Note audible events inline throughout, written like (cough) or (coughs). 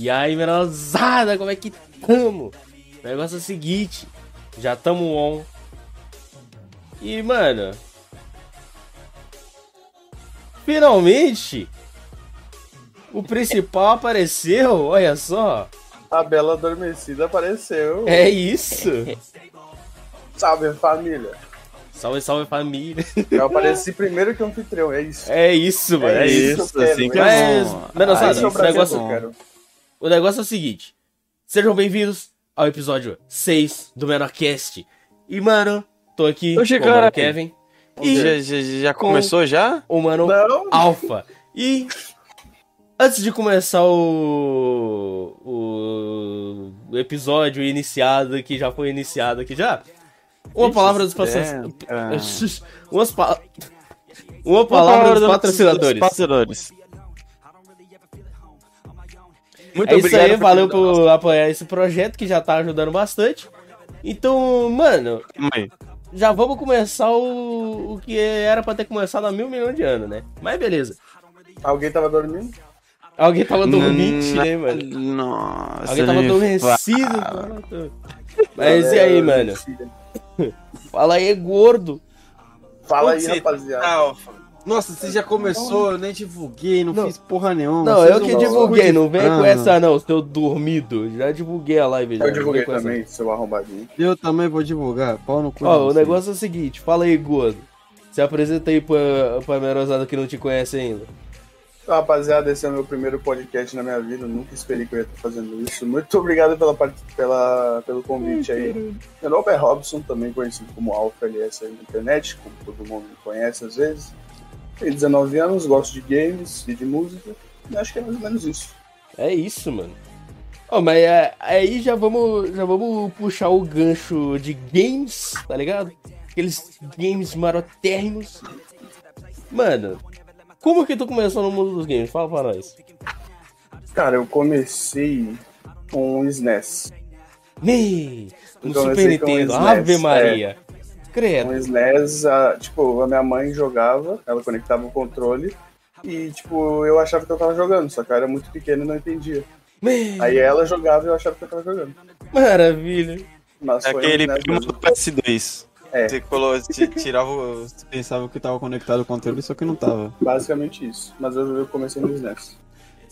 E aí, menosada, como é que tamo? O negócio é o seguinte, já tamo on. E, mano... Finalmente, o principal apareceu, olha só. A Bela Adormecida apareceu. É isso. Salve, família. Salve, salve família. Eu apareci primeiro que o anfitrião, é isso. É isso, mano. É, É isso. isso, assim que é Mas, bom. menosada, Esse é negócio, quero. O negócio é o seguinte. Sejam bem-vindos ao episódio 6 do Menorcast. E, mano, tô aqui com o cara. Kevin e Já, já, começou já? o mano Não, Alpha. E antes de começar o, o, o episódio iniciado, que já foi iniciado aqui já, uma palavra dos patrocinadores. (laughs) Umas pa... Uma palavra dos dos patrocinadores. patrocinadores. Muito é isso obrigado aí, valeu por apoiar esse projeto que já tá ajudando bastante. Então, mano, aí. já vamos começar o, o que era pra ter começado há mil milhões de anos, né? Mas beleza. alguém tava dormindo? Alguém tava Hum, né, mano? Nossa. Alguém tava adormecido. Mas e aí, mano? Fala aí, gordo. Fala aí, rapaziada. Nossa, você já começou, eu nem divulguei, não, Não. fiz porra nenhuma. Não, eu que não- divulguei, não vem com Ah. essa não, seu dormido. Já divulguei a live já. Eu divulguei com essa também, seu arrombadinho. Eu também vou divulgar, pau no cu. Ó, o negócio é o seguinte, fala aí, gordo. Se apresenta aí pra, pra merosada que não te conhece ainda. Então, rapaziada, esse é o meu primeiro podcast na minha vida. Eu nunca esperei que eu ia estar fazendo isso. Muito obrigado pela, pela, pelo convite aí. Meu nome é Robson, também conhecido como Alpha LS aí na internet, como todo mundo me conhece às vezes. Tenho 19 anos, gosto de games e de música. E acho que é mais ou menos isso. É isso, mano. Ó, mas é- aí já vamos, já vamos puxar o gancho de games, tá ligado? Aqueles games marotérrimos. Mano, como que tu começou no mundo dos games? Fala pra nós. Cara, eu comecei com o SNES. Nee, no Super Nintendo, Ave SNES, Maria. Com Credo. o SNES, a- tipo, a minha mãe jogava, ela conectava o controle. E, tipo, eu achava que eu tava jogando, só que eu era muito pequeno e não entendia. Nee, Aí ela jogava e eu achava que eu tava jogando. Maravilha. Mas foi Aquele um SNES primo do PS2. É. Você colou, ti- tirava, o- você pensava que tava conectado o controle, só que não tava. Basicamente isso. Mas eu, eu comecei no SNES.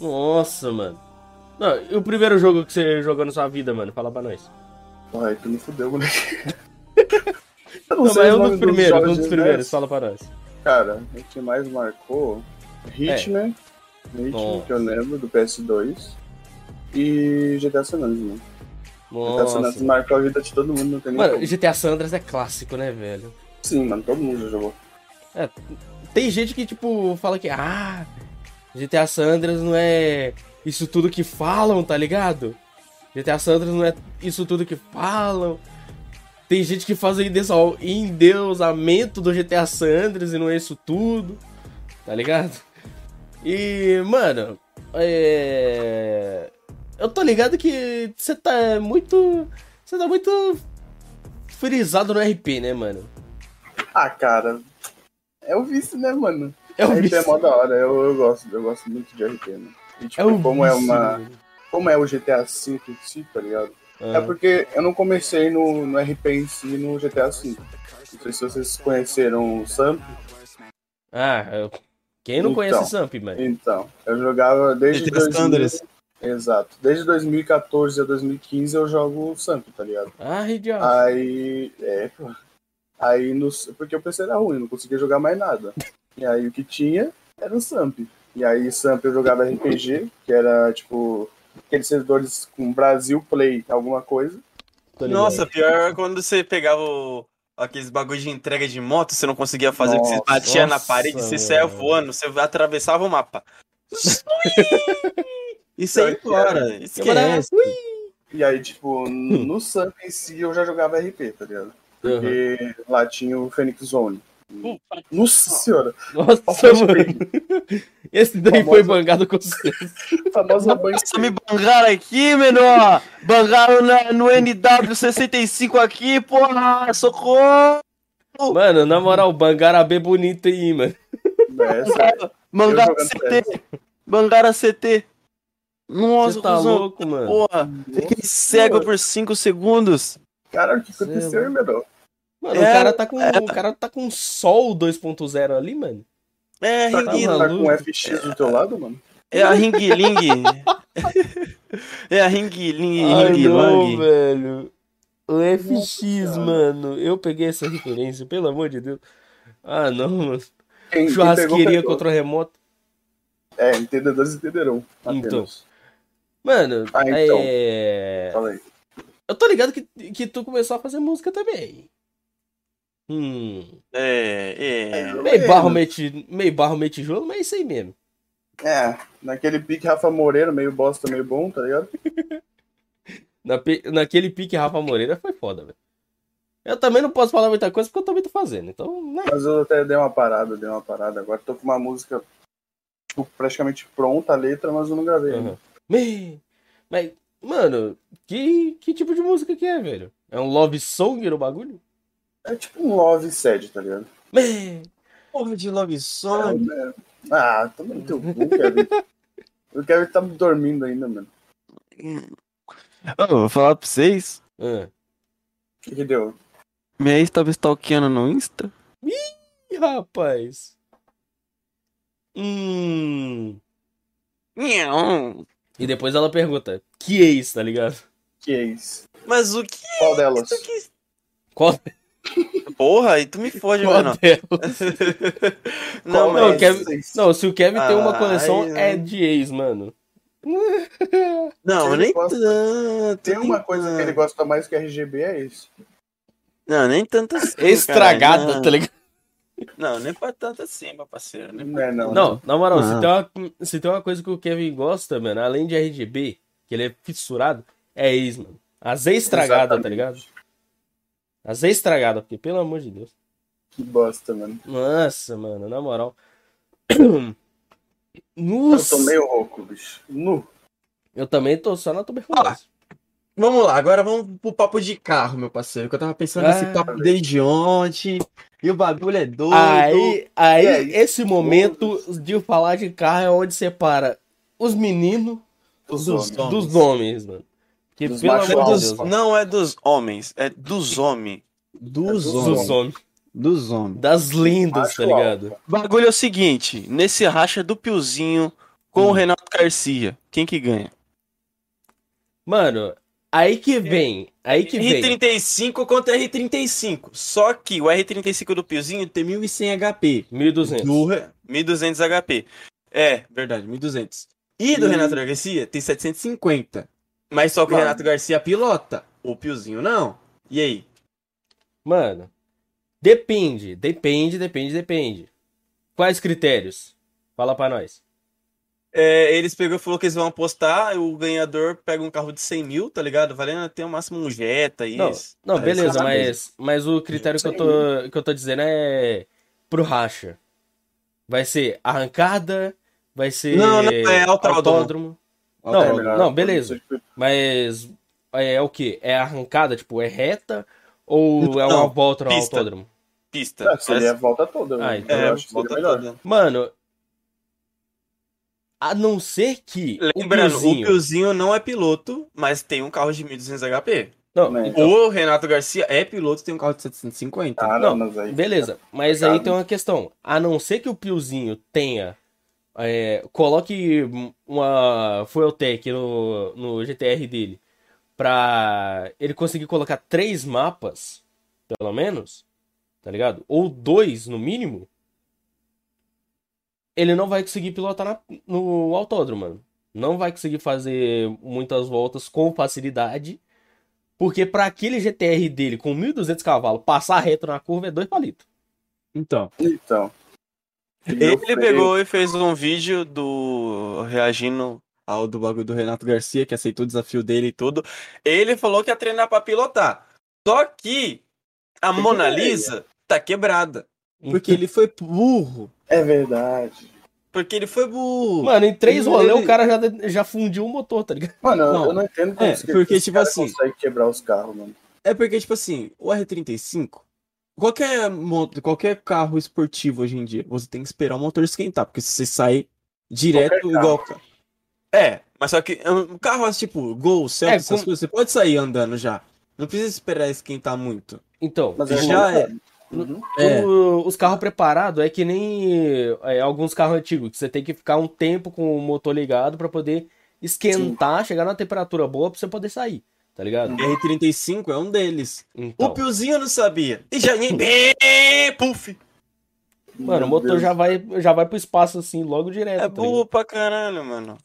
Nossa, mano. Não, e o primeiro jogo que você jogou na sua vida, mano? Fala pra nós. Ai, tu me fudeu, moleque. (laughs) Não, mas sei é um dos primeiros, jogos um dos primeiros, fala pra nós. Cara, o que mais marcou? Hitman. Hitman, Nossa. que eu lembro, do PS2. E GTA San Andreas, né? GTA San Andreas marcou a vida de todo mundo, não tem nem Mano, como. GTA San Andreas é clássico, né, velho? Sim, mano, todo mundo já jogou. Tem gente que, tipo, fala que, ah, GTA San Andreas não é isso tudo que falam, tá ligado? GTA San Andreas não é isso tudo que falam. Tem gente que faz endeusa- endeusamento do GTA San Andreas e não é isso tudo, tá ligado? E, mano, é... Eu tô ligado que você tá muito... Você tá muito frisado no RP, né, mano? Ah, cara. É o vício, né, mano? É o RP é vício. mó da hora, eu, eu gosto, eu gosto muito de RP, mano. E tipo, É o como é vício, uma. mano. Como é o GTA V em si, tá ligado? É Ah. porque eu não comecei no, no RP em si no GTA V. Não sei se vocês conheceram o Samp. Ah, eu- quem não Então. conhece Samp, mano? Então, eu jogava desde GTA 2000, Sanders. Exato. Desde 2014 a 2015 eu jogo o Samp, tá ligado? Ah, idiota. Aí. É, pô. Aí no. Porque o PC era ruim, não conseguia jogar mais nada. E aí o que tinha era o Samp. E aí Samp eu jogava RPG, que era tipo. Aqueles servidores com Brasil Play, alguma coisa. Nossa, pior é quando você pegava o- aqueles bagulho de entrega de moto, você não conseguia fazer, que você Nossa, batia na nossa, parede, você saia voando, você atravessava o mapa. (laughs) E sai Pior que fora, esquece. E aí, tipo, no (laughs) Samp em si eu já jogava RP, tá ligado? Uhum. Porque lá tinha o Phoenix Zone. Nossa senhora! Nossa, mano. (laughs) Esse daí foi bangado com certeza. Famosa. Nossa, me bangaram aqui, menor! Bangaram na- no NW65 aqui, porra! Socorro! Mano, na moral, bangaram a B bonita aí, mano. Essa, Bangaram CT! Bangaram CT! Nossa, Você tá cuzão. louco, mano? Porra, fiquei cego por 5 segundos. Caralho, o que Cê, aconteceu, hein, menor? Mano, É, o cara tá com. é. O cara tá com Sol 2.0 ali, mano. É, Tá, ring, maluco. tá com FX do teu lado, mano? é a ring ling. (laughs) é a ring ling, ring lang. velho. O FX, Nossa, mano. Eu peguei essa referência, pelo amor de Deus. Ah, não, mano. Quem, pegou. contra remoto. É, entendedores entenderão. Então. Apenas. Mano, Ah, então. é. Fala aí. Eu tô ligado que, que tu começou a fazer música também. Hum. É, é. Meio barro, menos. meio, meio barro, meio tijolo, mas é isso aí mesmo. É, naquele pique Rafa Moreira, meio bosta, meio bom, tá ligado? (laughs) Na, naquele pique Rafa Moreira foi foda, velho. Eu também não posso falar muita coisa porque eu também tô fazendo. Então, né? Mas eu até dei uma parada, dei uma parada. Agora tô com uma música tipo, praticamente pronta a letra, mas eu não gravei. Uhum. Me- Mas, mano, que, que tipo de música que é, velho? É um love song no bagulho? É tipo um love sad, tá ligado? Me- Porra de love song. É, Ah, toma no teu cu, Kevin. O Kevin tá dormindo ainda, mano. Ô, vou falar pra vocês. Ah. O que, que deu? Minha ex tava stalkeando no Insta. Ih, rapaz. Hum. E depois ela pergunta, que ex, tá ligado? Que é isso? Mas o que? Qual delas? Isso que- Qual, Porra, aí tu me fode, (laughs) qual mano. delas? Não, não, mas. Kevin- Não, se o Kevin tem uma Ah, coleção, aí, é né? de ex, mano. Não, nem gosta- tanto. Tem uma coisa que ele gosta mais que RGB, é isso. Não, nem tanto (laughs) assim. Estragada, caralho, tá ligado? Não, nem pra tanto assim, meu parceiro. Nem Não é, não. Não, na moral, se Ah. tem, uma, se tem uma coisa que o Kevin gosta, mano, além de RGB, que ele é fissurado, é ex, mano. As ex estragada, tá ligado? As ex estragada, porque pelo amor de Deus. Que bosta, mano. Nossa, mano, na moral. (clears throat) Eu Nossa. tô meio rouco, bicho. Nu. Eu também tô só na tuberculose. Vamos lá, agora vamos pro papo de carro, meu parceiro. Que eu tava pensando Ah. nesse papo desde ontem. E o bagulho é doido. Aí, aí aí? esse momento de falar de carro é onde separa os meninos Dos Dos homens. dos homens, mano. Que Dos pelo amor de alfa. Deus, Dos- não é dos homens, é dos homens. dos Dos Dos homens. homens. Dos homens. Das lindas, tá ligado? O bagulho é o seguinte: nesse racha do Piozinho com o Hum. Renato Garcia, quem que ganha? Mano, aí que vem. Aí que vem. R35 contra R35. Só que o R35 do Piozinho tem 1100 HP. 1200. Do Re- 1200 HP. É, verdade, 1200. E do Hum. Renato Garcia tem 750. Mas só que o Mano. Renato Garcia pilota. O Piozinho não. E aí? Mano, depende, depende, depende, depende. Quais critérios? Fala pra nós. É, eles pegou e falou que eles vão apostar, o ganhador pega um carro de 100 mil, tá ligado? Valendo até o máximo um Jetta, Não, isso. não, beleza, mas, mas o critério que eu, tô, que eu tô dizendo é pro racha. Vai ser arrancada, vai ser Não, não, é autódromo. autódromo. Não, não, beleza. Mas é, é o que? É arrancada, tipo, é reta ou é uma Não, volta no pista. autódromo? Pista. Ah, seria a volta toda. Ah, mano. então É, eu acho volta melhor. toda. Mano, a não ser que Lembrando, o o Piozinho... Piozinho não é piloto, mas tem um carro de 1200 HP. Não, Né? então, O Renato Garcia é piloto e tem um carro de 750. Ah, Não, não, mas aí. Beleza, mas aí tem uma questão. A não ser que o Piozinho tenha. É, coloque uma Fueltech no, no GTR dele pra ele conseguir colocar três mapas, pelo menos, tá ligado? Ou dois no mínimo. Ele não vai conseguir pilotar na- no autódromo, mano. Não vai conseguir fazer muitas voltas com facilidade. Porque pra aquele GTR dele com 1.200 cavalos passar reto na curva é dois palitos. Então. Então. Ele pegou e fez um vídeo do reagindo ao do bagulho do Renato Garcia, que aceitou o desafio dele e tudo. Ele falou que ia treinar pra pilotar. Só que a que Mona Lisa tá quebrada. Porque ele foi burro. É verdade. Porque ele foi burro. Mano, em três rolês ele- o cara já, já fundiu o motor, tá ligado? Mano, eu- Não. eu não entendo como É, porque, tipo assim- consegue quebrar os carros, mano. É porque, tipo assim, o R35, qualquer, qualquer carro esportivo hoje em dia, você tem que esperar o motor esquentar, porque se você sai direto Qualquer igual. É, Mas só que um carro, tipo, Gol, Celta, É, essas como- coisas, você pode sair andando já. Não precisa esperar esquentar muito. Então, Mas é Já é. Uhum. É. o- os carros preparados é que nem é, alguns carros antigos, que você tem que ficar um tempo com o motor ligado pra poder esquentar, chegar na temperatura boa pra você poder sair, tá ligado? R35 é um deles. Então, O Piozinho eu não sabia. E já (laughs) bem, puff. mano, o motor Deus. já vai, já vai pro espaço assim, logo direto. É tá burro pra caralho, mano.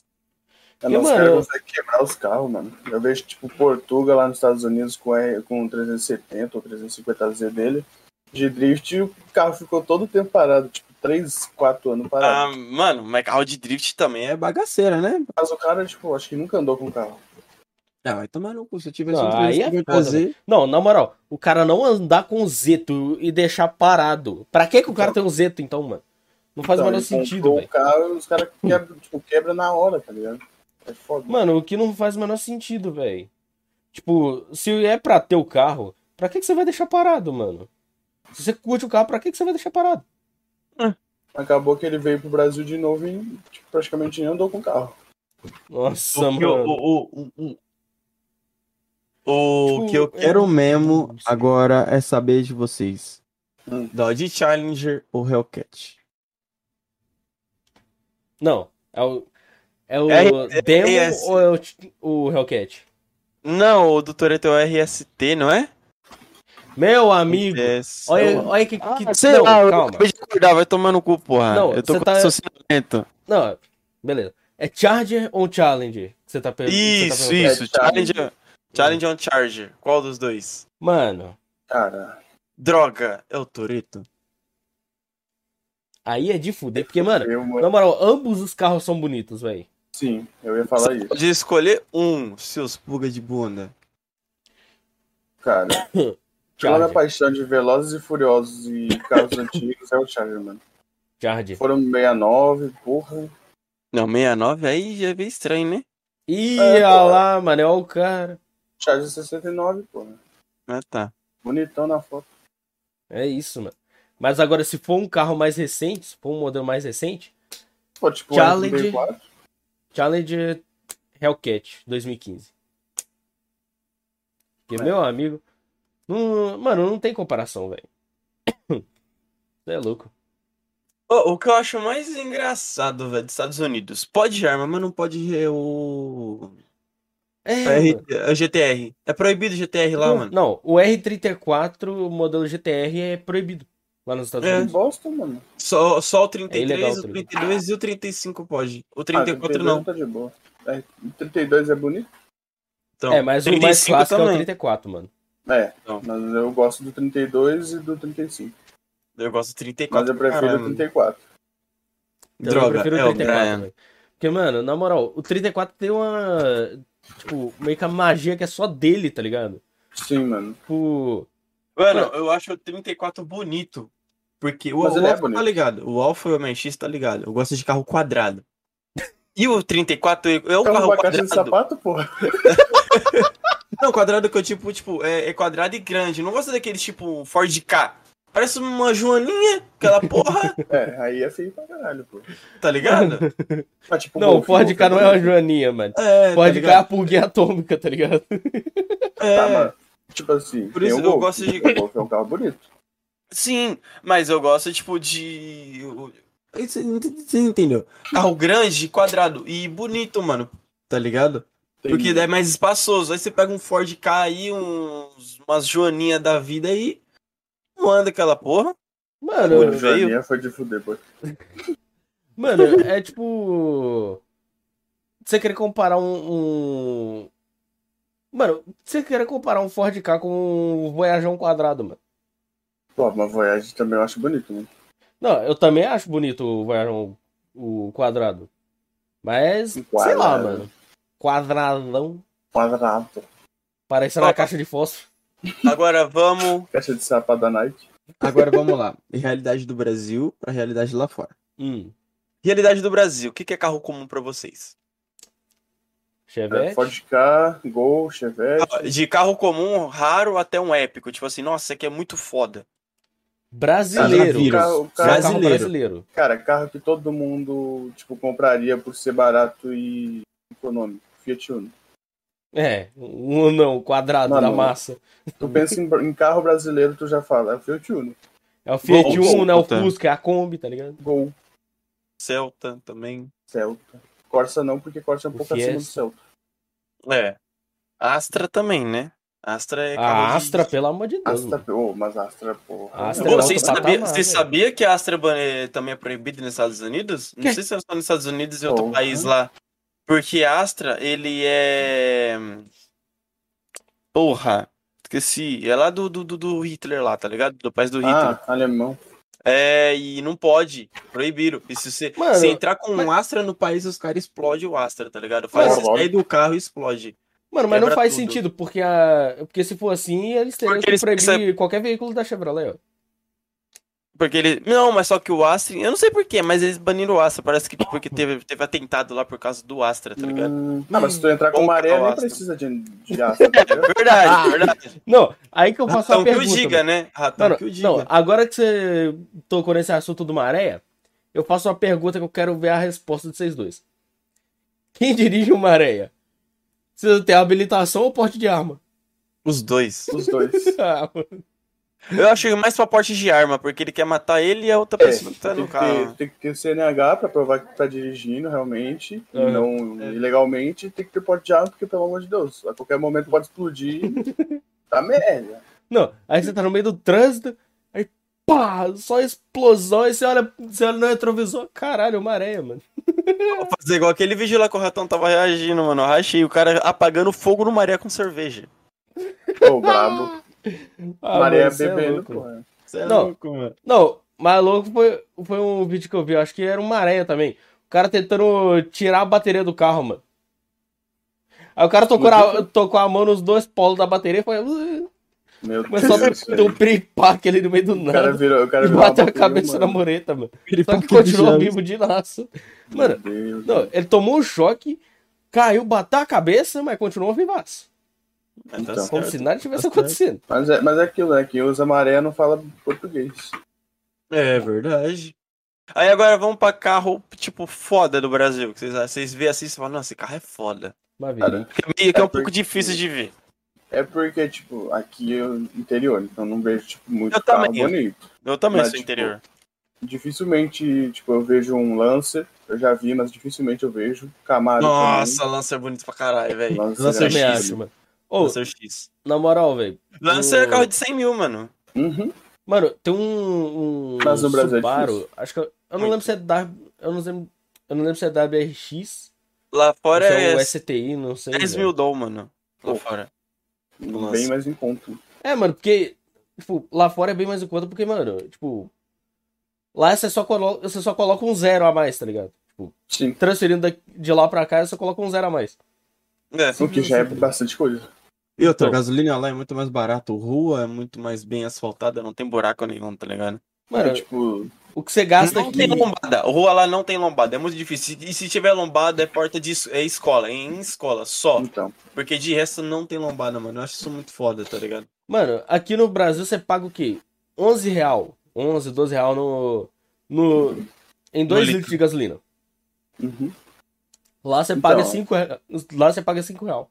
É, Porque, mas os mano, caras eu- conseguem quebrar os carros, mano. Eu vejo, tipo, Portugal lá nos Estados Unidos com, R- com 370 ou 350Z dele. De drift, e o carro ficou todo o tempo parado, tipo, 3, 4 anos Ah, parado. mano, mas carro de drift também é bagaceira, né? Mas o cara, tipo, acho que nunca andou com carro. Ah, vai tomar no cu. Se eu tivesse Não, um aí é 350 foda, Z, Não, na moral, o cara não andar com o Zeto e deixar parado. Pra que, que o cara tem um Zeto, então, mano? Não faz o Então, menor ele sentido, velho. o carro e os caras quebram, (laughs) tipo, quebra na hora, tá ligado? É foda. Mano, o que não faz o menor sentido, velho. Tipo, se é pra ter o carro, pra que, que você vai deixar parado, mano? Se você curte o carro, pra que, que você vai deixar parado? Acabou que ele veio pro Brasil de novo e tipo, praticamente nem andou com carro. Nossa, o que eu, mano. o, o, o, o Tipo, que eu é- quero mesmo não sei. agora é saber de vocês. Hum. Dodge Challenger ou Hellcat? Não, é o. É o É- é- Demo é esse. ou é o, o Hellcat? Não, o do Toretto é o RST, não é? Meu amigo, Esse. olha, olha que. que... Ah, sei não, lá, eu calma. acabei de acordar, vai tomar no cu, porra. Não, eu tô com tá- raciocinamento. Não, beleza. É Charger ou Challenger? Que você tá per- que você tá Isso, perguntando? isso. É, Challenger. Challenger on Charger. Qual dos dois? Mano, Cara, Droga, é o Toretto. aí é de fuder. Porque, mano, eu, na moral, ambos os carros são bonitos, velho. sim, eu ia falar isso. Pode escolher um, seus pulga de bunda. Cara, (coughs) minha Charger. paixão de Velozes e Furiosos e carros antigos é o Charger, mano. Charger. Foram 69, porra. Não, 69 aí já é bem estranho, né? Ih, É, olha lá, mano, é o cara. Charger 69, porra. Ah, tá. Bonitão na foto. É isso, mano. Mas agora, se for um carro mais recente, se for um modelo mais recente, Pô, tipo, Challenger. R34, Challenger Hellcat 2015. Porque, É. meu amigo, não, mano, não tem comparação, velho. (coughs) Você é louco. Ô, o que eu acho mais engraçado, velho, dos Estados Unidos. Pode arma, mas não pode o. É, o o GTR. É proibido o GTR lá, não, mano. não, o R34, o modelo GTR, é proibido lá nos Estados É. Unidos. bosta, mano. Só, só o É 33, ilegal, o tá ligado? 32 e o 35 pode. O Ah, 34 32 não. Tá de boa. É, o 32 é bonito? Então, é, mas o mais 35 clássico é o também. 34, mano. É, Não. mas eu gosto do 32 e do 35. Eu gosto do 34. Mas eu prefiro caralho. o 34. Então, Droga, eu prefiro é o o 34, Brian. velho. Porque, mano, na moral, o 34 tem uma. Tipo, meio que a magia que é só dele, tá ligado? Sim, mano. Tipo. Mano, eu acho o 34 bonito. Porque o, Mas o ele é Alfa bonito. tá ligado. O Alfa e o MX tá ligado. Eu gosto de carro quadrado. E o 34 é o É carro uma caixa de quadrado. sapato, porra. (laughs) Não, quadrado que eu tipo, tipo, é, é quadrado e grande. Eu não gosto daquele tipo Ford K. Parece uma joaninha, aquela porra, (laughs) É, aí é feio pra caralho, pô. tá ligado? Mas, (laughs) tipo, Não, o Ford K não é uma joaninha, mano. É, Ford tá K é a pulguinha atômica, tá ligado? É, Tá, mas, tipo assim, Por isso eu Golf. gosto de- O Golf é um carro bonito. Sim, mas eu gosto, tipo, de. Você entendeu? Carro grande, quadrado e bonito, mano. Tá ligado? Tem- Porque é mais espaçoso. Aí você pega um Ford K aí, uns, umas joaninhas da vida aí. Não anda aquela porra. Mano, O veio. Foi de fuder, pô. (laughs) mano, é tipo. Você querer comparar um, um- Mano, você querer comparar um Ford K com um Voyageão quadrado, mano. Pô, mas Voyage também eu acho bonito, né? Não, eu também acho bonito o Voyageão o quadrado. Mas, Um sei lá, quadrado. mano. Quadradão. Quadrado. Parecendo Ó. a caixa de fósforo. Agora vamos. Caixa de sapato da Nike. Agora vamos lá. Realidade do Brasil pra realidade lá fora. Hum. Realidade do Brasil. O que que é carro comum pra vocês? É, Chevette. Ford K, Gol, Chevette. Ah, De carro comum, raro até um épico. Tipo assim, nossa, isso aqui é muito foda. Brasileiro. Vírus. Carro- o Carro carro- Brasileiro. brasileiro. Cara, carro que todo mundo, tipo, compraria por ser barato e Qual o nome? Fiat Uno. É, um não, quadrado Mano, da massa. Tu pensa em, em carro brasileiro, tu já fala, é o Fiat Uno. É o Fiat Gol, Uno, né? O. Fusca, é a Kombi, tá ligado? Gol, Celta também. Celta. Corsa não, porque Corsa é um O pouco acima do Fiesta. Celta. É. Astra também, né? Astra é carro A de- Astra, pelo amor de Deus. Astra, oh, mas Astra, porra. Astra Pô, é patamar, vocês velho. sabia que a Astra é, também é proibida nos Estados Unidos? Não sei se é só nos Estados Unidos e outro Porra. país lá. Porque Astra, ele é. Porra, esqueci. É lá do, do, do- Hitler lá, tá ligado? Do país do Hitler. Ah, alemão. É, e não pode. Proibiram. E se você Mano, se entrar com mas- um Astra no país, os caras explodem o Astra, tá ligado? Faz sair do carro e explode. Mano, mas não Quebra faz tudo. sentido, porque a. Porque se for assim, eles teriam Porque que eles proibir qualquer veículo da Chevrolet, ó. Porque ele. Não, mas só que o Astra. Eu não sei porquê, mas eles baniram o Astra. Parece que porque (laughs) teve, teve atentado lá por causa do Astra, tá ligado? Hum, não, mas se tu entrar com maré, nem precisa de, de Astra. (laughs) tá É verdade, Ah, verdade. Não, aí que eu faço Ratão a que o pergunta. diga, né? Ratão Mano, que o diga. não, agora que você tocou nesse assunto do maré, eu faço uma pergunta que eu quero ver a resposta de vocês dois. Quem dirige uma areia? Precisa ter habilitação ou porte de arma? Os dois. Os dois. (laughs) Ah, mano. Eu acho mais pra porte de arma, porque ele quer matar ele e a outra É, pessoa que tá tem no que, carro. ter, tem que ter o CNH pra provar que tá dirigindo realmente, e Uhum. não ilegalmente, tem que ter porte de arma, porque pelo amor de Deus, a qualquer momento pode explodir. (laughs) tá merda. Não, aí você tá no meio do trânsito, aí pá, só explosão, aí você olha, você olha no retrovisor, caralho, uma areia, mano. Vou fazer igual aquele vídeo lá que o ratão tava reagindo, mano. Eu rachei o cara apagando fogo no maré com cerveja. Ô, brabo. Ah, Maré mano, cê é bebendo, louco, pô. mano. Você é Não. louco, mano. Não, mais louco foi, foi um vídeo que eu vi, eu acho que era uma areia também. O cara tentando tirar a bateria do carro, mano. Aí o cara tocou, a, tocou a mão nos dois polos da bateria e foi. "Uh", Meu Começou a Deus. (laughs) um velho. piripaque ali no meio do O cara nada. virou, o cara virou bateu a bateria, cabeça na mano. mureta, mano. Só que continuou vivo de laço. Mano, não, ele tomou um choque, caiu, bateu a cabeça, mas continuou vivaço. Mas tá Então. Como se nada tivesse Tá certo. acontecendo. Mas é, mas é aquilo, né? Quem usa maré não fala português. É verdade. Aí agora vamos pra carro, tipo, foda do Brasil. Que vocês, vocês vê assim e falam, nossa, esse carro é foda. Cara, vida. Que é, meio que é um É pouco porque- difícil de ver. É porque, tipo, aqui é o interior, então não vejo, tipo, muito Eu carro também. bonito. Eu também Mas, sou tipo, interior. Dificilmente, tipo, eu vejo um Lancer, eu já vi, mas dificilmente eu vejo. Camaro Nossa, Lancer é bonito pra caralho, também. velho. Lancer, Lancer é Eu também acho, mano. Ô, Lancer X. na moral, velho. Lancer é o- carro de 100 mil, mano. Uhum. Mano, tem um, um Mas no Brasil é Subaru, difícil. acho que eu, eu não lembro se é da, eu não lembro, eu não lembro se é WRX, Lá fora é é o STI, não sei. 10 velho. mil doll, mano. Lá Pô. fora. Bem mais em conta. É, mano, porque tipo, lá fora é bem mais em conta porque, mano, tipo, lá você só coloca, você só coloca um zero a mais, tá ligado? Tipo, Sim. transferindo de lá pra cá, você só coloca um zero a mais. É. O que já é bastante coisa. E outra, a Então. gasolina lá é muito mais barato. Rua é muito mais bem asfaltada, não tem buraco nenhum, tá ligado? Mano, é, tipo, o que você gasta não aqui. tem lombada. Rua lá não tem lombada. É muito difícil. E se tiver lombada, é porta de é escola. É em escola só. então. Porque de resto não tem lombada, mano. Eu acho isso muito foda, tá ligado? Mano, aqui no Brasil você paga o quê? 11 real. 11, 12 real no. no em 2 litro. litros de gasolina. Uhum. Lá você Então. paga 5 real. Lá você paga 5 real.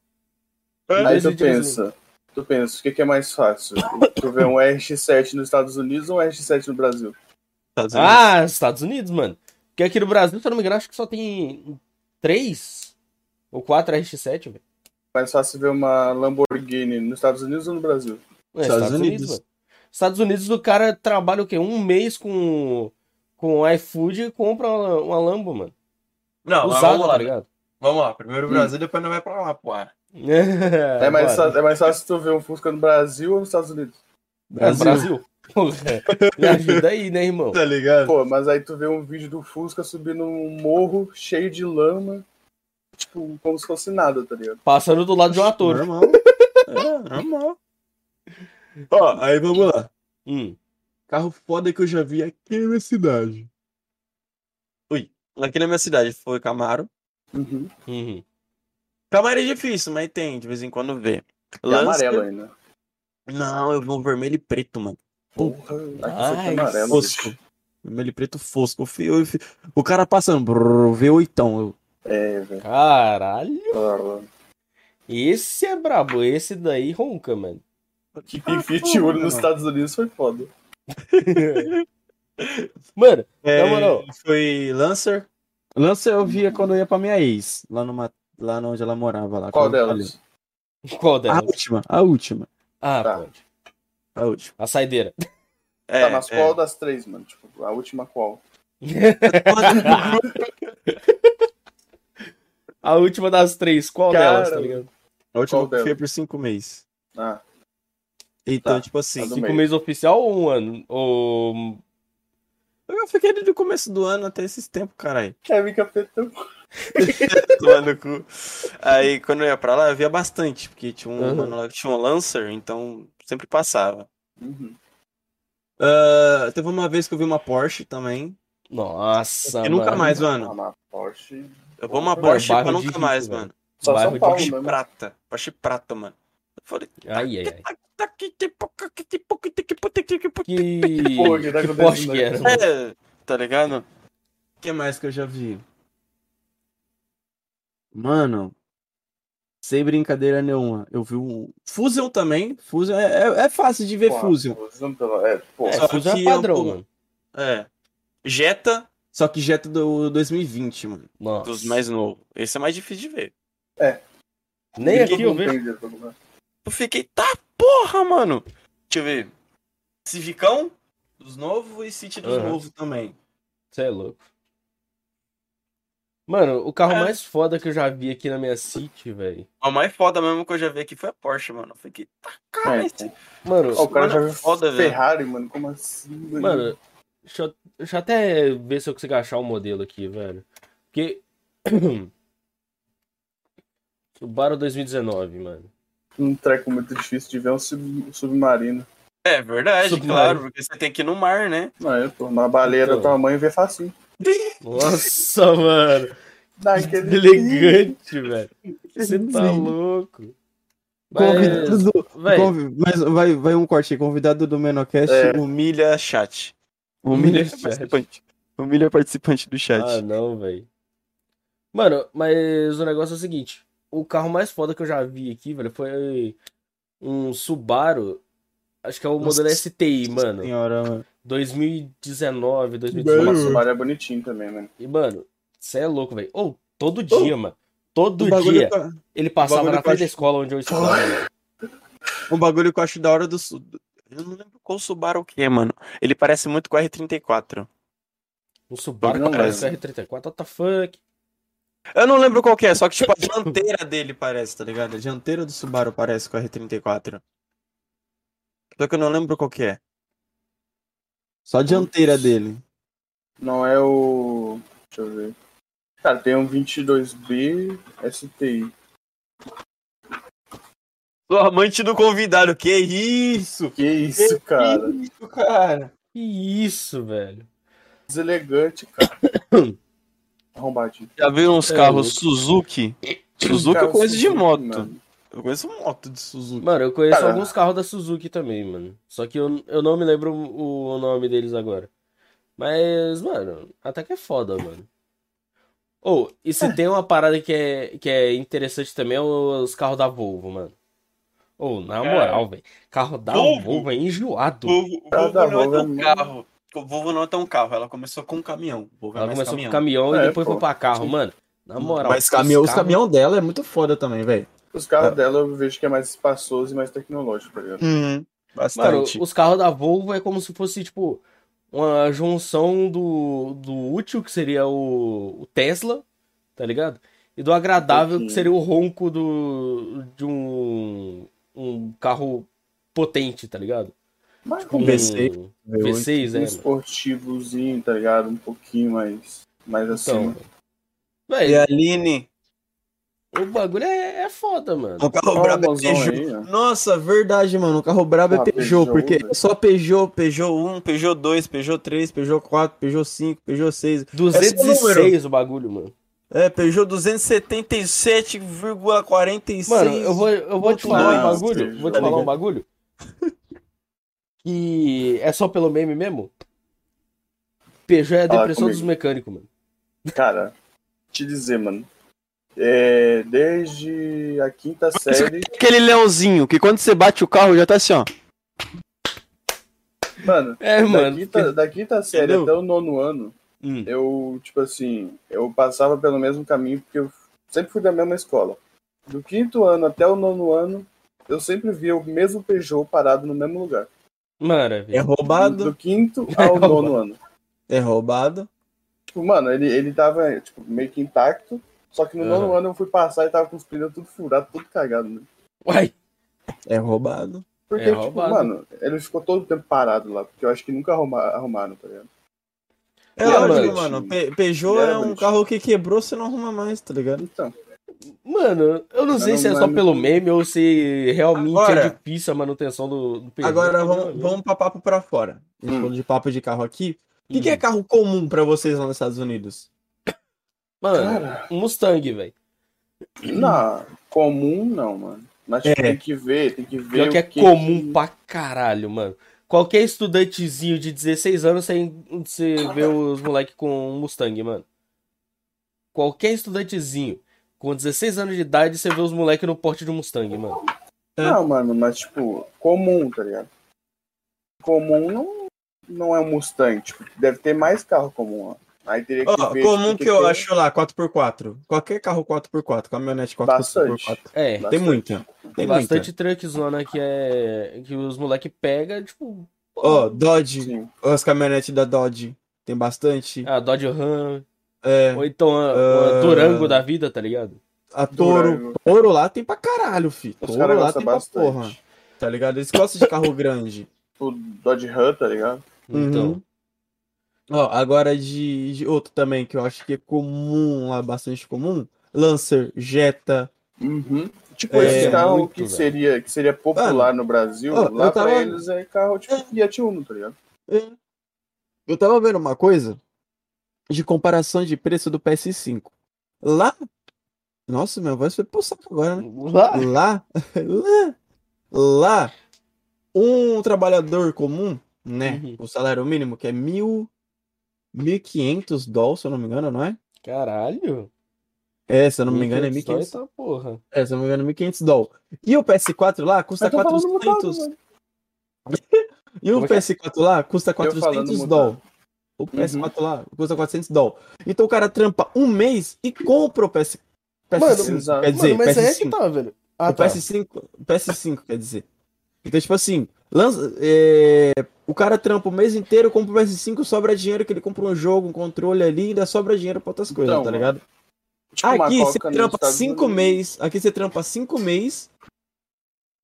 Aí tu pensa, tu pensa, o que, que é mais fácil? tu vê um RX-7 nos Estados Unidos ou um RX-7 no Brasil? Estados Unidos. Ah, Estados Unidos, mano. Porque aqui no Brasil, se eu não me engano, acho que só tem 3 ou 4 RX7, velho. Mais fácil ver uma Lamborghini nos Estados Unidos ou no Brasil? É, Estados Unidos. mano. Estados Unidos, o cara trabalha o quê? Um mês com, com iFood e compra uma, uma Lambo, mano. Não, mas Usada, vamos lá. tá ligado? Vamos lá. Primeiro o Brasil, depois não vai pra lá, pô. É, mais, bora. fácil, é mais fácil tu ver um Fusca no Brasil ou nos Estados Unidos? É, Brasil. Porra, me ajuda aí, né, irmão? Tá ligado? Pô, mas aí tu vê um vídeo do Fusca subindo um morro cheio de lama, tipo, como se fosse nada, tá ligado? Passando do lado de um ator. Normal. É, normal. Ó, aí vamos lá. Hum. Carro foda que eu já vi aqui na minha cidade. Ui, aqui na minha cidade foi Camaro. Uhum. Uhum. Camaro é difícil, mas tem, de vez em quando vê. E amarelo ainda. Não, eu vou vermelho e preto, mano. Porra, Ai, tem amarelo. Fosco. Vermelho e preto fosco. O cara passando, brrr, V8. Eu... É, velho. Caralho. Ah, Esse é brabo. Esse daí ronca, mano. Que tem Fiat Uno nos Estados Unidos foi foda. (laughs) Mano, É, Na moral. Foi Lancer. Lancer eu via quando eu ia pra minha ex, lá, numa, lá onde ela morava. Lá, Qual delas? (laughs) qual falei. A delas? última, a última. Ah, Tá. pode. A última. A saideira. É, tá, mas qual das três, mano? Tipo, a última qual? (laughs) A última das três, qual Cara, delas, tá ligado? A última Qual que delas? por cinco meses. Ah, Então, Tá. tipo assim, Cinco meses oficial ou um ano? Ou... eu fiquei desde o começo do ano até esses tempos, caralho. Kevin Capetão. Tomando cu. Aí, quando eu ia pra lá, eu via bastante, porque tinha um, Uhum. tinha um Lancer, então sempre passava. Uhum. Ah, teve uma vez que eu vi uma Porsche também. Nossa, E nunca mano. mais, Ah, mano. mas Porsche. Eu vou uma Porsche pra nunca rico, mais, velho. mano. Só São Paulo Porsche mesmo. prata. Porsche prata, mano. Eu falei, Ai, ai, ai. tá que tipo, que tipo, que tipo, que tipo, que Que, Pô, que tá que acontecendo Porsche que aí? era? É, tá ligado? O que mais que eu já vi? Mano, sem brincadeira nenhuma. Eu vi um. Fusion também. Fusion é, é, é fácil de ver Pô, Fusion. Fusion É, pô. É, Só Fusion que é é padrão, pouco- mano. É. Jetta, só que Jetta do 2020, mano. Nossa. Dos mais novos. Esse é mais difícil de ver. Nem Ninguém aqui eu vejo. coisa. Eu fiquei, tá porra, mano. Deixa eu ver. Civicão dos novos e City dos Aham. novos também. Você é louco. Mano, o carro É. mais foda que eu já vi aqui na minha City, velho. A mais foda mesmo que eu já vi aqui foi a Porsche, mano. Eu fiquei, tá, cara, É, esse Mano, Ó, o cara já Mano, viu foda, velho. Ferrari, mano. Como assim? mano, deixa eu, deixa eu até ver se eu consigo achar um modelo aqui, velho. Porque. Subaru 2019, mano. Um treco muito difícil de ver um sub- submarino. É verdade, Submarino. claro, porque você tem que ir no mar, né? Não, é, pô. Uma baleia Então. do tamanho vê facinho. Nossa, mano. Daquele. Elegante, velho. Você tá louco. Convidado Mas, do, convi- mas vai, vai um corte aí. Convidado do Menocast É. humilha chat. Humilha Humilha, chat. participante. Humilha participante do chat. Ah, não, velho. Mano, mas o negócio é o seguinte. O carro mais foda que eu já vi aqui, velho, foi um Subaru. Acho que é o Nossa modelo STI, mano. Senhora, mano. 2019, Nossa, 2018. o Subaru é bonitinho também, mano. E, mano, você é louco, velho. Ou, todo dia, mano. Todo dia. eu- Ele passava na frente da acho- escola onde eu estudava, um bagulho que eu acho da hora do. Eu não lembro qual Subaru que é, mano. Ele parece muito com o R34. Um Subaru Não parece lembro. R34. What the fuck? Eu não lembro qual que é, só que tipo a (laughs) dianteira dele parece, tá ligado? A dianteira do Subaru parece com o R34. Só que eu não lembro qual que é. Só a dianteira dele. Não é o. Deixa eu ver. Cara, tem um 22B STI. Sou amante do convidado, que isso? Que isso, cara? isso, cara? Que isso, velho. Deselegante, cara. (coughs) Arrombadinho. Já viu uns É carros louco. Suzuki? (coughs) Suzuki Cara, eu conheço de moto. mano. Eu conheço moto de Suzuki. Mano, eu conheço Cara. alguns carros da Suzuki também, mano. Só que eu, eu não me lembro o, o nome deles agora. Mas, mano, até que é foda, mano. Ou, e se tem uma parada que é, que é interessante também, é os carros da Volvo, mano. Ou, na Cara. moral, velho. Carro da Volvo? Volvo é enjoado. Volvo, Carro Volvo da não é Volvo tão é carro. O Volvo não é tão carro, ela começou com um caminhão. Volvo é Ela começou caminhão. com caminhão e É, depois pô. foi pra carro, mano. Na moral. Mas caminhão, os carros- caminhão dela é muito foda também, velho. Os carros É. dela eu vejo que é mais espaçoso e mais tecnológico, tá ligado? Uhum, Mano, bastante. os carros da Volvo é como se fosse, tipo, uma junção do, do útil, que seria o, o Tesla, tá ligado? E do agradável, que Pouquinho. seria o ronco do, de um, um carro potente, tá ligado? Mas Tipo, um um V6, V6, um é. mano. esportivozinho, tá ligado? Um pouquinho mais, mais Então, acima. E velho, a Aline, o bagulho é, é foda, mano. o carro brabo é Peugeot. aí, ó. Nossa, verdade, mano. O carro brabo Ah, é Peugeot, Peugeot, porque velho. é só Peugeot, Peugeot 1, Peugeot 2, Peugeot 3, Peugeot 4, Peugeot 5, Peugeot 6. 206 o bagulho, mano. É, Peugeot 277,46. Mano, eu vou, eu vou te falar um bagulho. Vou te falar um bagulho. Que é só pelo meme mesmo? Peugeot é a depressão dos mecânicos, mano. Cara, te dizer, mano. É, desde a quinta série. Aquele leãozinho que quando você bate o carro já tá assim, ó. Mano, É, da, mano. quinta, da quinta série Entendeu? até o nono ano, Hum. eu, tipo assim, eu passava pelo mesmo caminho porque eu sempre fui da mesma escola. Do quinto ano até o nono ano, eu sempre via o mesmo Peugeot parado no mesmo lugar. Maravilha. É roubado, Do quinto (laughs) ao nono ano. é roubado. Tipo, mano, ele, ele tava tipo, meio que intacto, só que no nono ano eu fui passar e tava com os pneus tudo furado, tudo cagado. Né? Uai. É roubado. Porque, É tipo, roubado. mano, ele ficou todo o tempo parado lá, porque eu acho que nunca arruma, arrumaram, tá ligado? É lógico, mano. Pe- Peugeot é um carro que quebrou, você não arruma mais, tá ligado? Então, Mano, eu não sei não se é só pelo meme ou se realmente Agora- é difícil a manutenção do, do Peugeot. Agora vamos, vamos pra papo pra fora. Hum. de papo de carro aqui. O que, Hum. que é carro comum pra vocês lá nos Estados Unidos? Mano, cara, um Mustang, velho. não, comum não, mano. Mas tipo, É. tem que ver, tem que ver. Pior que é comum pra caralho, mano. Qualquer estudantezinho de 16 anos, você, você vê os moleques com um Mustang, mano. Qualquer estudantezinho com 16 anos de idade, você vê os moleques no porte de um Mustang, mano. Não, mano, mas tipo, comum, tá ligado? Comum não, não é um Mustang, tipo, deve ter mais carro comum lá. Aí teria que Ó, ver. comum tipo, que eu tem acho lá, 4x4. Qualquer carro 4x4, caminhonete 4x4. Bastante. É, Bastante. Tem muita. tem bastante muita. truckzona que é. que os moleques pegam, tipo. Ó, Dodge, Sim. as caminhonetes da Dodge. Tem bastante. A Dodge Ram, É, ou então a, Ah. a Durango da vida, tá ligado? a Toro. Durango. Toro lá tem pra caralho, fi. Os Toro caras lá gostam tem pra bastante. porra. Tá ligado? Eles gostam de carro grande. Tipo, Dodge Ram, tá ligado? Então. Uhum. Ó, agora de, de outro também que eu acho que é comum lá, bastante comum. Lancer, Jetta. Uhum. Tipo, É, esse carro muito, que velho. seria, que seria popular no Brasil, ó, lá eu pra tava- eles é carro tipo Fiat Uno, tá ligado? É. Eu tava vendo uma coisa de comparação de preço do PS5. Lá. Nossa, minha voz foi pro saco agora, né? Lá? Lá. Lá. (laughs) Lá. Um trabalhador comum, né? Uhum. O salário mínimo, que é mil. 1.500 dólares, se eu não me engano, não é? Caralho. É, se eu não me engano, é 1.500 1.500 Tá, porra. É, se eu não me engano, 1.500 dólares. E o PS4 lá custa Eu tô falando 400. mudado, mano. (laughs) E o Como é é? PS4 lá custa falando 400 mudado. dólares. O PS4 lá custa 400 dólares. Então o cara trampa um mês e compra o PS, PS5. exato. quer dizer, Mano, mas aí é PS5. que tá, velho. Ah, o tá. PS5, PS5, quer dizer. Então, tipo assim, lança, é, o cara trampa o mês inteiro, compra o PS5, sobra dinheiro que ele compra um jogo, um controle ali, ainda sobra dinheiro pra outras coisas, Então, tá ligado? Tipo, Aqui você trampa cinco meses. Aqui você trampa cinco meses,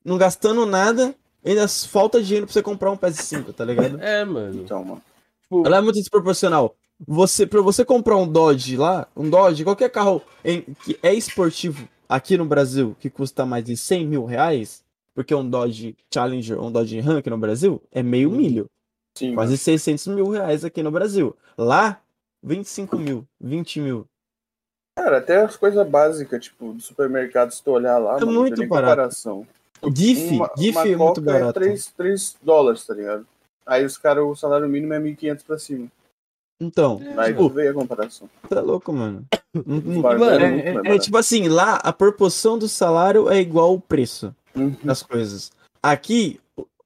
não gastando nada, ainda falta dinheiro pra você comprar um PS5, tá ligado? É, mano. Então, mano. Tipo, Ela é muito desproporcional. Você, pra você comprar um Dodge lá, um Dodge, qualquer carro em- que é esportivo aqui no Brasil, que custa mais de 100 mil reais, porque um Dodge Challenger, um Dodge Ram aqui no Brasil, é meio Uhum. milho. Sim, Quase 600 mil reais aqui no Brasil. Lá, 25 mil, 20 mil. Cara, até as coisas básicas, tipo, do supermercado, se tu olhar lá, É mano, não muito barato. comparação. GIF, Uma, GIF uma é muito Coca barato. é 3, 3 dólares, tá ligado? Aí os caras, o salário mínimo é 1.500 pra cima. Então, Aí tipo, vê a comparação. tá louco, mano. Barbie mano, é É, é tipo assim, lá a proporção do salário é igual ao preço Uhum. das coisas. Aqui,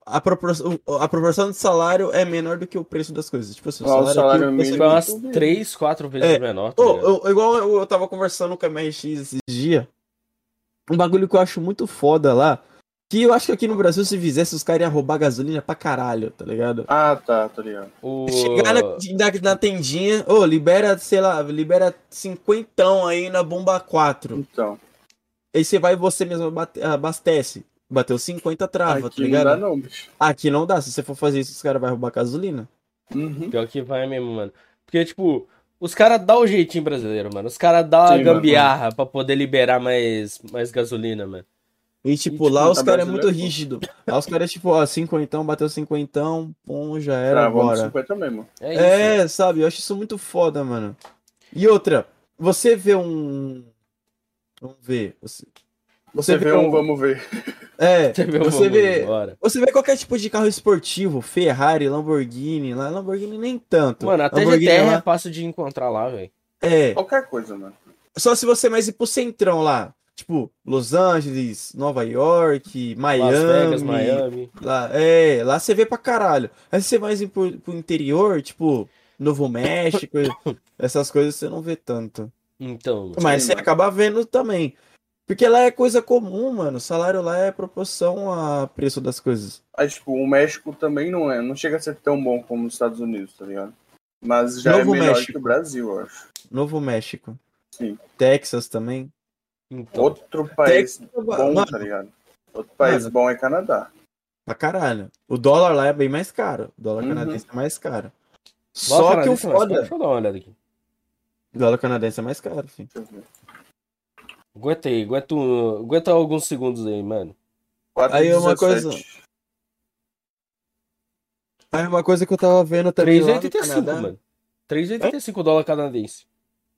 a proporção, a proporção do salário é menor do que o preço das coisas. Tipo assim, o Ó, o salário, salário aqui, mínimo é umas tudo bem. 3, 4 vezes É. menor, tá ligado? eu- igual eu, eu tava conversando com a MRX esses dias. Um bagulho que eu acho muito foda lá. Que eu acho que aqui no Brasil, se fizesse, os caras iam roubar gasolina pra caralho, tá ligado? Ah, tá, tá ligado. O... Chegar na, na, na tendinha, ô, libera, sei lá, libera cinquentão aí na bomba 4. Então, Aí você vai e você mesmo abastece. Bateu 50 trava, tá aqui não ligado? dá não, bicho. Aqui não dá. Se você for fazer isso, os caras vão roubar gasolina. Uhum. Pior que vai mesmo, mano. Porque, tipo, os caras dão o jeitinho brasileiro, mano. Os caras dão a Sim, mano. gambiarra pra poder liberar mais, mais gasolina, mano. E tipo, tipo, lá os tá caras é muito rígido. Lá os caras, tipo, ó, cinquentão, bateu cinquentão, pum, já era Travou agora. 50 mesmo. É isso. É, sabe? Eu acho isso muito foda, mano. E outra, você vê um. Vamos ver. Você, Você vê um, vamos ver. É, (laughs) Você vê, você vamos vê. Você vê qualquer tipo de carro esportivo, Ferrari, Lamborghini, lá Lamborghini nem tanto. Mano, até Lamborghini GTR lá- é fácil de encontrar lá, velho. É, Qualquer coisa, mano. Só se você mais ir pro centrão lá. Tipo, Los Angeles, Nova York, Miami. Las Vegas, Miami. Lá, é, lá você vê pra caralho. Aí você vai ir pro, pro interior, tipo, Novo México, (coughs) essas coisas você não vê tanto. Então. Mas você acaba vendo também. Porque lá é coisa comum, mano. O salário lá é proporção a preço das coisas. Mas, tipo, o México também não é. Não chega a ser tão bom como os Estados Unidos, tá ligado? Mas já Novo é melhor México. que o Brasil, eu acho. Novo México. Sim. Texas também. então. Outro país Texas, bom, mano, tá ligado? Outro país Mano. bom é Canadá. pra caralho. O dólar lá é bem mais caro. O dólar Uhum. canadense é mais caro. Só que o é foda. Deixa eu dar uma olhada aqui. O dólar canadense é mais caro, filho. Ver. Aguenta aí, aguenta, um- aguenta alguns segundos aí, mano. Aí é uma 4,17. coisa- Aí uma coisa que eu tava vendo também lá no 3,85, Canadá. mano. 3,85 dólar canadense.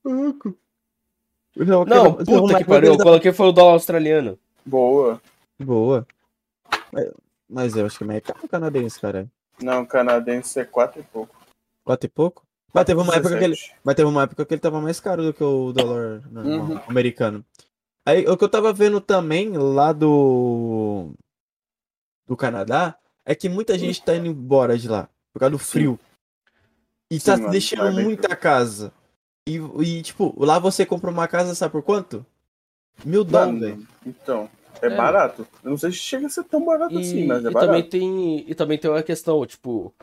Não, Não, puta que pariu, eu coloquei foi o dólar australiano. Boa. Boa. Mas- eu acho que é mais caro o canadense, cara. Não, canadense é 4 e pouco. Quatro e pouco? Mas teve, uma época que ele, 17. mas teve uma época que ele tava mais caro do que o dólar normal, Uhum. americano. Aí o que eu tava vendo também lá do. do Canadá é que muita gente tá indo embora de lá por causa do frio. E Sim, tá mano, deixando muita casa. E, e, tipo, lá você compra uma casa, sabe por quanto? Mil dólares, velho. então, é, É. barato. Eu não sei se chega a ser tão barato assim, E, mas é e barato. também tem, e também tem uma questão, tipo,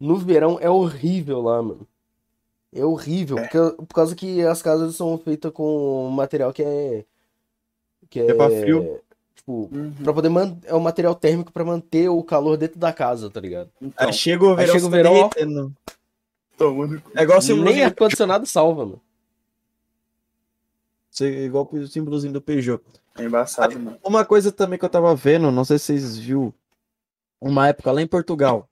no verão é horrível lá, mano. É horrível, É. porque, por causa que as casas são feitas com material que é. Que é. É pra frio. Tipo, Uhum. pra poder manter. É um material térmico pra manter o calor dentro da casa, tá ligado? Então, Aí chega o verão, chega o tá verão, derretendo. tomando. É igual Nem ar-condicionado salva, mano. é igual o símbolozinho do Peugeot. É embaçado, mano. Uma coisa também que eu tava vendo, não sei se vocês viu, uma época lá em Portugal.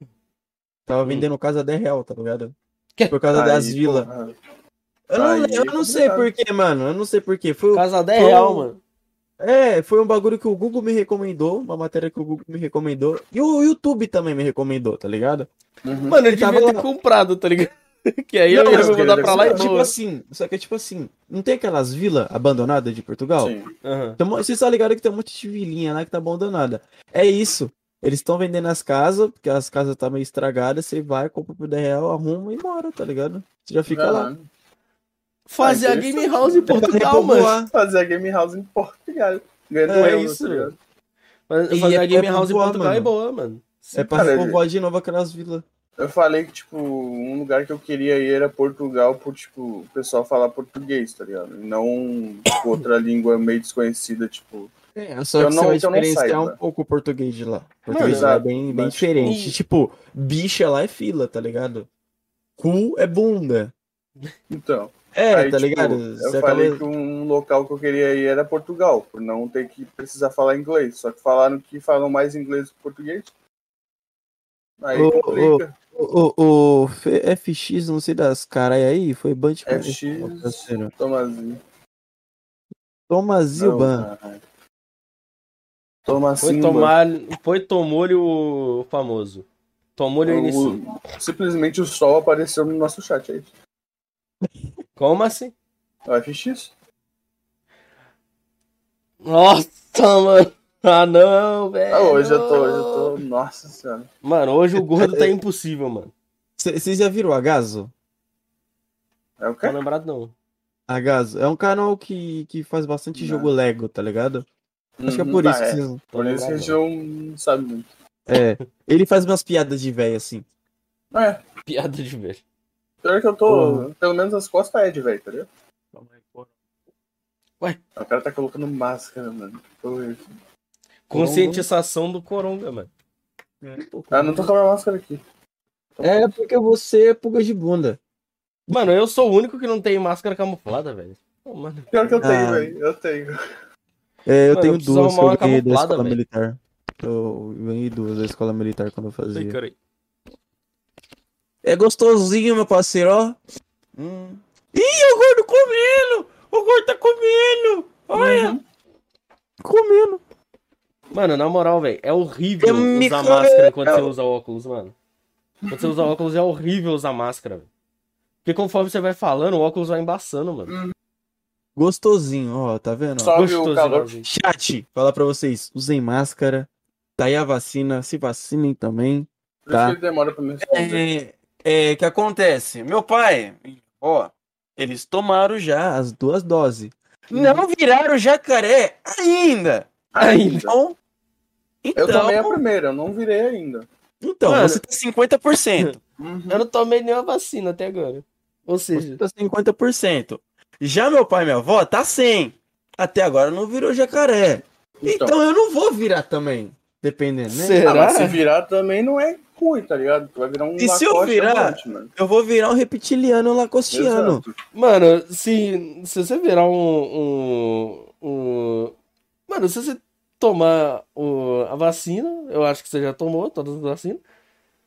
Tava Hum. vendendo casa a 10 real, tá ligado? Que? Por causa das Aí, vilas. porra, Eu não, aí eu é não sei porquê, mano. Eu não sei porquê. Foi, o- Casa 10 Foi real, um- mano. é, foi um bagulho que o Google me recomendou, uma matéria que o Google me recomendou. E o YouTube também me recomendou, tá ligado? Uhum. Mano, ele Tava devia ter comprado, tá ligado? (laughs) Que aí Não, eu ia deve pra lá e tipo assim, só que é tipo assim, não tem aquelas vilas abandonadas de Portugal? Sim. Aham. Tem um mon- Vocês estão ligados que tem um monte de vilinha lá que tá abandonada. É isso. Eles estão vendendo as casas, porque as casas tá meio estragadas, você vai, compra por 10 real, arruma e mora, tá ligado? Você já fica lá. Fazer Ah, a Game interessante. House em Portugal, mano. Fazer a Game House em Portugal. Ganhando É euro, isso, tá E Fazer é- a Game é House em Portugal é mano. boa, mano. É pra Cara, repovoar de novo aquelas vilas. Eu falei que, tipo, um lugar que eu queria ir era Portugal por, tipo, o pessoal falar português, tá ligado? E não tipo, outra língua meio desconhecida, tipo. É, só Eu que não- você vai não diferenciar um pouco o português de lá. O português lá é bem, bem diferente. e- Tipo, bicha lá é fila, tá ligado? Cu é bunda. Então. É, aí, tá tipo, ligado? Eu Você falei acaba- que um local que eu queria ir era Portugal, por não ter que precisar falar inglês. Só que falaram que falam mais inglês que português. Aí complica. O, o F- FX, não sei das caras aí, foi Band FX. parceiro. Tomazinho. Toma Zilban. Toma Foi assim, tomar. Foi tomou-lhe o famoso. Tomou-lhe o inicio. mano. O- Simplesmente o sol apareceu no nosso chat aí. Como assim? É o FX? Nossa, mano. Ah, não, velho. Ah, hoje eu tô, hoje eu tô. Nossa senhora. Mano, hoje o gordo tá (laughs) impossível, mano. Vocês já viram o Agaso? É o Não lembrado, não. Agaso. É um canal que, que faz bastante Não. jogo Lego, tá ligado? Acho que é por tá, isso que é. vocês. Por isso que a gente não. sabe muito. É. Ele faz umas piadas de velho assim. É, Piada de ver. pior que eu tô. Porra. Pelo menos as costas é de velho, tá ligado? Ué. O cara tá colocando máscara, mano. Porra. Conscientização do Coronga, mano. Ah, não tô com a minha máscara aqui. É porque você é pulga de bunda. Mano, eu sou o único que não tem máscara camuflada, velho. Pô, mano. Pior que eu tenho, Ah. velho. Eu tenho. É, eu Mano, eu tenho preciso duas que eu ganhei da escola velho. militar. Eu ganhei duas da escola militar quando eu Ai, fazia. cara. É gostosinho, meu parceiro, ó. Hum. Ih, o gordo comendo! O gordo tá comendo! Olha! Uhum. Comendo. Mano, na moral, velho, é horrível Eu usar máscara quando você usa óculos, mano. Quando você usa óculos é horrível usar máscara, velho. Porque conforme você vai falando, o óculos vai embaçando, mano. Gostosinho, ó, tá vendo? ó? Sobe o Gostoso, calor. igualzinho. Chat, falar pra vocês, usem máscara, tá aí a vacina, se vacinem também. Por isso Tá. que ele demora pra me. É, é, que acontece? Meu pai, ó, eles tomaram já as duas doses. Não viraram jacaré ainda. Ainda. Então, Eu então, tomei a primeira, eu não virei ainda. então Mano. você tá 50%. Uhum. Eu não tomei nenhuma vacina até agora. Ou Você seja, tá 50%. Já meu pai e minha avó tá 100. Até agora não virou jacaré. Então. Então, eu não vou virar também, dependendo, né? Será? Ah, mas se virar também não é ruim, tá ligado? Tu vai virar um E se eu virar? Eu vou virar um reptiliano lacostiano. Exato. mano, se, se você virar um, um, um- Mano, se você tomar o, a vacina, eu acho que você já tomou todas as vacinas.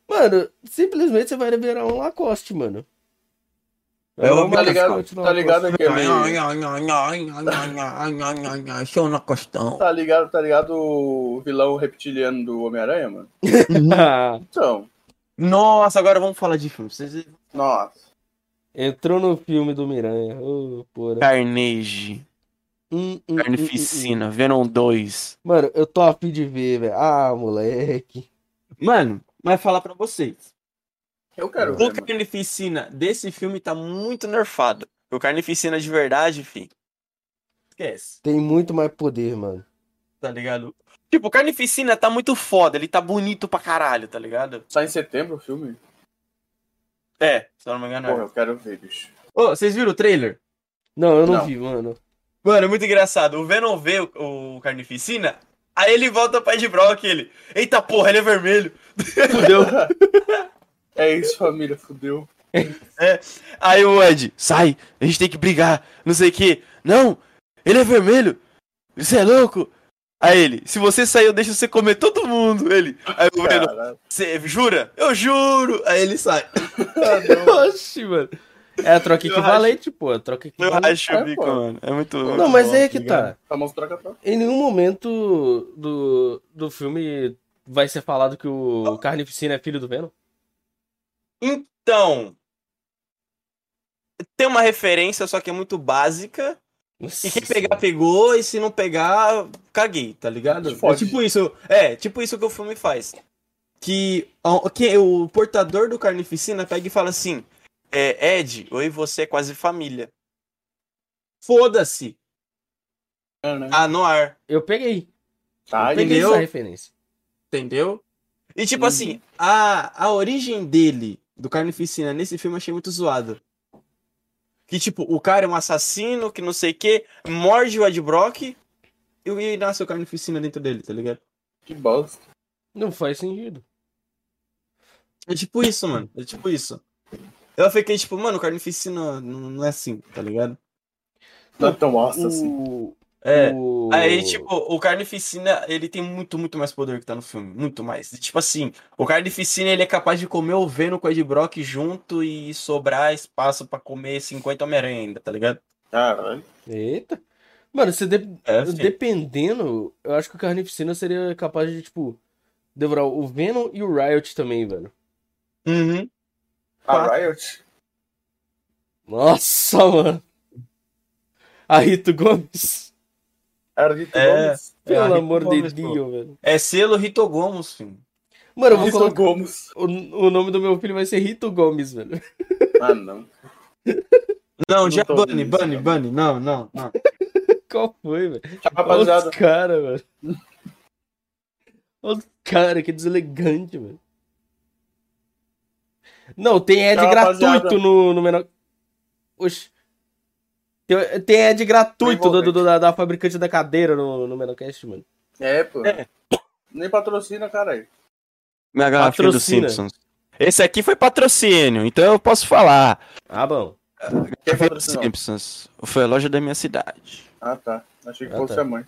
Mano, simplesmente você vai virar um Lacoste, mano. É o- Tá ligado, tá ligado aquele. Show na costão. Tá ligado, tá ligado o vilão reptiliano do Homem-Aranha, mano? Ah, Então, Nossa, agora vamos falar de filme. Vocês... nossa. Entrou no filme do Miranha. Ô, porra. Carnage, Hum, hum, hum, hum, hum. Carnificina, Venom 2. Mano, eu tô afim de ver, velho. Ah, moleque. Mano, mas falar pra vocês. Eu quero O ver, mano. Carnificina desse filme tá muito nerfado. O Carnificina de verdade, fi. Esquece, Tem muito mais poder, mano. tá ligado? Tipo, o Carnificina tá muito foda, ele tá bonito pra caralho, tá ligado? Sai em setembro o filme? É, se eu não me engano. Porra, é. eu quero ver, bicho. Ô, vocês viram o trailer? Não, eu não, Não. vi, mano. Mano, é muito engraçado. O Venom vê o, o Carnificina, aí ele volta pra Ed Brock e ele. Eita porra, ele é vermelho. Fudeu. (laughs) É isso, família, fudeu. Aí o Ed, sai, a gente tem que brigar, não sei o que. Não, ele é vermelho. Você é louco? Aí ele, se você sair, eu deixo você comer todo mundo. Ele, aí o Venom, Caralho. você jura? Eu juro. Aí ele sai. Ah. (laughs) Oxi, mano. É a troca Eu equivalente, pô. A troca Eu equivalente. acho o É, bico, mano. É muito. Não, muito mas bom, aí é que tá. Famoso troca-troca. Em nenhum momento do, do filme vai ser falado que o Carnificina é filho do Venom? Então. Tem uma referência, só que é muito básica. E quem pegar, pegou, e se não pegar, caguei, tá ligado? É tipo isso. É, tipo isso que o filme faz. Que, que o portador do Carnificina pega e fala assim: é, Ed, eu e você é quase família. Foda-se. Né? Ah, no ar. Eu peguei. Tá, eu peguei entendeu? essa referência. Entendeu? E tipo Uhum. assim, a, a origem dele, do Carnificina, nesse filme eu achei muito zoado. Que tipo, o cara é um assassino, que não sei o que, morde o Ed Brock e, e nasce o Carnificina dentro dele, tá ligado? que bosta. Não faz sentido. É tipo isso, mano. É tipo isso. Eu fiquei tipo, mano, o Carnificina não, não é assim, tá ligado? Não é tão bosta assim. É. o- Aí, tipo, o Carnificina, ele tem muito, muito mais poder que tá no filme. Muito mais. Tipo assim, o Carnificina, ele é capaz de comer o Venom com o Ed Brock junto e sobrar espaço pra comer 50 Homem-Aranha ainda, tá ligado? Caralho. Eita. Mano, se de- É, dependendo, eu acho que o Carnificina seria capaz de, tipo, devorar o Venom e o Riot também, velho. Uhum. A Riot? Nossa, mano. A Rito Gomes. Era de É. Gomes? É, Pelo Rito amor Gomes, de. Deus, velho. É selo Rito Gomes, filho. Mano, eu vou Rito colocar. Gomes. O, o nome do meu filho vai ser Rito Gomes, velho. Ah, não. Não, já tô Bunny, Bunny, não. Bunny. Não, não, não. (laughs) Qual foi, velho? Rapaziada. os caras, velho. Olha os caras, que deselegante, velho. Não, tem ad Tchau, gratuito rapaziada. no, no menor. Oxi. Tem, tem ad gratuito do, do- do- da, da fabricante da cadeira no, no Menocast, mano. É, pô. É. Nem patrocina, caralho. Minha garrafinha dos Patrocina. Simpsons. Esse aqui foi patrocínio, então eu posso falar. Ah, bom. Quem patrocinou? Simpsons. Foi a loja da minha cidade. Ah, tá. Achei que Ah, fosse tá. a mãe.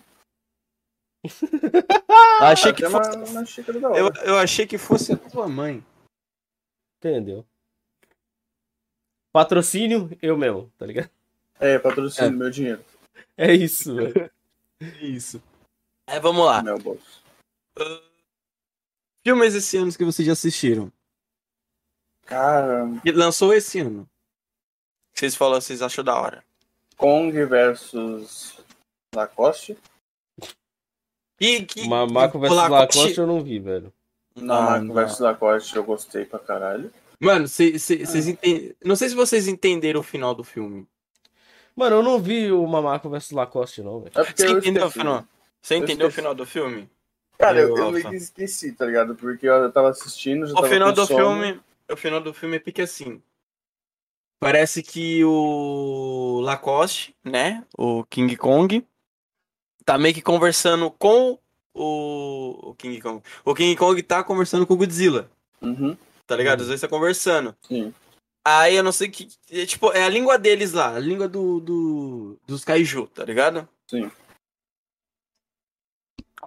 (laughs) achei Ah, que fosse. uma, uma. Eu, eu achei que fosse a tua mãe. Entendeu? Patrocínio, eu mesmo, tá ligado? É, patrocina meu dinheiro. É isso, velho. (laughs) Isso. É, vamos lá. Meu bolso. Filmes esse ano que vocês já assistiram. Cara, Que lançou esse ano. Vocês falaram, vocês acham da hora. Kong versus Lacoste. E que. Mamaco vs Lacoste- Lacoste eu não vi, velho. Namaco não. versus Lacoste eu gostei pra caralho. Mano, vocês entendem. Não sei se vocês entenderam o final do filme. Mano, eu não vi o Mamaco vs Lacoste, não, velho. É Você eu entendeu o final? Você Eu entendeu o final do filme? Cara, eu, Eu, eu meio que esqueci, tá ligado? Porque eu tava assistindo, já O tava final do sono. filme. O final do filme é pique assim. Parece que o Lacoste, né? O King Kong, tá meio que conversando com o, o King Kong. O King Kong tá conversando com o Godzilla, Uhum, tá ligado? Os dois tá conversando. sim. Aí eu não sei que. é, tipo, é a língua deles lá, a língua do, do dos kaiju, tá ligado? Sim.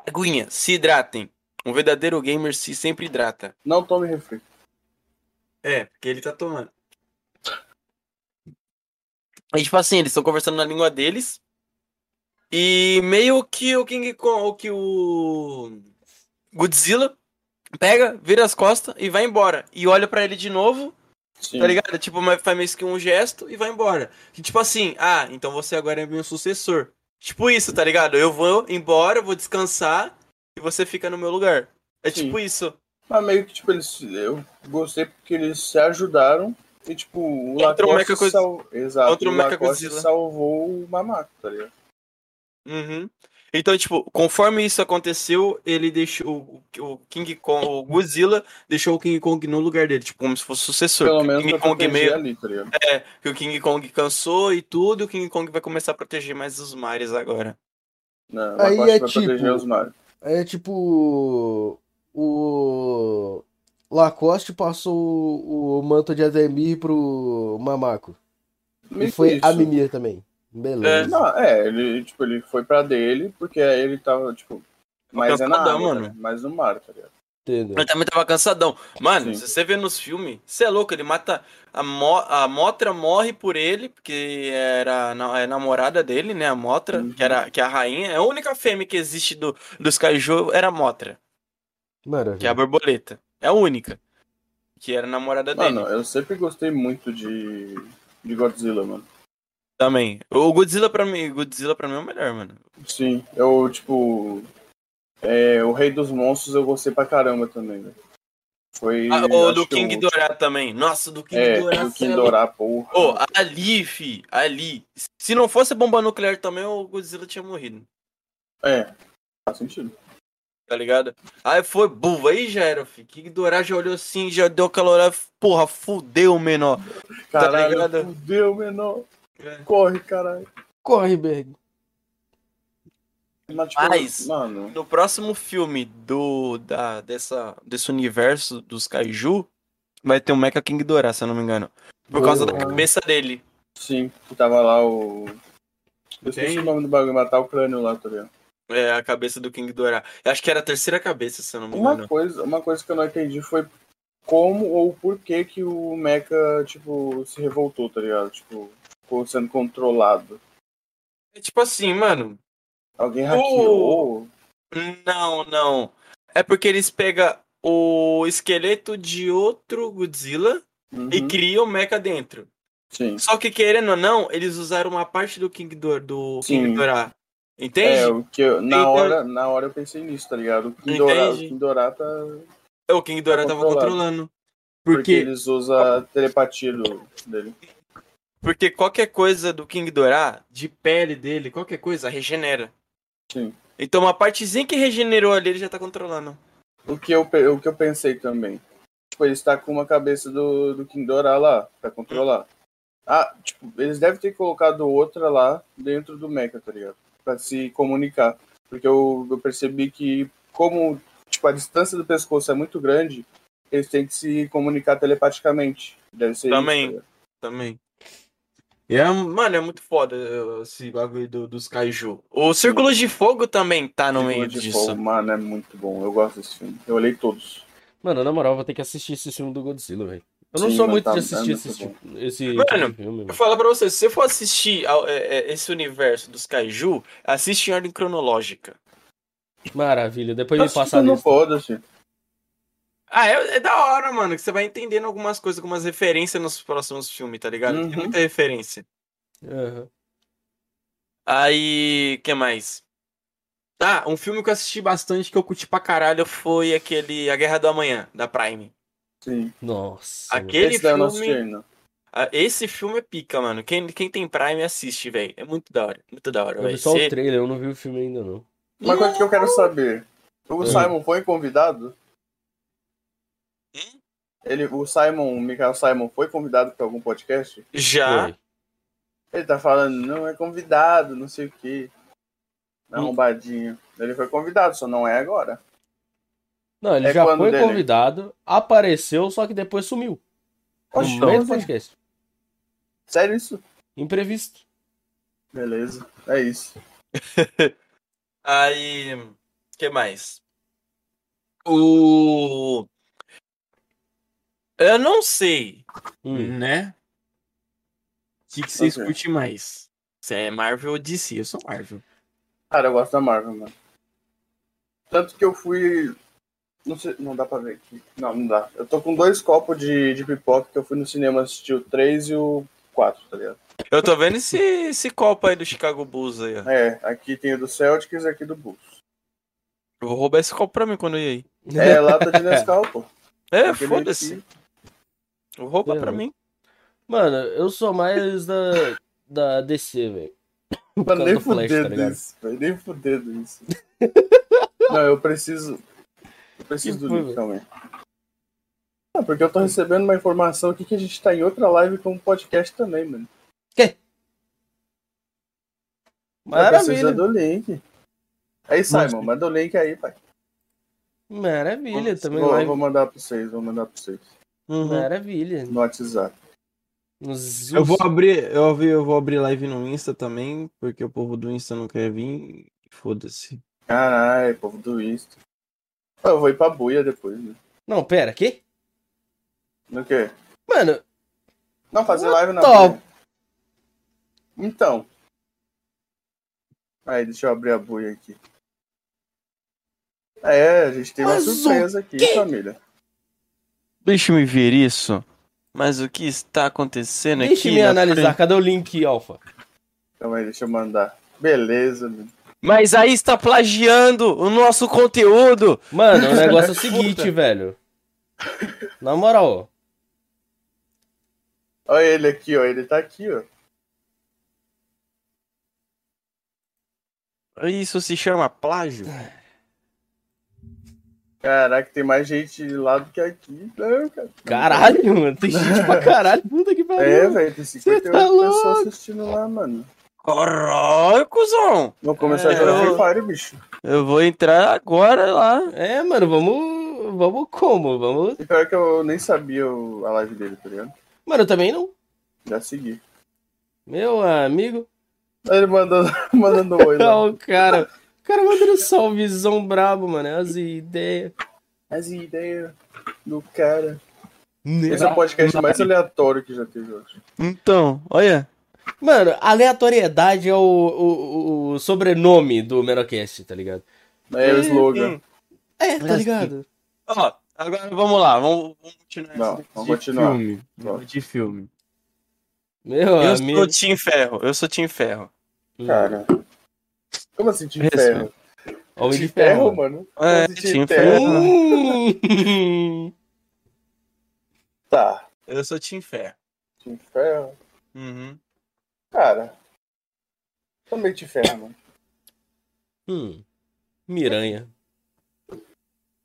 Aguinha, se hidratem. Um verdadeiro gamer se sempre hidrata. Não tome refri. É, porque ele tá tomando. E tipo assim, eles estão conversando na língua deles. E meio que o King Kong, que o Godzilla pega, vira as costas e vai embora. E olha pra ele de novo, Sim. tá ligado? Tipo, faz meio que um gesto e vai embora. Que tipo assim, ah, então você agora é meu sucessor. Tipo isso, tá ligado? Eu vou embora, vou descansar e você fica no meu lugar. É Sim. tipo isso. Mas meio que, tipo, eles. Eu gostei porque eles se ajudaram. E, tipo, o Contra o Lacoste Mecha- sal... Exato. contra o Lacoste salvou o Mamaco, tá ligado? Uhum. Então, tipo, conforme isso aconteceu, ele deixou o, King Kong, o Godzilla deixou o King Kong no lugar dele, tipo, como se fosse sucessor. Pelo menos King Kong meio, ali, tá ligado? é, que o King Kong cansou e tudo, e o King Kong vai começar a proteger mais os mares agora. Não, o Aí é tipo- proteger os mares. É tipo. O. Lacoste passou o, manto de Ademir pro Mamaco. E foi isso. a Mimir também. Beleza. Não, é, ele, tipo, ele foi pra dele, porque aí ele tava, tipo, mais é na mano. né? mais no mar, tá ligado? Entendeu? Ele também tava cansadão. Mano, Sim. se você vê nos filmes, você é louco, ele mata. A, Mo, a Motra morre por ele, porque era na, é namorada dele, né? A Motra, Uhum. que, era, que é a rainha. É a única fêmea que existe do, dos Kaiju era a Motra, Maravilha. que é a borboleta. É a única. Que era a namorada dele. Mano, eu sempre gostei muito de, de Godzilla, mano. Também. O Godzilla pra mim, Godzilla pra mim é o melhor, mano. Sim, eu, tipo. É, o Rei dos Monstros eu gostei pra caramba também, velho. Foi. Ah, o do King o- Dorá também. Nossa, do King É, Dorá. do é King. Dorá, porra. Ô, ali, fi, ali. Se não fosse bomba nuclear também, o Godzilla tinha morrido. É, faz sentido. Tá ligado? Aí foi, buva, aí já era, fi. King Dorá já olhou assim, já deu aquela olhada, porra, fudeu, menor. Caralho, ligado? fudeu, menor. É. Corre, caralho. Corre, Berg. Mas, tipo, Mas- mano, No próximo filme do, da, dessa, desse universo dos Kaiju, vai ter o Mecha King Dorá, se eu não me engano. Por causa da cabeça dele. sim, que tava lá o. Eu esqueci Tem? o nome do bagulho, matar o crânio lá, tá ligado? É, a cabeça do King Dorá. Eu acho que era a terceira cabeça, se eu não me Uma engano. coisa, uma coisa que eu não entendi foi como ou por que que o Mecha, tipo, se revoltou, tá ligado? Tipo, sendo controlado. É tipo assim, mano. Alguém hackeou? Não, não. É porque eles pegam o esqueleto de outro Godzilla Uhum, e criam o Mecha dentro. Sim. Só que querendo ou não, eles usaram uma parte do King, Dor do King Sim. Dorá. Entende? É, o que eu, na, Então- hora, na hora eu pensei nisso, tá ligado? O o Entendi. Kindorá tá. o King Dorá tá tava controlando. Porque, Porque, eles usam a telepatia do, dele. Porque qualquer coisa do King Dorá, de pele dele, qualquer coisa, regenera. Sim. Então uma partezinha que regenerou ali, ele já tá controlando. O que eu, o que eu pensei também. Tipo, ele está com uma cabeça do, do Kindorá lá, pra controlar. Ah, tipo, eles devem ter colocado outra lá dentro do Mecha, tá ligado? Pra se comunicar. Porque eu, eu percebi que, como tipo, a distância do pescoço é muito grande, eles têm que se comunicar telepaticamente. Deve ser Também. isso. tá? Também. E é, mano, é muito foda eh, esse bagulho do- dos kaiju. O Círculo de Fogo também tá no meio Círculo de disso. Fogo, mano, é muito bom. Eu gosto desse filme. Eu olhei todos. Mano, na moral, vou ter que assistir esse filme do Godzilla, velho. Eu não Sim, sou muito tá- de é assistir esse, tipo, esse Mano, tipo de filme, Eu mano. falo pra você, se você for assistir ao- é, é, esse universo dos kaiju, assiste em ordem cronológica. Maravilha, depois me Assisti passa a lista. foda-se. Ah, é, é da hora, mano, que você vai entendendo algumas coisas, algumas referências nos próximos filmes, tá ligado? Tem Uhum. muita referência. Aham. Aí, que mais? Ah, um filme que eu assisti bastante, que eu curti pra caralho, foi aquele A Guerra do Amanhã, da Prime. Sim. Nossa. Aquele assisti filme. ah, Esse filme é pica, mano. Quem, quem tem Prime assiste, velho. É muito da hora. Muito da hora, Eu vi velho. só Cê- o trailer, eu não vi o filme ainda, não. Uma coisa que eu quero saber. O Hum. Simon foi convidado? Hum? Ele, o Simon, o Michael Simon foi convidado para algum podcast? Já. Foi. Ele tá falando, não é convidado, não sei o quê. Hum. Arrombadinho. Ele foi convidado, só não é agora. Não, ele É já foi dele? convidado, apareceu, só que depois sumiu. Oxe, no meio do como? podcast. Sério isso? Imprevisto. Beleza, é isso. (laughs) Aí. que mais? O. Eu não sei, Hum. né? O que, que vocês Ok. curtem mais? Se é Marvel ou DC? Eu sou Marvel. Cara, eu gosto da Marvel, mano. Tanto que eu fui. Não sei, não dá pra ver aqui. Não, não dá. Eu tô com dois copos de, de pipoca que eu fui no cinema assistir o 3 e o 4, tá ligado? Eu tô vendo esse, esse copo aí do Chicago Bulls aí, ó. É, aqui tem o do Celtics e aqui do Bulls. Eu vou roubar esse copo pra mim quando eu ir aí. É, lata de Nescau, pô. (laughs) É, foda-se. É, pra não. mim. Mano, eu sou mais da, da DC, velho. Mano, nem tá fudendo isso, velho. Nem fudendo isso. Não, eu preciso. Eu preciso Que do link também. Não, porque eu tô recebendo uma informação aqui que a gente tá em outra live com um podcast também, mano. Eu preciso Maravilha. do link. Aí, Simon, Mostra. manda o link aí, pai. Maravilha, também vou, live. vou mandar pra vocês, vou mandar pra vocês. Uhum. Maravilha. No WhatsApp. Nos Eu vou abrir, eu, vi- eu vou abrir live no Insta também, porque o povo do Insta não quer vir. Foda-se. Caralho, povo do Insta. Eu vou ir pra buia depois, né? Não, pera, que? No quê? Mano, Não, fazer live na the- buia. Então. Aí, deixa eu abrir a buia aqui. É, a gente tem uma Mas o surpresa aqui, família. Deixa eu me ver isso. Mas o que está acontecendo deixa aqui? me na analisar. frente? Cadê o link, Alpha? Calma aí, deixa eu mandar. Beleza, mano. Mas aí está plagiando o nosso conteúdo. Mano, o negócio é o (laughs) seguinte, velho. Na moral, Olha ele aqui, ó. Ele tá aqui, ó. Isso se chama plágio. (laughs) Caraca, tem mais gente lá do que aqui. Não, cara. caralho, mano. Tem gente pra caralho. Puta que É, pariu. velho, tem 58 tá pessoas louco? assistindo lá, mano. Caralho, cuzão. Vou começar É, a jogar eu- Free Fire, bicho. Eu vou entrar agora lá. É, mano, vamos. Vamos como? Vamos. E pior que eu nem sabia a live dele, tá ligado? Mano, eu também não. Já segui. Meu amigo. Ele mandando, (laughs) mandando oi lá. Olha o cara. O cara mandando salvezão brabo, mano. É as ideias. As ideias do cara. Esse é o podcast mais aleatório que já teve hoje. Então, olha. Mano, aleatoriedade é o, o, o sobrenome do Menocast, tá ligado? É o slogan. É, tá ligado? Ó, agora vamos lá. Vamos, vamos continuar. Não, esse vamos de continuar. Filme. De filme. Meu Eu amigo. sou Team Ferro. Eu sou Team Ferro. Cara. Como assim, Team Respeito. Ferro? Homem Team de ferro. mano? É, assim, Team Team Ferro. Hum. (laughs) Tá. Eu sou Team Ferro. Team Ferro. Uhum. Cara. Também Team Ferro, mano. Hum. Miranha.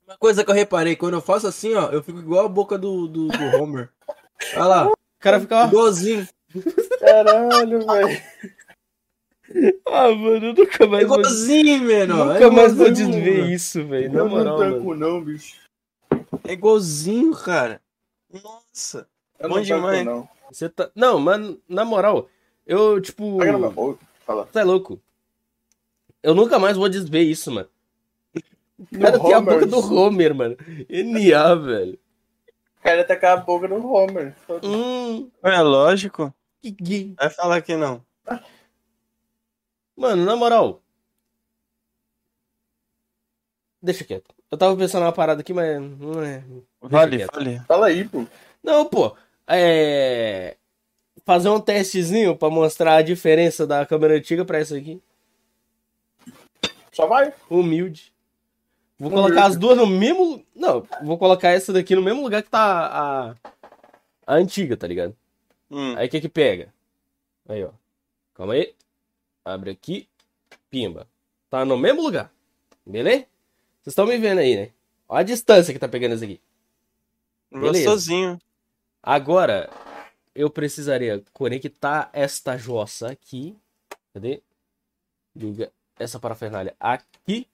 Uma coisa que eu reparei, quando eu faço assim, ó, eu fico igual a boca do, do, do Homer. Olha lá, (laughs) O cara fica. igualzinho. Caralho, velho. Ah, mano, eu nunca mais vou. Igualzinho, mano. Nunca mais vou igualzinho, desver mano. isso, velho. Na moral, não mano. tanco não, bicho. É igualzinho, cara. Nossa. Eu Bom não demais. não. Você tá. Não, mano, na moral, eu, tipo. Bolso. Fala. Você é louco. Eu nunca mais vou desver isso, mano. O No cara tem a boca do Homer, mano. NA, velho. O cara tá com a boca no Homer. Hum, É lógico. que. Vai falar que não. (laughs) Mano, na moral. Deixa quieto. Eu tava pensando numa parada aqui, mas não é. Vale, vale. Fala aí, pô. Não, pô. É. fazer um testezinho pra mostrar a diferença da câmera antiga pra essa aqui. Só vai. Humilde. Vou Humilde. colocar as duas no mesmo. Não, vou colocar essa daqui no mesmo lugar que tá a, a antiga, tá ligado? Hum. Aí o que que pega? Aí, ó. Calma aí. Abre aqui. Pimba. Tá no mesmo lugar. Beleza? Vocês estão me vendo aí, né? Olha a distância que tá pegando isso aqui. beleza. Gostosinho. Agora, eu precisaria conectar esta jossa aqui. Cadê? Liga essa parafernália aqui.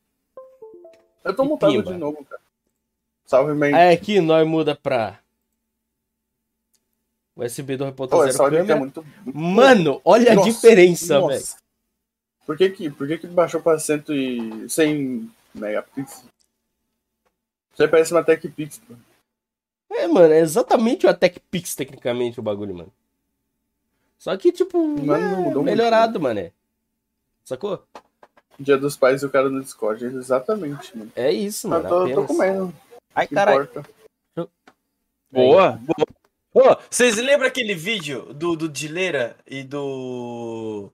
Eu tô pimba. de novo, cara. Salve, man. Aí aqui nós muda pra USB Pô, 2.0 essa áudio aqui é muito. Mano, olha a Nossa, diferença, nossa. velho. Por que que, por que que baixou pra 100 e 100 megapixels? Isso aí parece uma TechPix, pô. É, mano, é exatamente o Attack Pix, tecnicamente, o bagulho, mano. Só que, tipo, Mano, não é mudou muito, melhorado, mano. é. Sacou? Dia dos pais e o cara no Discord. Exatamente, mano. É isso, Eu mano. tô, tô apenas. comendo. Ai, caralho. Boa, boa. Ô, vocês lembram aquele vídeo do, do Dileira e do.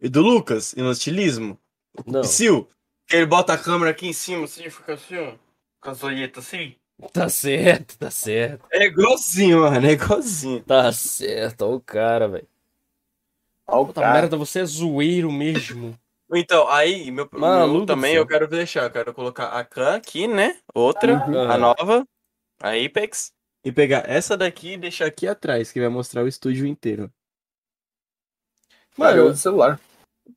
E do Lucas, e no estilismo? Não, Psyu? Que ele bota a câmera aqui em cima, assim, e fica assim, ó. Com as olhetas assim. tá certo, tá certo. É igualzinho, mano, é igualzinho. Tá certo, ó o cara, velho. Puta cara. merda, você é zoeiro mesmo. Então, aí, meu, Maluco meu do também eu quero deixar. Eu quero colocar a Khan aqui, né? Outra, Uhum. a nova, a Apex. E pegar essa daqui e deixar aqui atrás, que vai mostrar o estúdio inteiro. Mano, eu celular.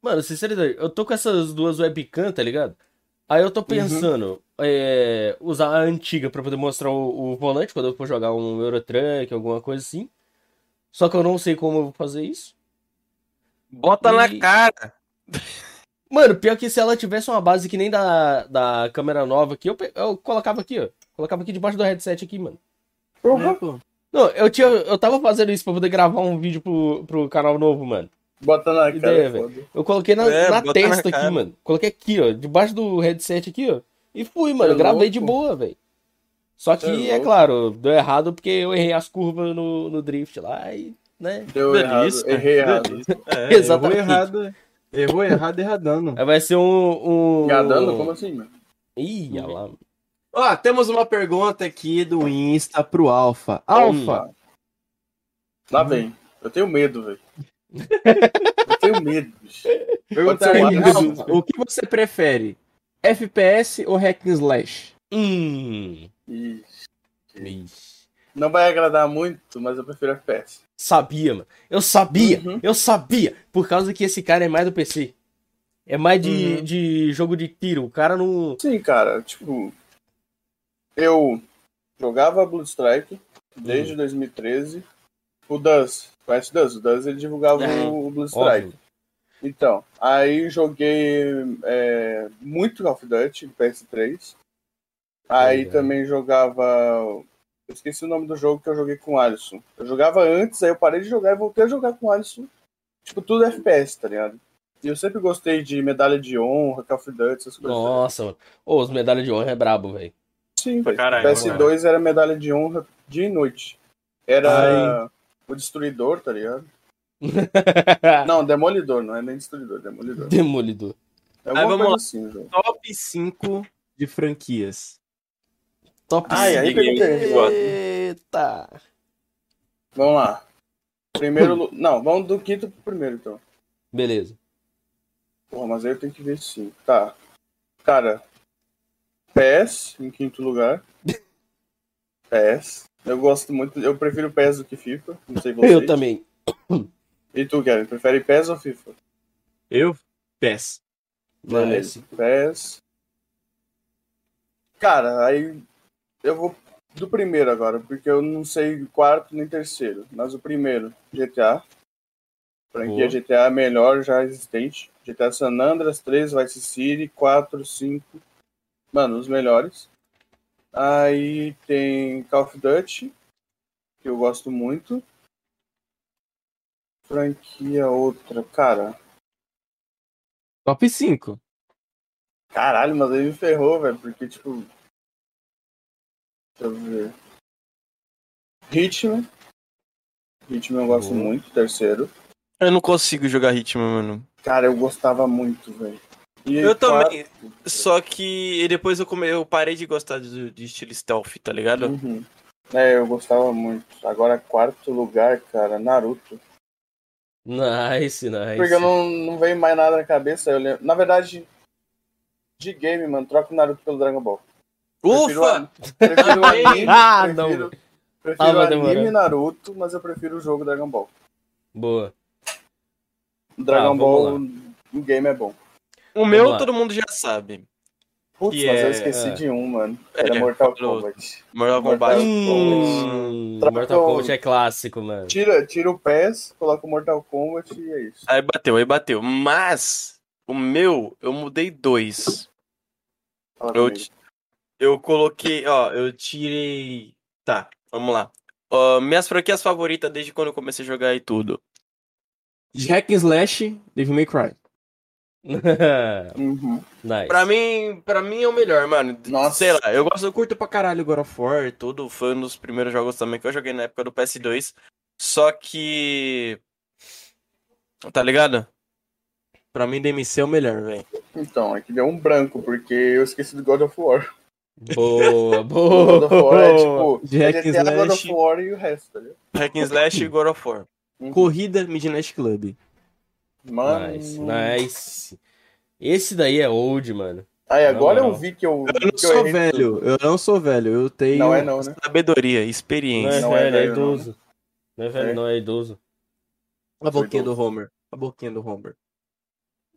Mano, sinceridade, eu tô com essas duas webcam, tá ligado? Aí eu tô pensando é, usar a antiga pra poder mostrar o, o volante quando eu for jogar um Eurotruck, alguma coisa assim. Só que eu não sei como eu vou fazer isso. Bota na E- cara! Mano, pior que se ela tivesse uma base que nem da, da câmera nova aqui, eu, pe- eu colocava aqui, ó. Colocava aqui debaixo do headset aqui, mano. Porra. Pô. Não, eu tinha. Eu tava fazendo isso pra poder gravar um vídeo pro, pro canal novo, mano. Bota na cara. Ideia, é. Eu coloquei na, É, na testa na aqui, mano. Coloquei aqui, ó, debaixo do headset aqui, ó. E fui, mano. É gravei de boa, velho. Só que, é é, louco. claro, deu errado porque eu errei as curvas no, no drift lá e, né? Deu Delícia, errado. Errei errado. É, (laughs) Exatamente. Errou errado. Errou errado, erradando. Aí vai ser um. um... Como assim, mano? Ih, olha lá. Ó, temos uma pergunta aqui do Insta pro Alfa. Alfa, Lá vem. Eu tenho medo, velho. Eu tenho medo, o que você prefere? FPS ou Hack and Slash? Hum. Ixi. Ixi. Não vai agradar muito, mas eu prefiro FPS. Sabia, mano. Eu sabia, Uhum. eu sabia. Por causa que esse cara é mais do PC. É mais de, Uhum. de jogo de tiro. O cara não. Sim, cara, tipo. Eu jogava Blue Strike desde 2013. O Duz, conhece o Duz? O Duz ele divulgava É, o Blue Strike. Óbvio. Então, aí joguei é, muito Call of Duty no PS3. Aí Legal. também jogava. Eu esqueci o nome do jogo que eu joguei com o Alisson. Eu jogava antes, aí eu parei de jogar e voltei a jogar com o Alisson. Tipo, tudo FPS, tá ligado? E eu sempre gostei de medalha de honra, Call of Duty, essas coisas. Nossa, mano. Ô, os medalhas de honra é brabo, velho. Sim, caralho, PS2 era medalha de honra dia e noite. Era o destruidor, tá ligado? (laughs) Não, demolidor, não é nem destruidor, demolidor. Demolidor. É Aí, vamos lá. assim. Top 5 de franquias. Top Ai, aí cinco. pegou pergunta. Eita. Vamos lá. Primeiro. Não, vamos do quinto pro primeiro, então. Beleza. Porra, mas aí eu tenho que ver sim. Tá. Cara. PES em quinto lugar. (laughs) PES. Eu gosto muito. Eu prefiro PES do que FIFA. Não sei vocês. Eu também. E tu, Kevin? Prefere PES ou FIFA? Eu? PES. Beleza. PES. Cara, aí eu vou do primeiro agora, porque eu não sei quarto nem terceiro. Mas o primeiro, GTA. Franquia Boa. GTA é melhor já existente. GTA San Andreas 3, Vice City, 4, 5. Mano, os melhores. Aí tem Call of Duty, que eu gosto muito. Franquia outra, cara. Top 5. Caralho, mas aí me ferrou, velho, porque tipo. Deixa eu ver. Hitman. Ritmo eu gosto Boa. muito, terceiro. Eu não consigo jogar ritmo, mano. Cara, eu gostava muito, velho. E Eu também. Só que depois eu, come... eu parei de gostar de, de estilo stealth, tá ligado? Uhum. É, eu gostava muito. Agora, quarto lugar, cara, Naruto. Nice, nice. Porque eu não, não veio mais nada na cabeça. Eu lembro... Na verdade, de game, mano, troca o Naruto pelo Dragon Ball. Ufa! Prefiro o anime, Ah, não, prefiro, velho. prefiro Ah, anime. Naruto, mas eu prefiro o jogo Dragon Ball. Boa. Dragon Ah, Ball, o game é bom. O meu lá. todo mundo já sabe. Putz, Que mas eu é- esqueci é. de um, mano. Era É, Mortal. Kombat. Mortal Mortal Kombat. Hum, Troca Mortal Kombat é clássico, mano. Tira, tira o PES, coloca o Mortal Kombat e é isso. Aí bateu, aí bateu. Mas o meu, eu mudei dois. Fala Eu, comigo. eu coloquei, ó, eu tirei. Tá, vamos lá. Ó, minhas franquias favoritas desde quando eu comecei a jogar e tudo. And Slash, Devil May Cry. (laughs) Uhum. nice. Pra mim, pra mim é o melhor, mano. Nossa. Sei lá, eu gosto, eu curto pra caralho God of War e tudo. Foi um dos primeiros jogos também que eu joguei na época do PS2. Só que. Tá ligado? Pra mim, DMC é o melhor, velho. Então, é que deu um branco, porque eu esqueci do God of War. Boa, (laughs) O God of War é boa. tipo, De é God slash. of War e o resto, tá ligado? Hack and Slash e God of War. Uhum. Corrida Midnight Club. Mano. Nice, nice. Esse daí é old, mano. Aí agora Na eu moral. vi que eu. Eu não que eu sou errei velho, eu não sou velho, eu tenho. Não é não, né? Sabedoria, Não é experiência. Não é velho, é velho, não, idoso. Não é velho, É. não, é idoso. A boquinha do Homer. A boquinha do Homer.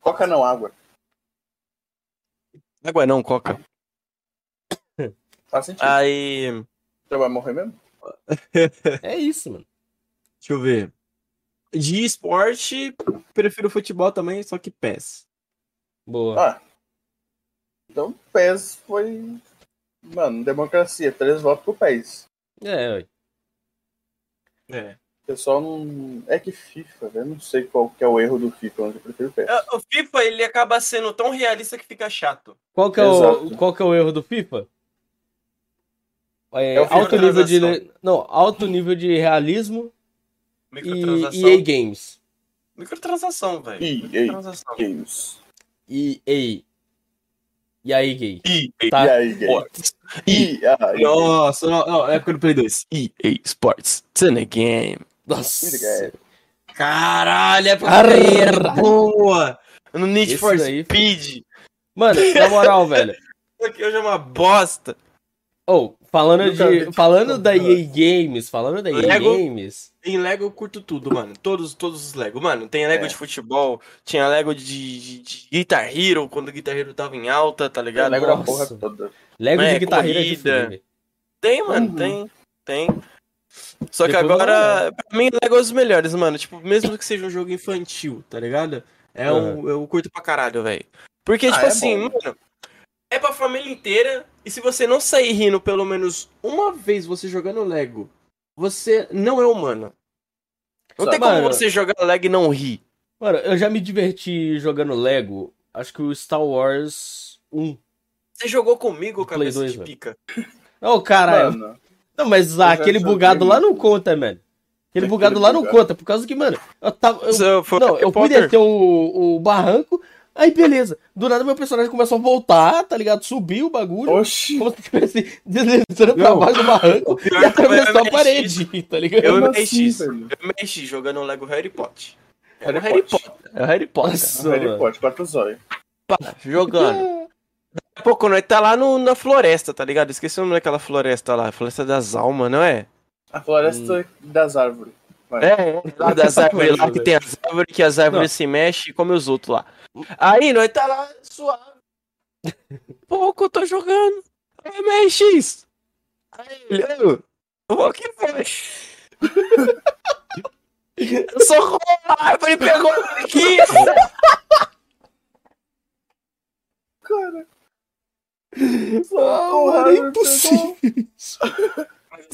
Coca não, água. Água não, coca. (coughs) Faz sentido. Aí. Você vai morrer mesmo? É isso, mano. Deixa eu ver. De esporte, prefiro futebol também, só que PES. Boa. Ah. Então, PES foi. Mano, democracia. Três votos pro PES. É, ué. É. O pessoal não. É que FIFA. Eu não sei qual que é o erro do FIFA, mas eu prefiro PES. O FIFA, ele acaba sendo tão realista que fica chato. Qual que é, o, qual que é o erro do FIFA? É, É alto nível de. Não, alto nível de realismo e Microtransação. EA Games. Microtransação, velho. EA Microtransação. Games. EA. E aí, gay? EA Tá. E aí, Games? E aí, Nossa, não, não, época do Play 2. EA Sports. It's in a game. Nossa. Games. Caralho, é Caralho. boa. No Need Esse for daí- Speed. Mano, na moral, velho. (laughs) Isso aqui hoje é uma bosta. Ou, falando Nunca de. Falando da EA Games, falando da EA Lego. Games. Em Lego eu curto tudo, mano. Todos, todos os Lego. Mano, tem Lego É. de futebol, tinha Lego de, de- de Guitar Hero, quando o Guitar Hero tava em alta, tá ligado? Lego da porra toda. Lego É, de guitarra é de corrida. fuder, velho. Tem, mano, Uhum. tem, tem. Só que Depois vou agora, pra mim, Lego é os melhores, mano. Tipo, mesmo que seja um jogo infantil, tá ligado? É um, eu curto pra caralho, velho. Porque, Ah, tipo é assim, bom. mano, é pra família inteira. E se você não sair rindo pelo menos uma vez você jogando Lego, você não é humano. Não Só- tem como Mano. você jogar Lego e não rir. Mano, eu já me diverti jogando Lego. Acho que o Star Wars 1. Você jogou comigo, Play cabeça 2, de velho. pica. Ô, caralho. Mano, Não, mas já aquele bugado lá não conta, mano. Aquele (laughs) bugado lá não conta, por causa que, mano, eu tava. eu- foi não, eu fui Potter. descer o, o barranco, aí beleza. Do nada meu personagem começou a voltar, tá ligado? Subiu o bagulho. Oxi. Como se estivesse deslizando pra Não. baixo do barranco e foi atravessou a parede, tá ligado? Eu mexi, assim, eu mexi jogando Lego Harry Potter. É Harry o Harry Potter. Potter. É o Harry Potter. Nossa, Harry. Potter, quatro zóio. Pá, jogando. Daqui a pouco nós tá lá no, na floresta, tá ligado? Esqueci o nome daquela floresta lá. Floresta das Almas, não é? A floresta das árvores. Vai. É, lá (laughs) das árvores lá que tem as árvores, que as árvores se mexem e come os outros lá. Aí nós tá lá suave. Pouco eu tô jogando. É MX. Aí ele, ô, o que foi? Socorro, a árvore pegou aqui. Cara. Ah, Porra, mano, é impossível.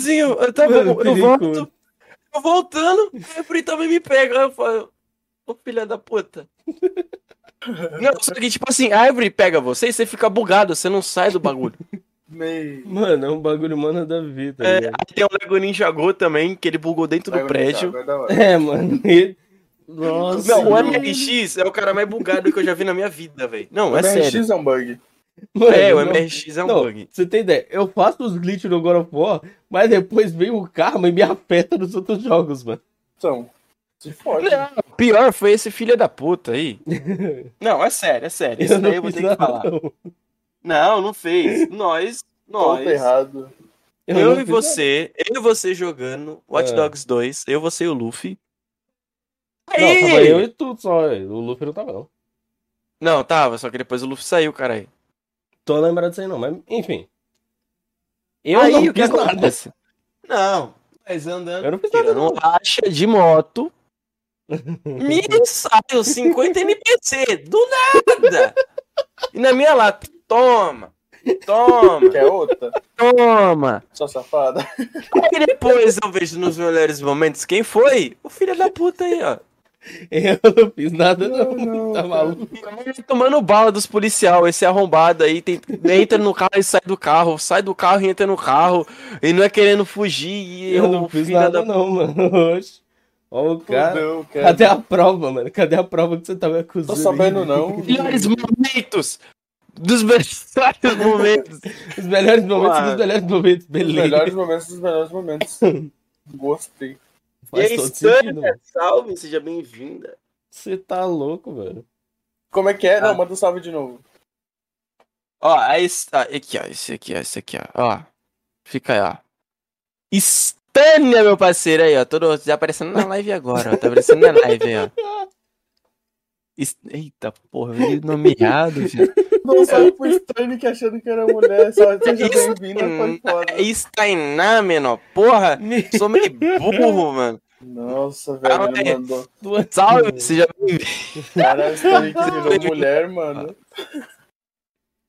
Zinho, eu, tá Mano, bom, eu volto. Eu voltando, a árvore também me pega. Aí eu falo, ô filha da puta. Não, só que tipo assim, a árvore pega você e você fica bugado, você não sai do bagulho. (laughs) Meio. Mano, é um bagulho mano da vida. É, aí tem o Lego Ninja Go também, que ele bugou dentro do Lego prédio. Ninjago é. É, mano. ele- Nossa. Não, o. MRX é o cara mais bugado que eu já vi na minha vida, velho. Não, O é sério. MRX é um bug. Mano, É, o não- MRX é um não, bug. Você tem ideia? Eu faço os glitches no God of War, mas depois vem o karma e me afeta nos outros jogos, mano. Então, se fode. Não, pior foi esse filho da puta aí. (laughs) Não, é sério, é sério. Isso Eu daí eu vou ter que nada, falar. não. Não, não fez. Nós, (laughs) nós. errado. Eu, não e você, eu e você jogando Watch É. Dogs 2, eu, você e o Luffy. nada. Não, tava Aí! eu e tu só. O Luffy não tava, não. Não, tava, só que depois o Luffy saiu, caralho. Tô lembrado disso aí, não, mas enfim. Eu aí não o que fiz nada. acontece? Não, mas andando, Eu não fiz nada, não. racha de moto, me saiu 50 NPC, do nada! E na minha lata, toma, toma, Quer outra? toma. Só safada. Aí depois eu vejo nos melhores momentos quem foi? O filho da puta aí, ó. Eu não fiz nada, não. Não, tá maluco? Tomando bala dos policial, esse arrombado aí tem, entra no carro e sai do carro, sai do carro e entra no carro, e não é querendo fugir, e Eu o não fiz nada, da não, mano. Oxe. Ó, o cara. Cara. Cadê a prova, mano? Cadê a prova que você tá me acusando? Tô sabendo aí? não. (laughs) melhores momentos dos melhores (laughs) momentos. Os melhores momentos dos melhores momentos, Os beleza. melhores momentos dos melhores momentos. (laughs) Gostei. Faz e aí, Stânia, mano. salve, seja bem-vinda. Você tá louco, velho. Como é que é? Ah. Não, manda um salve de novo. Ó, aí está, aqui, ó, esse aqui, ó, esse aqui, ó, ó. Fica aí, ó. Stânia, meu parceiro aí, ó, todo, tá aparecendo na live agora, ó, tá aparecendo na live aí, ó. Eita porra, eu li o nome errado, filho. (laughs) Não salve pro Stanley achando que era mulher. Só (laughs) seja bem-vinda, foi foda. É Stainá, menor, porra, (laughs) sou meio burro, mano. Nossa, velho, Ah, é. mandou. Salve, seja bem-vindo. Cara, o Stanley que virou mulher, mano.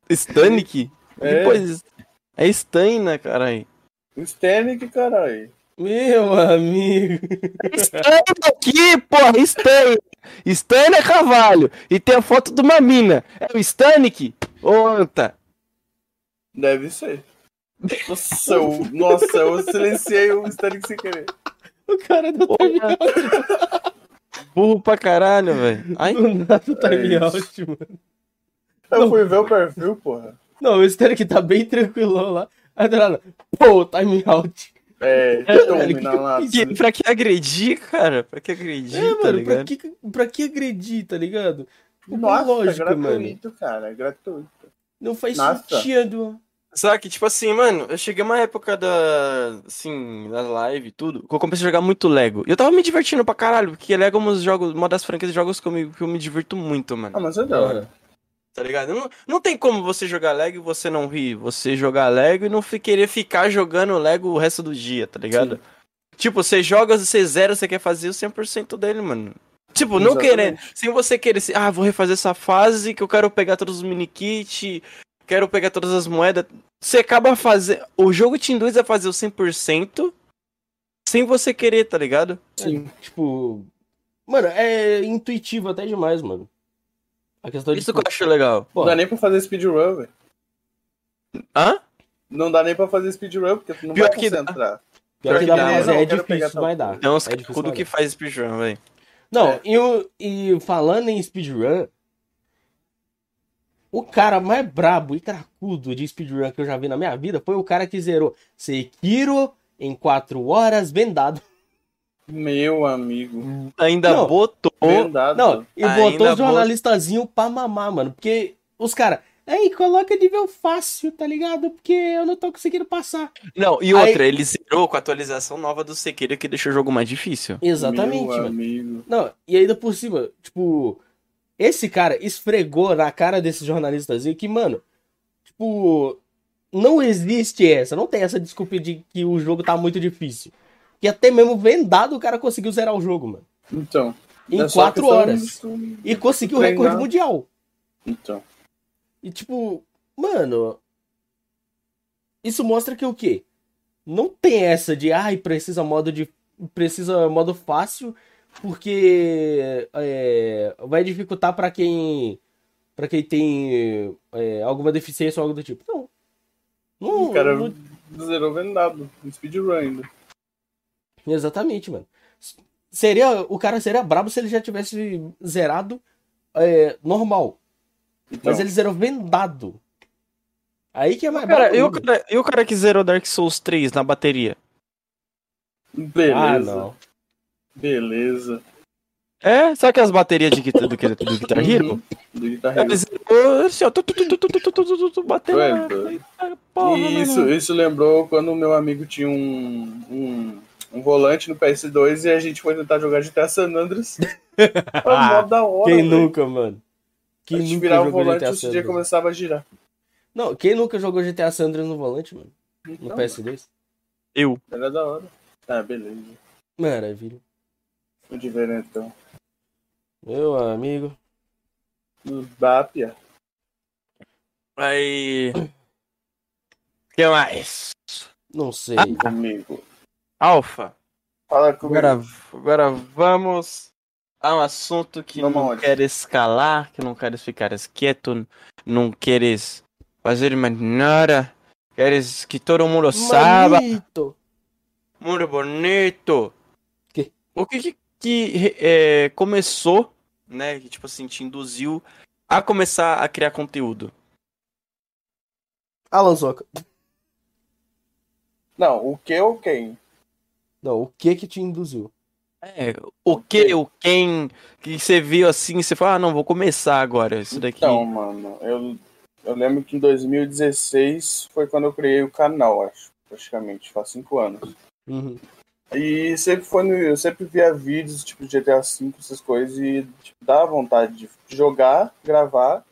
Stanik? É. Depois, é Staina, caralho. O Stanley, que caralho. Meu amigo. Staina aqui, porra, Staina. Staina é cavalo. E tem a foto de uma mina. É o Stanik? Ô, Anta. Deve ser. Nossa, eu, nossa, eu silenciei o Stanley sem querer. O cara do time Porra. Burro pra caralho, velho. Ai, do nada do time É out, mano. Eu fui ver o perfil, porra. Não, o Stanley que tá bem tranquilão lá. Aí do nada, pô, time out. É, velho, tome que na lata. pra que agredir, cara? Pra que agredir, É, tá mano, pra ligado? que, pra que agredir, tá ligado? Não Nossa, lógica, mano. gratuito, cara, é gratuito. Não faz Nossa. sentido. Só que, tipo assim, mano, eu cheguei uma época da. Assim, das lives e tudo, que eu comecei a jogar muito Lego. E eu tava me divertindo pra caralho, porque Lego é um dos jogos, uma das franquias de jogos que eu me, que eu me divirto muito, mano. Ah, mas é da hora. Tá ligado? Não, não tem como você jogar Lego e você não rir. Você jogar Lego e não querer ficar jogando Lego o resto do dia, tá ligado? Tipo, você joga, você zera, você quer fazer o 100% dele, mano. Tipo, não Exatamente. querendo. Sem você querer, assim, ah, vou refazer essa fase que eu quero pegar todos os mini kit, quero pegar todas as moedas. Você acaba fazendo. O jogo te induz a fazer o 100% sem você querer, tá ligado? Sim. Tipo, mano, é intuitivo até demais, mano. A questão de. Isso que eu acho legal. Pô, Não dá nem pra fazer speedrun, velho. Hã? Não dá nem pra fazer speedrun, porque tu não Pior vai que dá. concentrar. pior que que dá, dá, mas não, é pegar difícil, mas dá. Tem uns é tudo que faz speedrun, velho. Não, É. e, e falando em speedrun, o cara mais brabo e cracudo de speedrun que eu já vi na minha vida foi o cara que zerou Sekiro em 4 horas vendado. Meu amigo. Ainda Não. botou. Vendado. Não, e Ainda botou os vou- jornalistazinhos pra mamar, mano. Porque os caras, aí coloca nível fácil, tá ligado? Porque eu não tô conseguindo passar. Não, e Aí- outra, ele zerou com a atualização nova do Sekiro que deixou o jogo mais difícil. Exatamente, Meu mano. amigo. Não, e ainda por cima, tipo, esse cara esfregou na cara desses jornalistas que, mano, tipo, não existe essa, não tem essa desculpa de que o jogo tá muito difícil. Que até mesmo vendado o cara conseguiu zerar o jogo, mano. Então. Em é só 4 questão horas. de E conseguiu o recorde mundial. Então. E tipo, mano, isso mostra que o quê? Não tem essa de, ai, precisa modo de precisa modo fácil, porque é, vai dificultar pra quem para quem tem é, alguma deficiência ou algo do tipo. Não. Não, O cara não- zerou vendado. no Speedrun ainda. Exatamente, mano. Seria, o cara seria brabo se ele já tivesse zerado é, normal. Então. Mas ele zerou vendado. Aí que é mais cara, brabo. E o cara, e o cara que zerou Dark Souls 3 na bateria? Beleza. Ah, Beleza. É, sabe que as baterias de guitarra do, do, do Guitar Hero? Do Guitar Hero. Assim, ó, isso, isso lembrou quando o meu amigo tinha um, um um volante no PS2 e a gente foi tentar jogar GTA San Andreas. (laughs) Foi mó da hora. Quem velho. nunca, mano? A Quem gente nunca virava o volante e o CD começava a girar. Não, quem nunca jogou GTA San Andreas no volante, mano? No Então, PS2? Eu. Era da hora. Tá, beleza. Maravilha. Fui diferentão. Meu amigo. No Bapia. Aí. O (clears throat) que mais? Não sei. Comigo. Alfa. Fala comigo. Agora, agora vamos a um assunto que Vamos não aonde? queres escalar, que não queres ficar quieto, não queres fazer mais nada, queres que todo mundo saiba, Manito. muito bonito. Que? O que que, que, é, começou, né, que tipo assim, te induziu a começar a criar conteúdo? Alan Soca. Não, o que ou quem? Não, o que que te induziu? É, o que, o quem, que você viu assim, você falou, ah, não, vou começar agora, isso daqui. Então, mano, eu, eu lembro que em 2016 foi quando eu criei o canal, acho. Praticamente, faz cinco anos. Uhum. E sempre foi no, eu sempre via vídeos tipo de GTA V, essas coisas, e tipo, dá vontade de jogar, gravar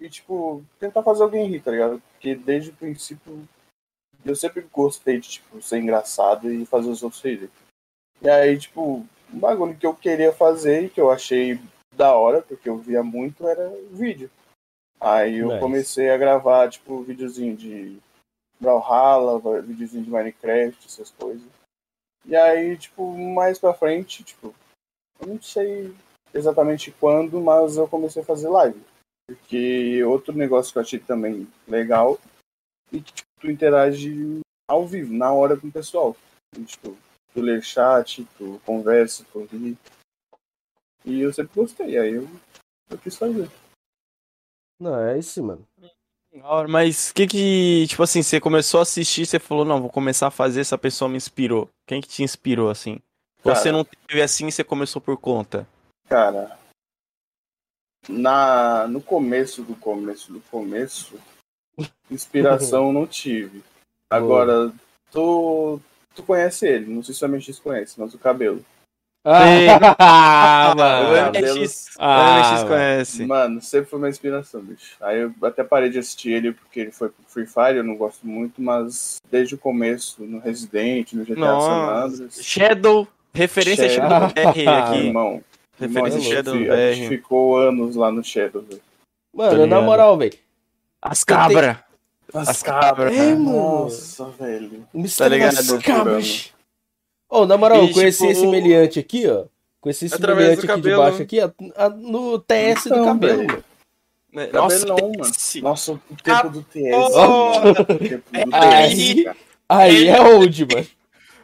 e tipo, tentar fazer alguém rir, tá ligado? Porque desde o princípio eu sempre gostei de tipo, ser engraçado e fazer os outros rirem. E aí, tipo, um bagulho que eu queria fazer e que eu achei da hora, porque eu via muito, era vídeo. Aí eu Nice. comecei a gravar, tipo, videozinho de Brawlhalla, videozinho de Minecraft, essas coisas. E aí, tipo, mais pra frente, tipo, eu não sei exatamente quando, mas eu comecei a fazer live. Porque outro negócio que eu achei também legal e que tipo, tu interage ao vivo, na hora com o pessoal. E, tipo, tu lê chat, tu conversa, tu ri. E eu sempre gostei, aí eu, eu quis fazer. Não, é isso, mano. Mas o que que, tipo assim, você começou a assistir, você falou, não, vou começar a fazer, essa pessoa me inspirou. Quem que te inspirou, assim? Cara. Você não teve assim, você começou por conta. Cara, na, no começo do começo do começo, inspiração (laughs) não tive. Agora, tu, tu conhece ele, não sei se a MX conhece, mas o cabelo. Ah, (laughs) O mano. cabelo. MX, Ah, o MX conhece. Mano, sempre foi uma inspiração, bicho. Aí eu até parei de assistir ele porque ele foi pro Free Fire, eu não gosto muito, mas desde o começo, no Resident, no GTA San Nossa. Andreas. Shadow, referência Shadow. Shadow BR aqui. Irmão, (laughs) Referência irmão, a Shadow a gente ficou anos lá no Shadow, velho. Mano, na moral, velho. As cabras. As cabras. É, mano. Nossa, velho. O mistério ligado? das cabras. Ô, na moral, E, eu conheci tipo, esse meliante aqui, ó. Conheci esse Através meliante do aqui de cabelo. baixo aqui, ó, a- no TS do Então, cabelo, velho. mano. Né? Nossa, não, tem mano. Nossa, o tempo do TS. Oh! mano. O tempo do Aí- TS, cara. Aí é old, mano.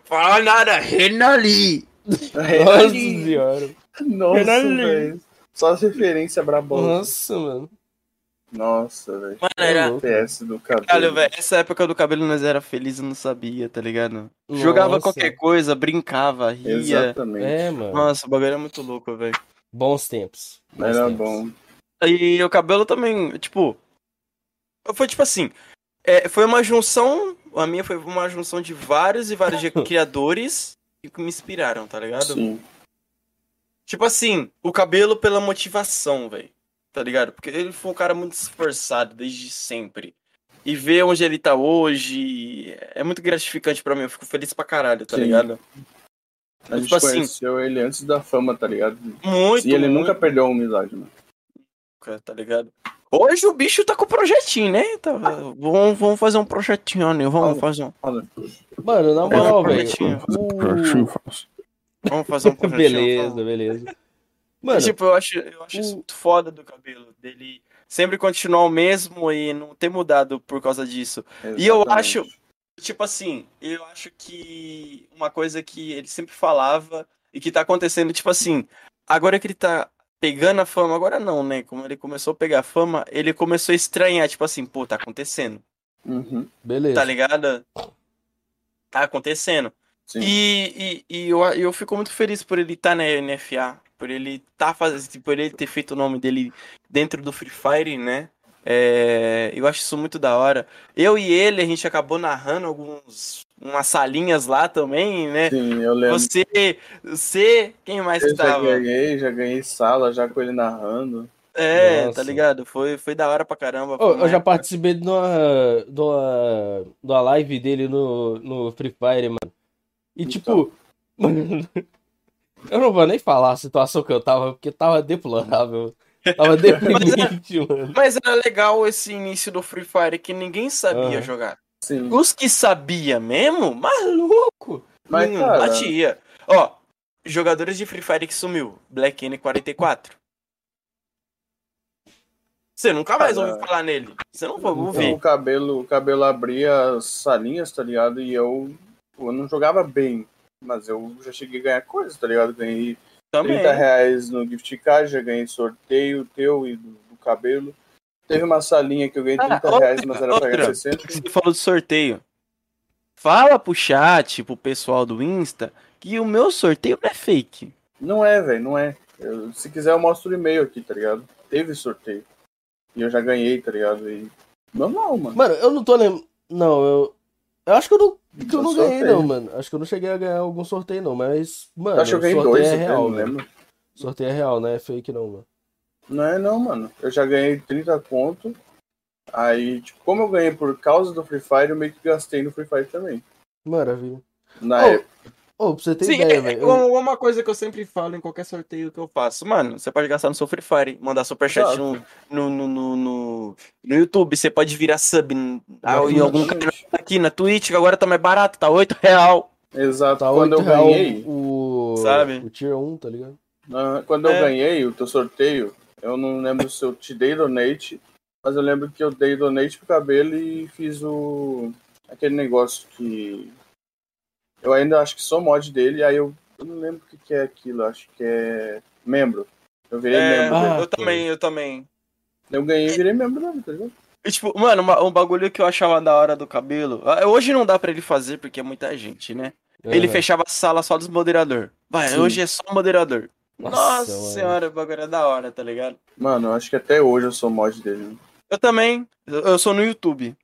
Fala nada, Renali. Nossa senhora. Nossa, Renali. velho. Só as referências brabosas. Nossa, mano. Nossa, velho. Mano, era... TS do cabelo. Caralho, velho, essa época do cabelo nós era feliz e não sabia, tá ligado? Jogava Nossa. qualquer coisa, brincava, ria. Exatamente. É, mano. Nossa, o bagulho era muito louco, velho. Bons tempos. Bons Era tempos. bom. E o cabelo também, tipo. Foi tipo assim. é, foi uma junção. A minha foi uma junção de vários e vários (laughs) criadores que me inspiraram, tá ligado? Sim. Tipo assim, o cabelo pela motivação, velho. Tá ligado? Porque ele foi um cara muito esforçado desde sempre. E ver onde ele tá hoje é muito gratificante pra mim. Eu fico feliz pra caralho, tá Sim. ligado? A gente Tipo assim- conheceu ele antes da fama, tá ligado? Muito, E ele muito, nunca perdeu a humildade, mano. cara, tá ligado? Hoje o bicho tá com projetinho, né? Tá, vamos, vamos fazer um projetinho, né? Vamos fazer um, Mano, na moral, velho. projetinho. o- vamos fazer um projetinho. (laughs) Beleza, beleza. Mano, tipo, eu acho, eu acho o- isso muito foda do cabelo. Dele sempre continuar o mesmo e não ter mudado por causa disso. E eu Exatamente. acho, tipo assim, eu acho que uma coisa que ele sempre falava e que tá acontecendo, tipo assim, agora que ele tá pegando a fama, agora não, né? Como ele começou a pegar a fama, ele começou a estranhar, tipo assim, pô, tá acontecendo, Uhum, Beleza. tá ligado? Tá acontecendo. sim. E, e, e eu, eu fico muito feliz por ele estar na NFA, por ele tá fazendo, por ele ter feito o nome dele dentro do Free Fire, né? É, eu acho isso muito da hora. Eu e ele, a gente acabou narrando alguns umas salinhas lá também, né? Sim, eu lembro. Você, você, quem mais Eu que já tava? ganhei, já ganhei sala já com ele narrando. É, Nossa. tá ligado? Foi, foi da hora pra caramba. Uma eu já participei de uma, de uma, de uma live dele no, no Free Fire, mano. E tipo, (laughs) mano, eu não vou nem falar a situação que eu tava, porque tava deplorável. Tava (laughs) deprimente, mano. Mas era legal esse início do Free Fire que ninguém sabia Aham. jogar. Sim. Os que sabia mesmo, maluco. Mas, Hum, cara, batia. Ó, jogadores de Free Fire que sumiu. Black N44. Você nunca mais Cara, ouviu falar nele. Você não vai então, ouvir. o cabelo, o cabelo abria as salinhas, tá ligado? E eu, eu não jogava bem. Mas eu já cheguei a ganhar coisas, tá ligado? Ganhei Também. 30 reais no gift card, já ganhei sorteio teu e do, do cabelo. Teve uma salinha que eu ganhei Ah, 30 reais, mas era pra outra. ganhar 60. Você falou de sorteio. Fala pro chat, pro pessoal do Insta, que o meu sorteio não é fake. Não é, velho, não é. Eu- se quiser eu mostro o e-mail aqui, tá ligado? Teve sorteio. E eu já ganhei, tá ligado? E... Normal, mano. Mano, eu não tô lembrando. Não, eu. Eu acho que eu não, que eu não Sorteio. ganhei, não, mano. Acho que eu não cheguei a ganhar algum sorteio, não. Mas, mano, Eu acho que eu ganhei sorteio dois, é real, velho. lembro. Sorteio é real, não é fake, não, mano. Não é não, mano. Eu já ganhei 30 conto. Aí, tipo, como eu ganhei por causa do Free Fire, eu meio que gastei no Free Fire também. Maravilha. Na Ô, época. Ô, pra você ter Sim, ideia, é, velho. é eu- uma coisa que eu sempre falo em qualquer sorteio que eu faço. Mano, você pode gastar no seu Free Fire, mandar superchat no, no, no, no, no, no YouTube, você pode virar sub ah, em algum canal aqui na Twitch, que agora tá mais barato, tá 8 real. Exato. Tá quando 8 eu ganhei, o. Sabe? O Tier 1, tá ligado? ah, quando eu É. ganhei o teu sorteio, eu não lembro se eu te dei donate, mas eu lembro que eu dei donate pro cabelo e fiz o aquele negócio que eu ainda acho que sou mod dele, aí eu, eu não lembro o que, que é aquilo, acho que é membro. Eu virei É, membro. Ah, eu também, eu também. Eu ganhei e virei membro dele, tá ligado? E, tipo, mano, uma- um bagulho que eu achava da hora do cabelo. ah, Hoje não dá pra ele fazer porque é muita gente, né? Ele Aham. fechava a sala só dos moderador. Vai, Sim. hoje é só moderador. Nossa, Nossa, senhora, o bagulho é da hora, tá ligado? Mano, eu acho que até hoje eu sou mod dele. Eu também. Eu eu sou no YouTube.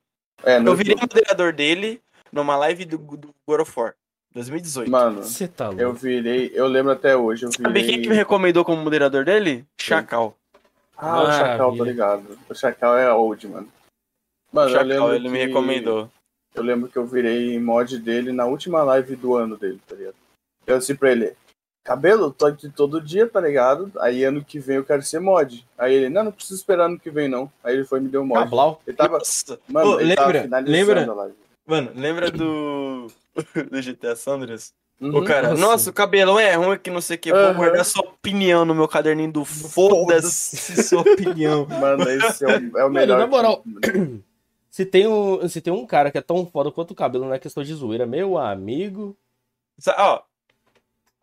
É, no Eu virei YouTube. moderador dele numa live do, do God of War, 2018. Mano, Você tá louco. eu virei. Eu lembro até hoje. Eu Sabe virei. quem que me recomendou como moderador dele? Chacal. Ah, o Chacal, tô Maravilha. ligado. O Chacal é old, mano. Mano, eu Chacal, lembro ele me que- recomendou. Eu lembro que eu virei mod dele na última live do ano dele, tá ligado? Eu disse pra ele, cabelo, tô aqui todo dia, tá ligado? Aí ano que vem eu quero ser mod. Aí ele, não, não precisa esperar ano que vem, não. Aí ele foi e me deu mod. Cablau. Ele tava. Nossa. Mano, Ô, ele tava lembra? finalizando Lembra? a live. Mano, lembra do. (laughs) do GTA Sandras? Uhum. O cara, Nossa. nossa, o cabelão é ruim que não sei o que. Vou Aham. guardar sua opinião no meu caderninho do foda-se sua opinião. (laughs) Mano, esse é o, é o Mano, melhor. na moral- mano. (clears throat) Se tem, um, se tem um cara que é tão foda quanto o cabelo, não é questão de zoeira. Meu amigo. Ó.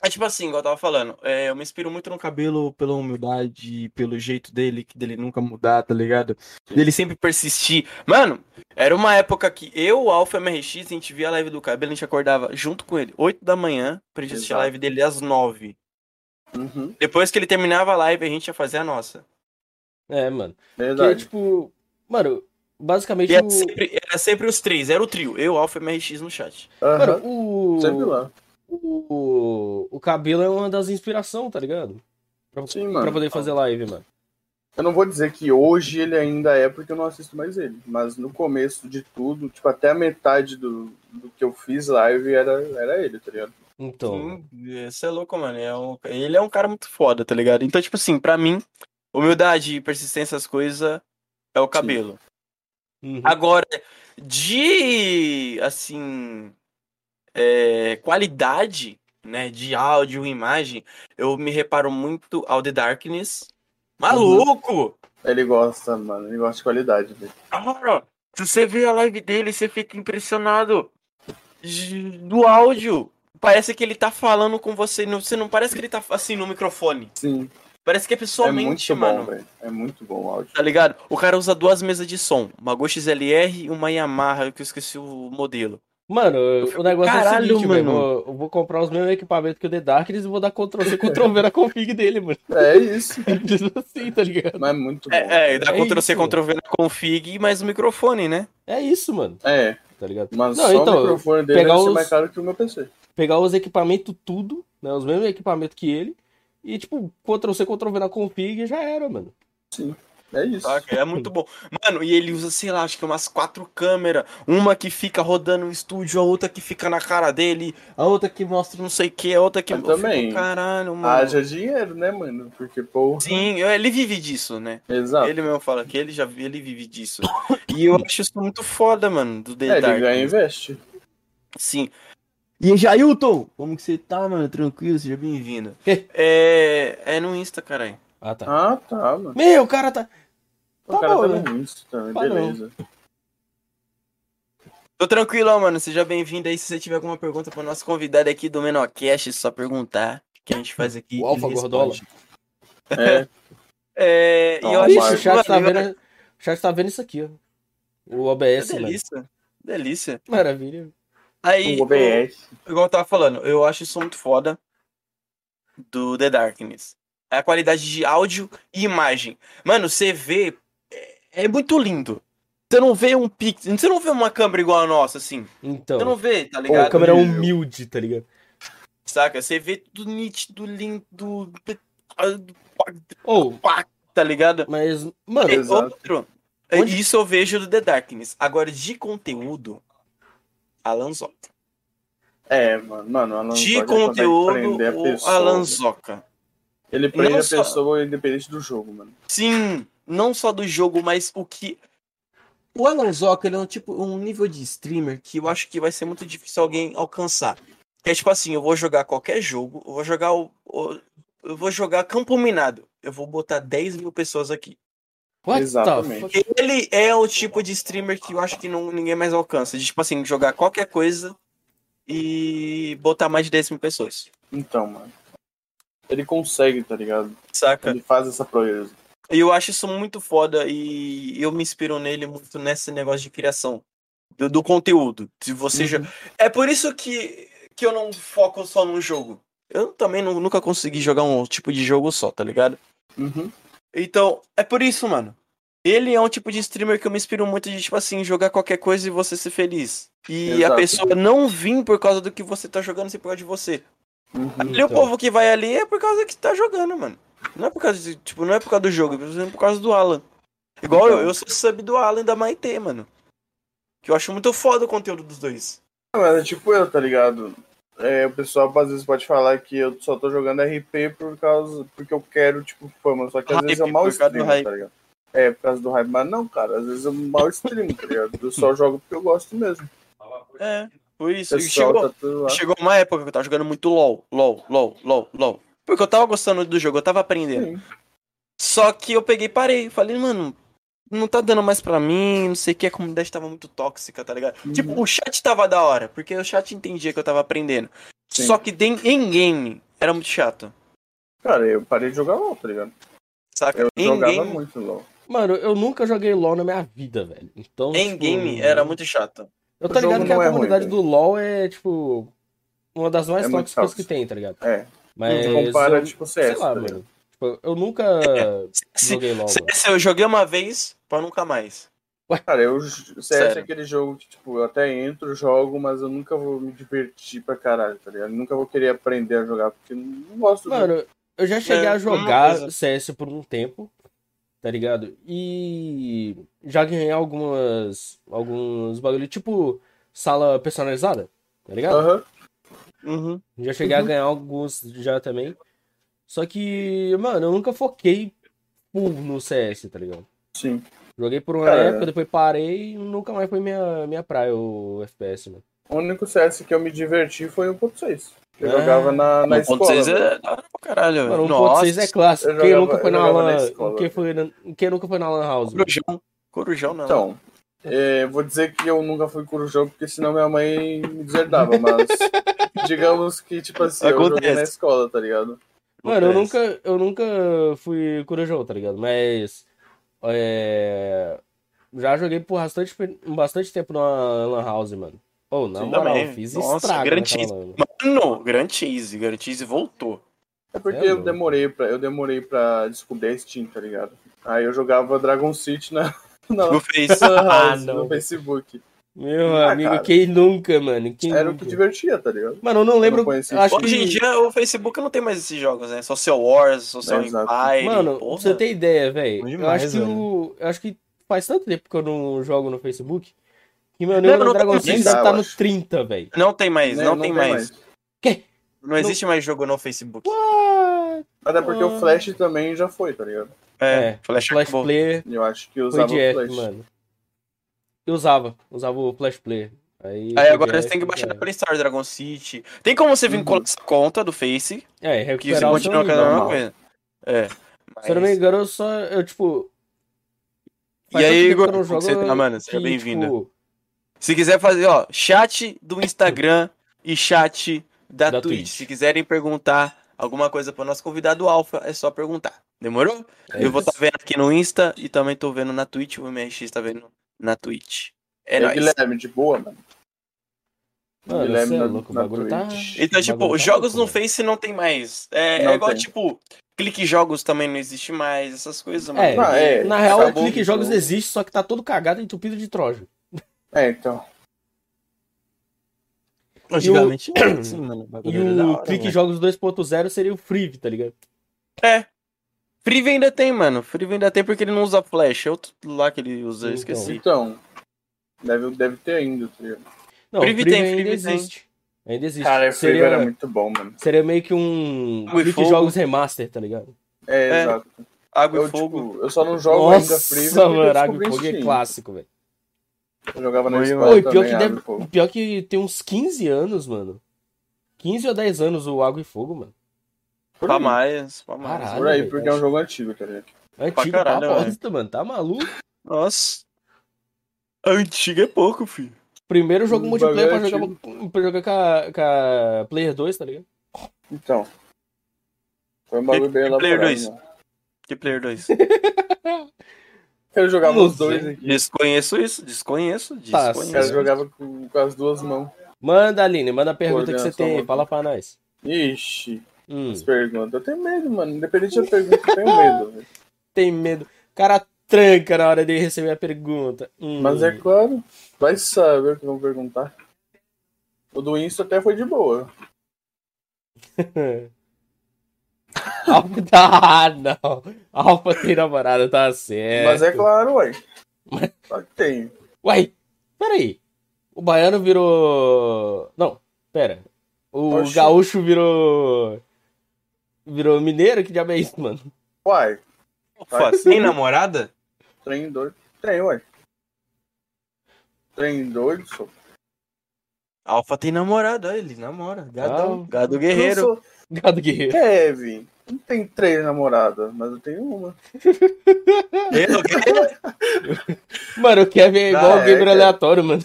É tipo assim, igual eu tava falando, é, eu me inspiro muito no cabelo pela humildade, pelo jeito dele, que dele nunca mudar, tá ligado? Dele sempre persistir. Mano, era uma época que eu, o Alpha MRX, a gente via a live do cabelo, a gente acordava junto com ele, 8 da manhã, pra gente assistir a live dele às 9. Uhum. Depois que ele terminava a live, a gente ia fazer a nossa. É, mano. Que, Verdade. tipo. Mano, basicamente. Era o- sempre, era sempre os três, era o trio, eu, Alpha MRX no chat. Aham. Mano, o. Sempre lá. O, o cabelo é uma das inspirações, tá ligado? Pra, Sim, mano. pra poder fazer live, mano. Eu não vou dizer que hoje ele ainda é porque eu não assisto mais ele, mas no começo de tudo, tipo, até a metade do, do que eu fiz live era, era ele, tá ligado? Então. Sim, Você é louco, mano. É um- ele é um cara muito foda, tá ligado? Então, tipo assim, pra mim, humildade e persistência, as coisas, é o cabelo. uhum. Agora, de, assim, é, qualidade, né, de áudio e imagem, eu me reparo muito ao The Darkness. Maluco! Ele gosta, mano. Ele gosta de qualidade, velho. Cara, se você vê a live dele, você fica impressionado do áudio. Parece que ele tá falando com você. não- Você não parece que ele tá assim no microfone. Sim. Parece que é É pessoalmente, muito mano. bom. É muito bom o áudio. Tá ligado? O cara usa duas mesas de som. Uma Go XLR e uma Yamaha, que eu esqueci o modelo. Mano, o negócio é o Caralho, seguinte, mano. Eu, vou comprar os mesmos equipamentos que o The Darkness e vou dar Ctrl-C, Ctrl-V na config dele, mano. É isso. (laughs) assim, tá ligado? Mas é muito bom. É, é dá É Ctrl-C, isso. Ctrl-V na config, mais o microfone, né? É isso, mano. É, Tá ligado? mas Não, só então, o microfone dele pegar os- mais caro que o meu PC. Pegar os equipamentos tudo, né? Os mesmos equipamentos que ele. E, tipo, Ctrl-C, Ctrl-V na config e já era, mano. É isso. Saca? É muito bom. Mano, e ele usa, sei lá, acho que umas quatro câmeras. Uma que fica rodando no estúdio, a outra que fica na cara dele, a outra que mostra não sei o que, a outra que. Eu também. fico, Caralho, mano. Haja dinheiro, né, mano? Porque, porra. Sim, ele vive disso, né? Exato. Ele mesmo fala que ele já ele vive disso. E eu acho isso muito foda, mano, do The É, ele Dark. ganha e investe. Sim. E Jailton, como que você tá, mano? Tranquilo, seja bem-vindo. é, é no Insta, caralho. Ah, tá. Ah, tá, mano. Meu, o cara tá. O Tá cara bom, tá né? Insta também, Tá não. beleza. Tô tranquilo, mano. Seja bem-vindo aí. Se você tiver alguma pergunta pro nosso convidado aqui do Menocast, é só perguntar. Que a gente faz aqui. O Alfa Gordola. É, É, e eu Ó, acho Bicho, o chat mano, tá eu- vendo. O chat tá vendo isso aqui, ó. O OBS, mano. Delícia. Delícia. Maravilha. Aí, o OBS. igual eu tava falando, eu acho isso muito foda do The Darkness. É a qualidade de áudio e imagem. Mano, você vê. É, é muito lindo. Você não vê um pixel. Você não vê uma câmera igual a nossa, assim. Então. Você não vê, tá ligado? a câmera é humilde, tá ligado? Saca? Você vê tudo nítido, lindo. Ou, pá, Tá ligado? mas, mano, Exato. outro. Onde- Isso eu vejo do The Darkness. Agora, de conteúdo, Alan Zoca. É, mano, mano, Alan De Zoca conteúdo, a pessoa, Alan. Zoca. Ele prende Não a só- pessoa independente do jogo, mano. Sim, não só do jogo, mas o que. O Alan Zoca, ele é um tipo um nível de streamer que eu acho que vai ser muito difícil alguém alcançar. Que é tipo assim, eu vou jogar qualquer jogo, eu vou jogar o. o- eu vou jogar Campo Minado. Eu vou botar 10 mil pessoas aqui. what Exatamente. Ele é o tipo de streamer que eu acho que não, ninguém mais alcança. De, tipo assim, jogar qualquer coisa e botar mais de 10 mil pessoas. Então, mano. Ele consegue, tá ligado? Saca? Ele faz essa proeza. E eu acho isso muito foda e eu me inspiro nele muito nesse negócio de criação do, do conteúdo. Se você já... É por isso que, que eu não foco só num jogo. Eu também não- nunca consegui jogar um tipo de jogo só, tá ligado? Uhum. Então, é por isso, mano. Ele é um tipo de streamer que eu me inspiro muito de, tipo assim, jogar qualquer coisa e você ser feliz. E a Exato. pessoa não vir por causa do que você tá jogando, sim por causa de você. Uhum. E o povo que vai ali é por causa que tá jogando, mano. Não é por causa de, tipo, não é por causa do jogo, é por causa do Alan. Igual eu, Então. eu sou sub do Alan e da Maitê, mano. Que eu acho muito foda o conteúdo dos dois. Mas é tipo eu, tá ligado? É, o pessoal às vezes pode falar que eu só tô jogando RP por causa. porque eu quero, tipo, fama. Só que às Hype, vezes eu mal streamo, tá ligado? É, por causa do hype. Mas não, cara, às vezes eu mal streamo, tá ligado? Eu só jogo porque eu gosto mesmo. É, por isso. Pessoal chegou, tá chegou uma época que eu tava jogando muito LOL, LOL, LOL, LOL, LOL. Porque eu tava gostando do jogo, eu tava aprendendo. Sim. Só que eu peguei e parei. Falei, mano, não tá dando mais pra mim, não sei o que, a comunidade tava muito tóxica, tá ligado? Uhum. Tipo, o chat tava da hora, porque o chat entendia que eu tava aprendendo. Sim. Só que em game era muito chato. Cara, eu parei de jogar LOL, tá ligado? Saca? Eu em jogava game, muito LOL. Mano, eu nunca joguei LoL na minha vida, velho. Então, em tipo, game era muito chato. Eu tô ligado que a é ruim, comunidade velho. do LoL é, tipo, uma das mais É tóxicas que tem, tá ligado? É. Mas. compara, eu- tipo, sei CS, lá, tá mano. Tipo, eu nunca (laughs) Se, joguei mano. se eu joguei uma vez, pra nunca mais. Cara, eu, CS Sério. é aquele jogo que, tipo, eu até entro, jogo, mas eu nunca vou me divertir pra caralho, tá ligado? Eu nunca vou querer aprender a jogar, porque eu não gosto do jogo. Mano, eu já cheguei É, a uma jogar. CS por um tempo, tá ligado? E já ganhei algumas. alguns bagulho, tipo sala personalizada, tá ligado? Aham. Uhum. Já cheguei a ganhar alguns já também. Só que, mano, eu nunca foquei full no CS, tá ligado? Sim. Joguei por uma Cara, época, depois parei e nunca mais foi minha, minha praia o FPS, mano. O único CS que eu me diverti foi o 1.6. Eu Ah. jogava na, na escola. 1.6 velho. é pra caralho, Mano, velho. 1.6 é clássico. Quem nunca foi na lan... escola, Quem, foi na- Quem nunca foi na lan house? Corujão. Corujão não. Então, é, vou dizer que eu nunca fui corujão, porque senão minha mãe me deserdava, mas (laughs) digamos que, tipo assim, eu joguei Acontece. na escola, tá ligado? Mano, eu Acontece. nunca, eu nunca fui corujão, tá ligado? Mas. É... Já joguei por bastante, bastante tempo na Lan House, mano. Ô, na Sim, moral, também. fiz Nossa, estrago grande naquela lan. Mano, Grand Cheese. Grand Cheese voltou. É porque É, eu demorei pra, eu demorei pra descobrir a Steam, tá ligado? Aí eu jogava Dragon City na, (laughs) na No Face. Lan (laughs) House, Ah, não. no Facebook. Meu Ah, amigo, cara. quem nunca, mano? Quem Era o que divertia, tá ligado? Mano, eu não lembro. não conheci acho Hoje em que... dia o Facebook não tem mais esses jogos, né? Social Wars, Social É. Empire. Mano, porra. pra você ter ideia, velho. Eu acho que. Eu acho que faz tanto tempo que eu não jogo no Facebook. Que meu Não, nível não no Dragon tem mais, eu estar no acho. 30, velho. Não tem mais, Né? não, tem, mais. Quê? Não existe mais jogo no Facebook. Até porque Ah. o Flash também já foi, tá ligado? É, Flash, Flash acabou. Player Eu acho que eu usava o Flash. mano. Eu usava, usava o Flash Player. Aí, Aí agora você tem que baixar da Play Store Dragon City. Tem como você Uhum. vincular essa conta do Face, É, que você continua com a mesma coisa. É. Se eu não me mas- engano, eu só. Eu, tipo. E aí, Igor, como que você jogo tá, mano? Seja bem-vindo. tipo, Se quiser fazer, ó, chat do Instagram e chat da, Da Twitch. Twitch. Se quiserem perguntar alguma coisa pro nosso convidado Alfa, é só perguntar. Demorou? é eu vou estar vendo aqui no Insta e também tô vendo na Twitch. O MRX tá vendo na Twitch. É nóis. Guilherme, de boa, mano. Mano, Guilherme é na- louco, o na bagulho tá. Então, o tipo, bagulho os tá jogos louco, no mano. Face não tem mais. É, Não é igual, tem. tipo, clique jogos também não existe mais, essas coisas, mano. É, Ah, é, Na real, o Clique o Jogos jogo. existe, só que tá todo cagado e entupido de troja. É, então. Antigamente (clears throat) (clears throat) era assim, mano. E o hora, Clique velho. Jogos 2.0 seria o Free, tá ligado? É. Free ainda tem, mano. Free ainda tem porque ele não usa flash. É outro lá que ele usa, eu Então. esqueci. Então. Deve, deve ter ainda, tá ligado? Não, Free o Free tem, ainda Free tem. existe. Ainda existe. Cara, o Free seria, era muito bom, mano. seria meio que um Água e Clique. Jogos Remaster, tá ligado? É, É. exato. Água Eu, e fogo. tipo, eu só não jogo ainda Nossa, Free porque mano, eu Água e Fogo é clássico, velho. Eu jogava na Oi, escola Oi, pior que, deve, e pior que tem uns 15 anos, mano. 15 ou 10 anos o Água e Fogo, mano. Por Pra aí, mais, pra mais. Caralho. por aí, porque é um jogo antigo, tá ligado? Antigo caralho, pra bosta, mano. Tá maluco? Nossa. Antigo é pouco, filho. Primeiro jogo Um multiplayer pra bagulho jogar, pra jogar com, a, com a Player 2, tá ligado? Então. Foi um bagulho Que- bem que Player elaborado, 2? mano. Que Player 2? (laughs) Jogar Não os dois aqui. Desconheço isso, desconheço, Tá, O cara desconheço. jogava com, com as duas mãos. Manda, Aline, manda a pergunta que você tem. motora. Fala pra nós. Ixi, Hum, as perguntas. Eu tenho medo, mano. Independente da pergunta, eu tenho medo. velho. (laughs) tem medo. O cara tranca na hora de receber a pergunta. Hum. Mas é claro, vai saber o que vão perguntar. O do Insta até foi de boa. (laughs) (laughs) Alfa tá. (laughs) Ah, não. Alfa tem namorada, tá certo. Mas é claro, ué. Só que tem. Uai, peraí. O baiano virou. Não, pera. O Oxi. gaúcho virou. Virou mineiro? Que diabo é isso, mano? Uai, Opa, tem namorada? trem doido. Tem, ué. Trem doido, só. Alfa tem namorada, olha, ele namora. Gadão. Ah, Gado Eu guerreiro. Gado guerreiro. Kevin. Não tem três namoradas, mas eu tenho uma. Mano, o Kevin é igual Ah, o gamer é, aleatório, mano.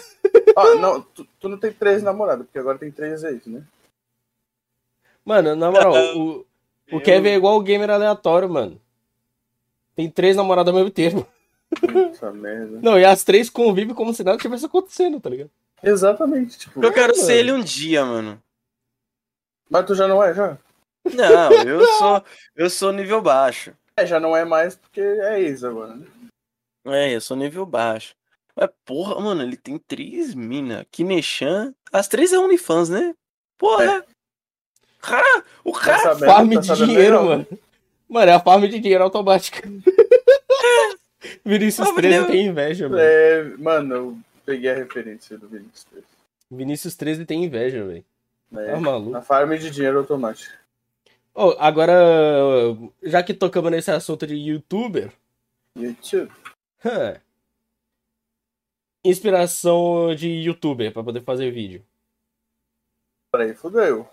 Ah, não, tu, tu não tem três namoradas, porque agora tem três ex, né? Mano, na moral, o, o Kevin é igual o gamer aleatório, mano. Tem três namoradas ao mesmo tempo. Essa merda. Não, e as três convivem como se nada tivesse acontecendo, tá ligado? Exatamente, tipo. Eu quero mano. ser ele um dia, mano. Mas tu já não é, já? Não, eu sou, eu sou nível baixo. É, já não é mais porque é ex agora, né? É, eu sou nível baixo. Mas, porra, mano, ele tem três mina. Kineshan. As três é OnlyFans, né? Porra! Cara, o Tá cara. sabendo, Farm tá de dinheiro, mano. Mano, é a farm de dinheiro automática. (laughs) Vinícius Ah, 13 meu. tem inveja, mano. É, mano, eu peguei a referência do Vinicius 3. Vinícius 13 tem inveja, velho. Né? Tá maluco. Na farm de dinheiro automático. Ô, agora, já que tocamos nesse assunto de youtuber, YouTube. hã, inspiração de youtuber pra poder fazer vídeo. Peraí, fudeu.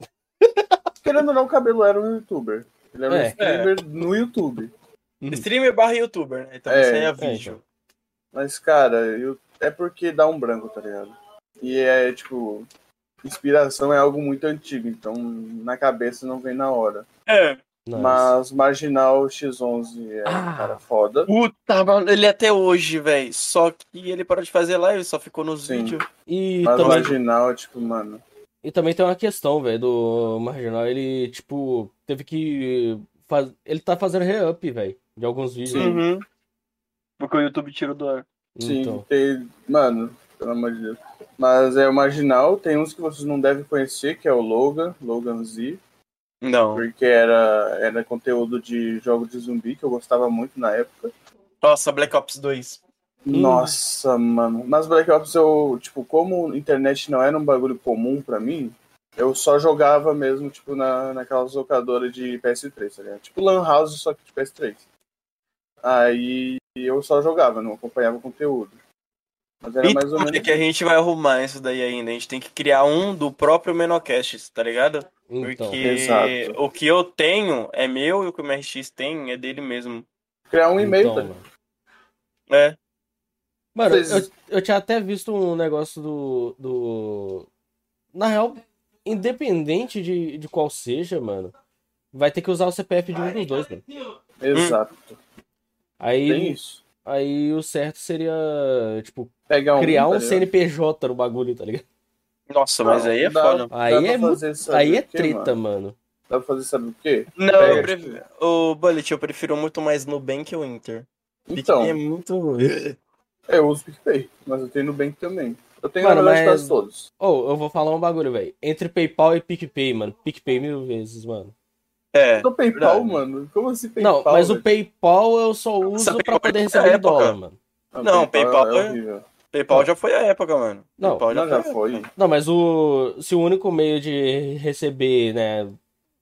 (laughs) Querendo ou não, o cabelo era um youtuber. Ele era um É. streamer no YouTube. Streamer barra youtuber, né? Então É, isso aí é é, vídeo. Mas, cara, eu- é porque dá um branco, tá ligado? E é, tipo, inspiração é algo muito antigo, então na cabeça não vem na hora. É. Nice. Mas Marginal X11 é Ah. um cara foda. Puta, mano, ele até hoje, velho. Só que ele parou de fazer live, só ficou nos Sim. vídeos. E Mas o também, Marginal, tipo, mano. e também tem uma questão, velho, do Marginal. Ele, tipo, teve que. Faz... Ele tá fazendo re-up, velho, de alguns vídeos. Sim. Uhum. Porque o YouTube tirou do ar. Sim, Então. tem. Mano, pelo amor de Deus. Mas é o Marginal, tem uns que vocês não devem conhecer, que é o Logan, Logan Z, Não. porque era, era conteúdo de jogo de zumbi que eu gostava muito na época. Nossa, Black Ops 2. Hum. Nossa, mano. Nas Black Ops eu, tipo, como internet não era um bagulho comum pra mim, eu só jogava mesmo, tipo, na, naquelas locadoras de PS3, tá ligado? Tipo Lan House, só que de PS3. Aí eu só jogava, não acompanhava o conteúdo. Mas era mais ou menos. que a gente vai arrumar isso daí ainda. A gente tem que criar um do próprio Menocast, tá ligado? Então. Porque Exato. o que eu tenho é meu e o que o MRX tem é dele mesmo. Criar um e-mail, Então, tá? É. Mano, Vocês- eu, eu tinha até visto um negócio do. do... Na real, independente de, de qual seja, mano, vai ter que usar o CPF de um dos dois, mano. Exato. Tem Aí, isso. aí o certo seria, tipo, Pegar um. criar tá um ligado? CNPJ no bagulho, tá ligado? Nossa, mas aí é Dá- foda. Aí é mu- Aí o é quê, treta, mano? mano. Dá pra fazer, sabe o quê? Não, eu prefiro. O Bullet, eu prefiro muito mais Nubank ou Inter. Então, PicPay é muito. (laughs) eu uso PicPay, mas eu tenho Nubank também. Eu tenho Mano, mas- quase todos. Ou, eu vou falar um bagulho, velho. Entre PayPal e PicPay, mano. PicPay mil vezes, mano. É. Do PayPal, verdade. mano? Como assim PayPal? Não, mas o velho? PayPal eu só uso Sabe pra poder é a receber dólar, mano. Não, PayPal é é- horrível. PayPal já foi a época, mano. Não, PayPal Não, já a foi. época. Não, mas o. Se o único meio de receber, né,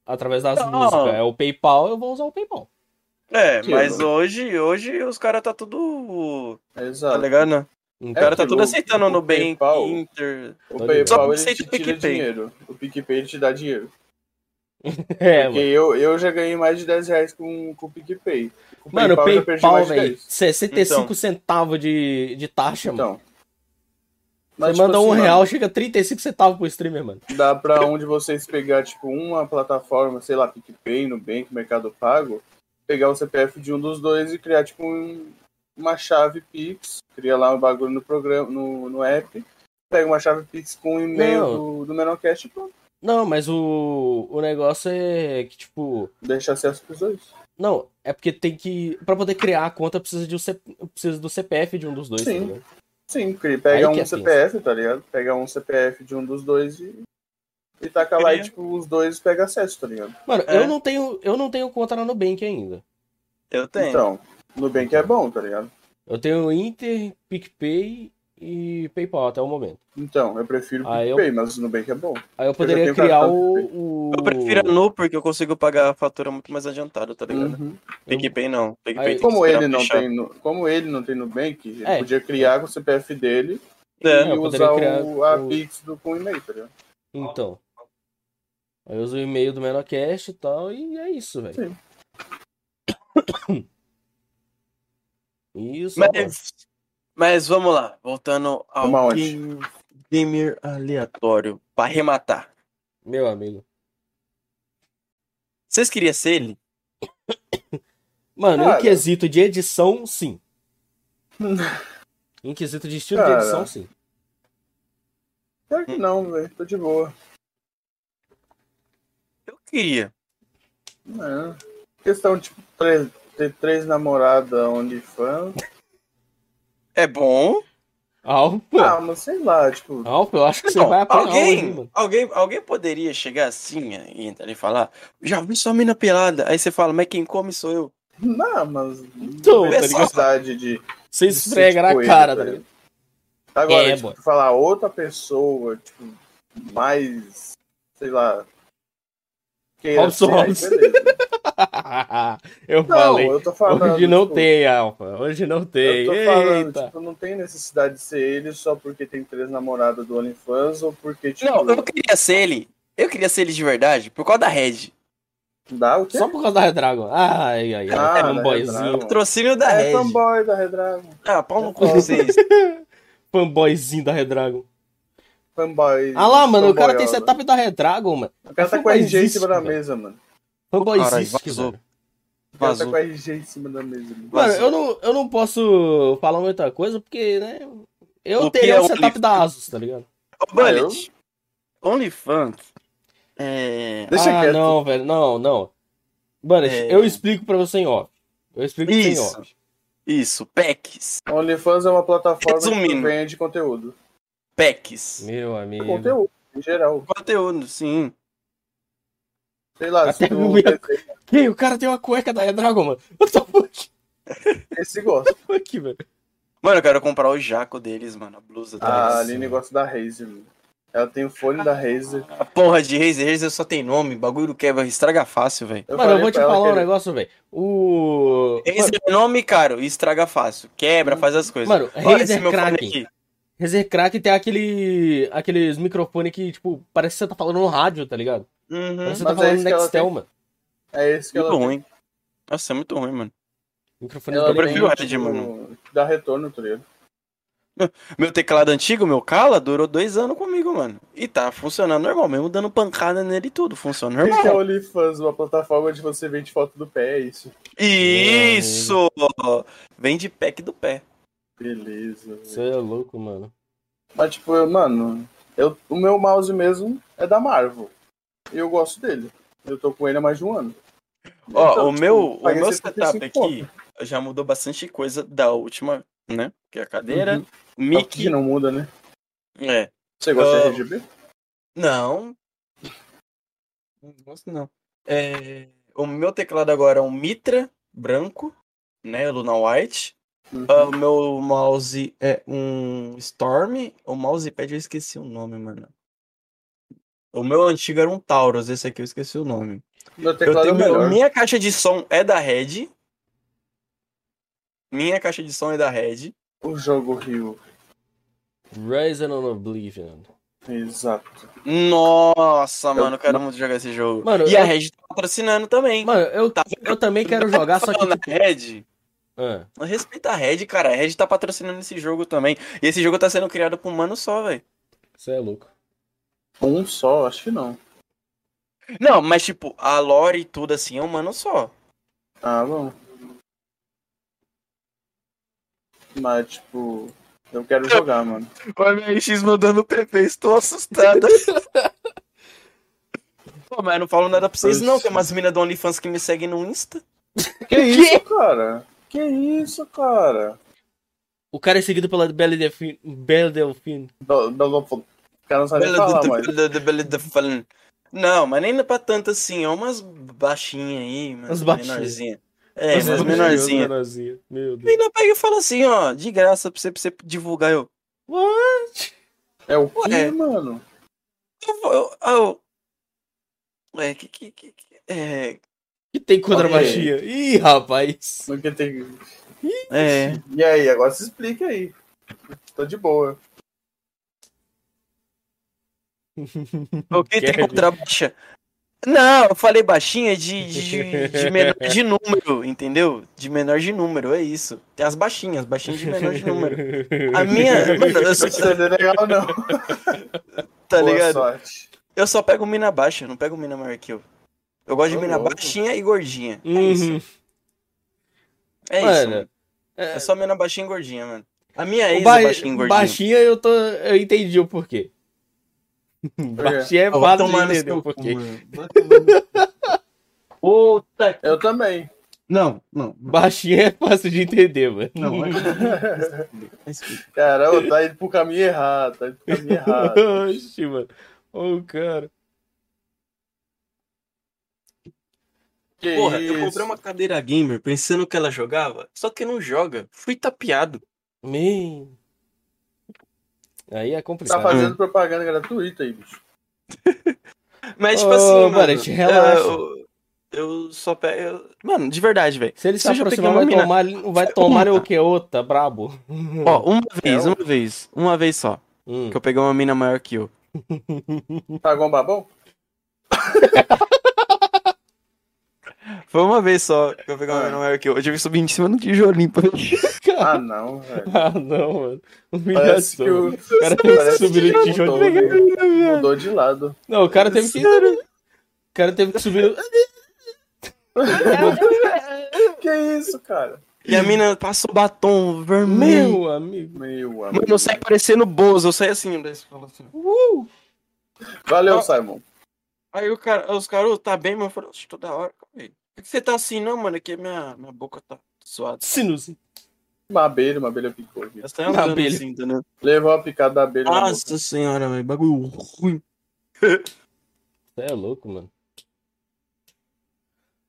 através das Não. músicas é o PayPal, eu vou usar o PayPal. É, Que mas louco. hoje, hoje os caras tá tudo. Tá Exato. ligado? O Então, cara tá tudo o- aceitando o no Nubank, PayPal- Inter. O Só PayPal ele aceita te o tira PicPay. dinheiro. O PicPay ele te dá dinheiro. (laughs) é, Porque mano. eu, eu já ganhei mais de 10 reais com, com o PicPay. Com o Mano, o eu já perdi PayPal, mais de velho, 10. 65 Então. centavos de, de taxa, mano. Então. Você Mas, manda tipo um assim, real, chega 35 centavos pro streamer, mano. mano, Dá pra onde vocês pegar, tipo, uma plataforma, sei lá, PicPay, Nubank, Mercado Pago, pegar o CPF de um dos dois e criar, tipo, um- uma chave Pix, cria lá um bagulho no programa, no, no app, pega uma chave Pix com o e-mail Não. do, do Menocast e pronto. Não, mas o, o negócio é que, tipo. Deixa acesso pros dois. Não, é porque tem que. Pra poder criar a conta, precisa, de um C- precisa do CPF de um dos dois, Sim. tá? Sim, cria- Aí pega um é CPF, tá ligado? Pega um CPF de um dos dois e, e taca lá e, Cria. tipo, os dois pegam acesso, tá ligado? Mano, É. eu não tenho. Eu não tenho conta na Nubank ainda. Eu tenho. Então, Nubank é bom, tá ligado? Eu tenho Inter, PicPay e PayPal até o momento. Então, eu prefiro Ah, eu- mas o Nubank é bom. Aí eu poderia tenho criar o, o. Eu prefiro a Nu porque eu consigo pagar a fatura muito mais adiantado, tá ligado? Uhum. PicPay não. PicPay Aí- Como ele, não fechar. tem, nu- como ele não tem Nubank, ele É. podia criar com o CPF dele É, e eu poderia usar criar o, a o- Pix do, com o e-mail, tá ligado? Então. Aí eu uso o e-mail do Menocast e tal, e é isso, velho. Sim. (coughs) Isso. Mas, mas vamos lá, voltando ao aonde? game, gamer aleatório, pra arrematar. Meu amigo. Vocês queriam ser ele? (coughs) Mano, Cara. em quesito de edição, sim. (laughs) em quesito de estilo Cara. de edição, sim. Pior que não, velho. Tô de boa. Eu queria. É. Questão, tipo, três, ter três namoradas onde fã. É bom. Alfa, Ah, mas sei lá, tipo. Alfa, eu acho que você Não, vai apanhar alguém, alguém, alguém poderia chegar assim e entrar e falar, já vi sua mina pelada. Aí você fala, mas quem come sou eu. Não, mas. Então, não tem ligado? necessidade de. Você esfrega na tipo, cara, tá tá ligado? Agora, É, tipo, falar outra pessoa, tipo, mais. Sei lá. Queira Robson ser, aí Robson. (laughs) eu Não, falei. eu tô falando. Hoje não tipo, tem, Alfa. Hoje não tem. Eu tô falando, Eita. tipo, não tem necessidade de ser ele só porque tem três namoradas do OnlyFans ou porque, tipo. Não, eu queria ser ele Eu queria ser ele de verdade por causa da Red. Dá o quê? Só por causa da Redragon. Ai, ai, ai. Ah, é da um boyzinho. Redragon. Patrocínio da É Red. fanboy da Redragon. Ah, pau no cu de vocês. (laughs) Fanboyzinho da Redragon. Fanboy. Ah lá, mano, o cara tem setup da Redragon, mano. O cara tá com a RG em cima da mesa, mano. Fanboyzístico, vazou. velho. O cara tá com a RG em cima da mesa. Mano. Mano, eu não, eu não posso falar muita coisa, porque, né? Eu O que teria é o o setup da Asus, tá ligado? Ô, Bullet. OnlyFans. É. Deixa ah, quieto. não, velho, não, não. Mano, É. eu explico pra você em off. Eu explico pra você em Isso. off. Isso, PECs. OnlyFans é uma plataforma que Resumindo. vende conteúdo. PECs. Meu amigo. Conteúdo, em geral. Conteúdo, sim. Sei lá, se Até tu minha- desenha, Que? O cara tem uma cueca da Redragon, mano. What the fuck? esse gosta. (laughs) Fuck, velho. Mano, eu quero comprar o jaco deles, mano. A blusa deles. A Aline gosta da Razer, mano. Ela tem o fone da Razer. A porra de Razer, Razer só tem nome. Bagulho quebra, estraga fácil, velho. Mano, eu vou te falar um negócio, velho. O. Razer é nome caro e estraga fácil. Quebra, faz as coisas. Mano, Olha esse Razer meu fone Kraken. Razer Crack tem aquele. aqueles microfones que, tipo, parece que você tá falando no rádio, tá ligado? Uhum. Parece que você tá é falando ela Nextel, tem. mano. É esse que ela Muito tem. ruim. Nossa, é muito ruim, mano. Microfone Ela Eu prefiro tem, Red, mano. Dá retorno, tá ligado? (laughs) Meu teclado antigo, meu Kala, durou dois anos comigo, mano. E tá funcionando normal, mesmo dando pancada nele e tudo. Funciona que que é normal. OnlyFans, uma plataforma onde você vende foto do pé, é isso. Isso! Vem de pack do pé. Beleza. Você é louco, mano. Mas, tipo, eu- mano, eu, o meu mouse mesmo é da Marvel. E eu gosto dele. Eu tô com ele há mais de um ano. Ó, Então, o tipo, meu, o meu 75 setup aqui já mudou bastante coisa da última, né? Que é a cadeira, Uhum. o Só mic. que não muda, né? É. Você gosta Ah. de RGB? Não. Não gosto não. É, o meu teclado agora é um Mitra branco, né? Luna White. Uhum. Ah, o meu mouse é um Storm. O mousepad eu esqueci o nome, mano. O meu antigo era um Taurus, esse aqui eu esqueci o nome. Meu Eu teclado é tenho melhor. minha caixa de som é da Red. Minha caixa de som é da Red. O jogo Rio. Rising on Oblivion. Exato. Nossa, mano, eu quero muito jogar esse jogo. Mano, e a eu- Red tá patrocinando também. Mano, eu, Tá eu também quero jogar, só que. Tipo, Red. Ah, Respeita a Red, cara. A Red tá patrocinando esse jogo também. E esse jogo tá sendo criado por um mano só, velho. você é louco. Um só, acho que não. Não, mas tipo, a lore e tudo assim é um mano só. Ah, bom. Mas, tipo, eu quero jogar, mano. (laughs) O MX mandando PP, estou assustado. (laughs) Pô, mas eu não falo nada pra vocês, não. Tem umas minas do OnlyFans que me seguem no Insta. Que isso, cara? Que isso, cara? O cara é seguido pela Belle Delfine. Belle Delfine. Do, do, do, o cara não sabe nem falar, mas. Não, mas nem pra tanto assim. É umas baixinhas aí, umas Umas baixinhas. menorzinhas. É, umas menorzinhas. menorzinha. Meu E Deus. ainda pega e fala assim, ó, de graça pra você, pra você divulgar. Eu, What? É o quê, Ué. mano? eu, eu, eu, Ué, que, que, que, que- é, Que tem contra a Ok. baixinha? Ih, rapaz. Que tem... é, E aí, agora se explica aí. Tô de boa. o que tem Kevin. contra baixa? Não, eu falei baixinha de, de, de menor de número, entendeu? De menor de número, é isso. Tem as baixinhas, baixinhas de menor de número. A minha, mano, eu só, Isso não é legal, não. tá Boa ligado? sorte. Eu só pego mina baixa, eu não pego mina maior que eu. Eu gosto de mina baixinha e gordinha. É Uhum. isso. É isso. Mano, Mano. é- É só mina baixinha e gordinha, mano. A minha ex ba- é baixinha e gordinha. baixinha eu tô. Eu entendi o porquê. Baixinha é fácil de entender o porquê. Puta. Eu também. Não, não. Baixinha é fácil de entender, mano. Não, vai (laughs) Caramba, tá indo pro caminho errado. Tá indo pro caminho errado. (laughs) Oxi, mano. Ô, cara. Que Porra, eu isso? comprei uma cadeira gamer pensando que ela jogava, só que não joga. Fui tapeado. Man. Aí é Tá complicado. fazendo propaganda gratuita aí, bicho. (laughs) Mas, tipo Ô, assim, mano. Barret, relaxa. Eu, eu só pego. eu- Mano, de verdade, velho. Se ele se aproximar, vai uma mina- tomar, vai tomar o que? Outra, brabo. Ó, uma vez, É, uma vez. Uma vez só. Hum. Que eu peguei uma mina maior que eu. Pagou um babão? (laughs) Foi uma vez só que eu peguei uma menina maior que eu. Eu tive que subir em cima do tijolinho pra Ah, não, velho. Ah, não, mano. Parece Humilhação. que o. O cara teve que subir no tijolo. mudou, né? Mudou de lado. Não, o cara teve que. O cara teve que subir. no- (laughs) Que isso, cara? E a mina passou batom vermelho. Meu amigo. Meu amigo. Mano, eu saí parecendo Bozo, eu saí assim, falou assim. Valeu, Ah. Simon. Aí o cara, os caras, "Ô, tá bem, mas eu falei, "Oxe, toda hora, calma aí. Por que você tá assim, não, mano? Aqui minha, minha boca tá suada. Sinus. Uma abelha, uma abelha picou aqui. Você tá andando abelha. assim, entendeu? Levou a picada da abelha. Nossa senhora, velho, bagulho ruim. Você é louco, mano.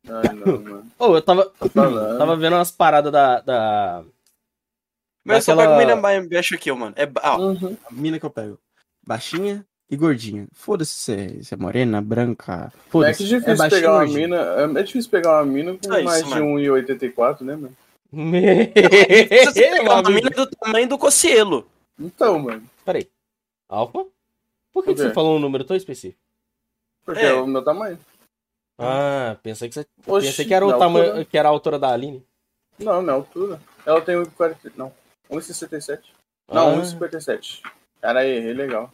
Ai, não, (laughs) mano. Ô, eu tava, (laughs) tava vendo umas paradas da. da... Mas só Daquela- pega mina baixa aqui, ó, mano. É, ó, Uhum. a mina que eu pego. Baixinha e gordinha. Foda-se se é, se é morena, branca. É que difícil baixinha pegar uma gordinha. mina. É, é difícil pegar uma mina com É isso, mais de mano. 1,84, né, mano? Meu (laughs) pega uma amigo. mina do tamanho do Cocielo. Então, mano. Peraí. Alfa? Por que, que você falou um número tão específico? Porque É. é, o meu tamanho. Ah, pensei que você. Oxi, pensei que era o tamanho. altura. Que era a altura da Aline. Não, minha altura. Ela tem 1,40. Não. 1,67. Não, Ah. 1,57. Cara, aí, errei legal.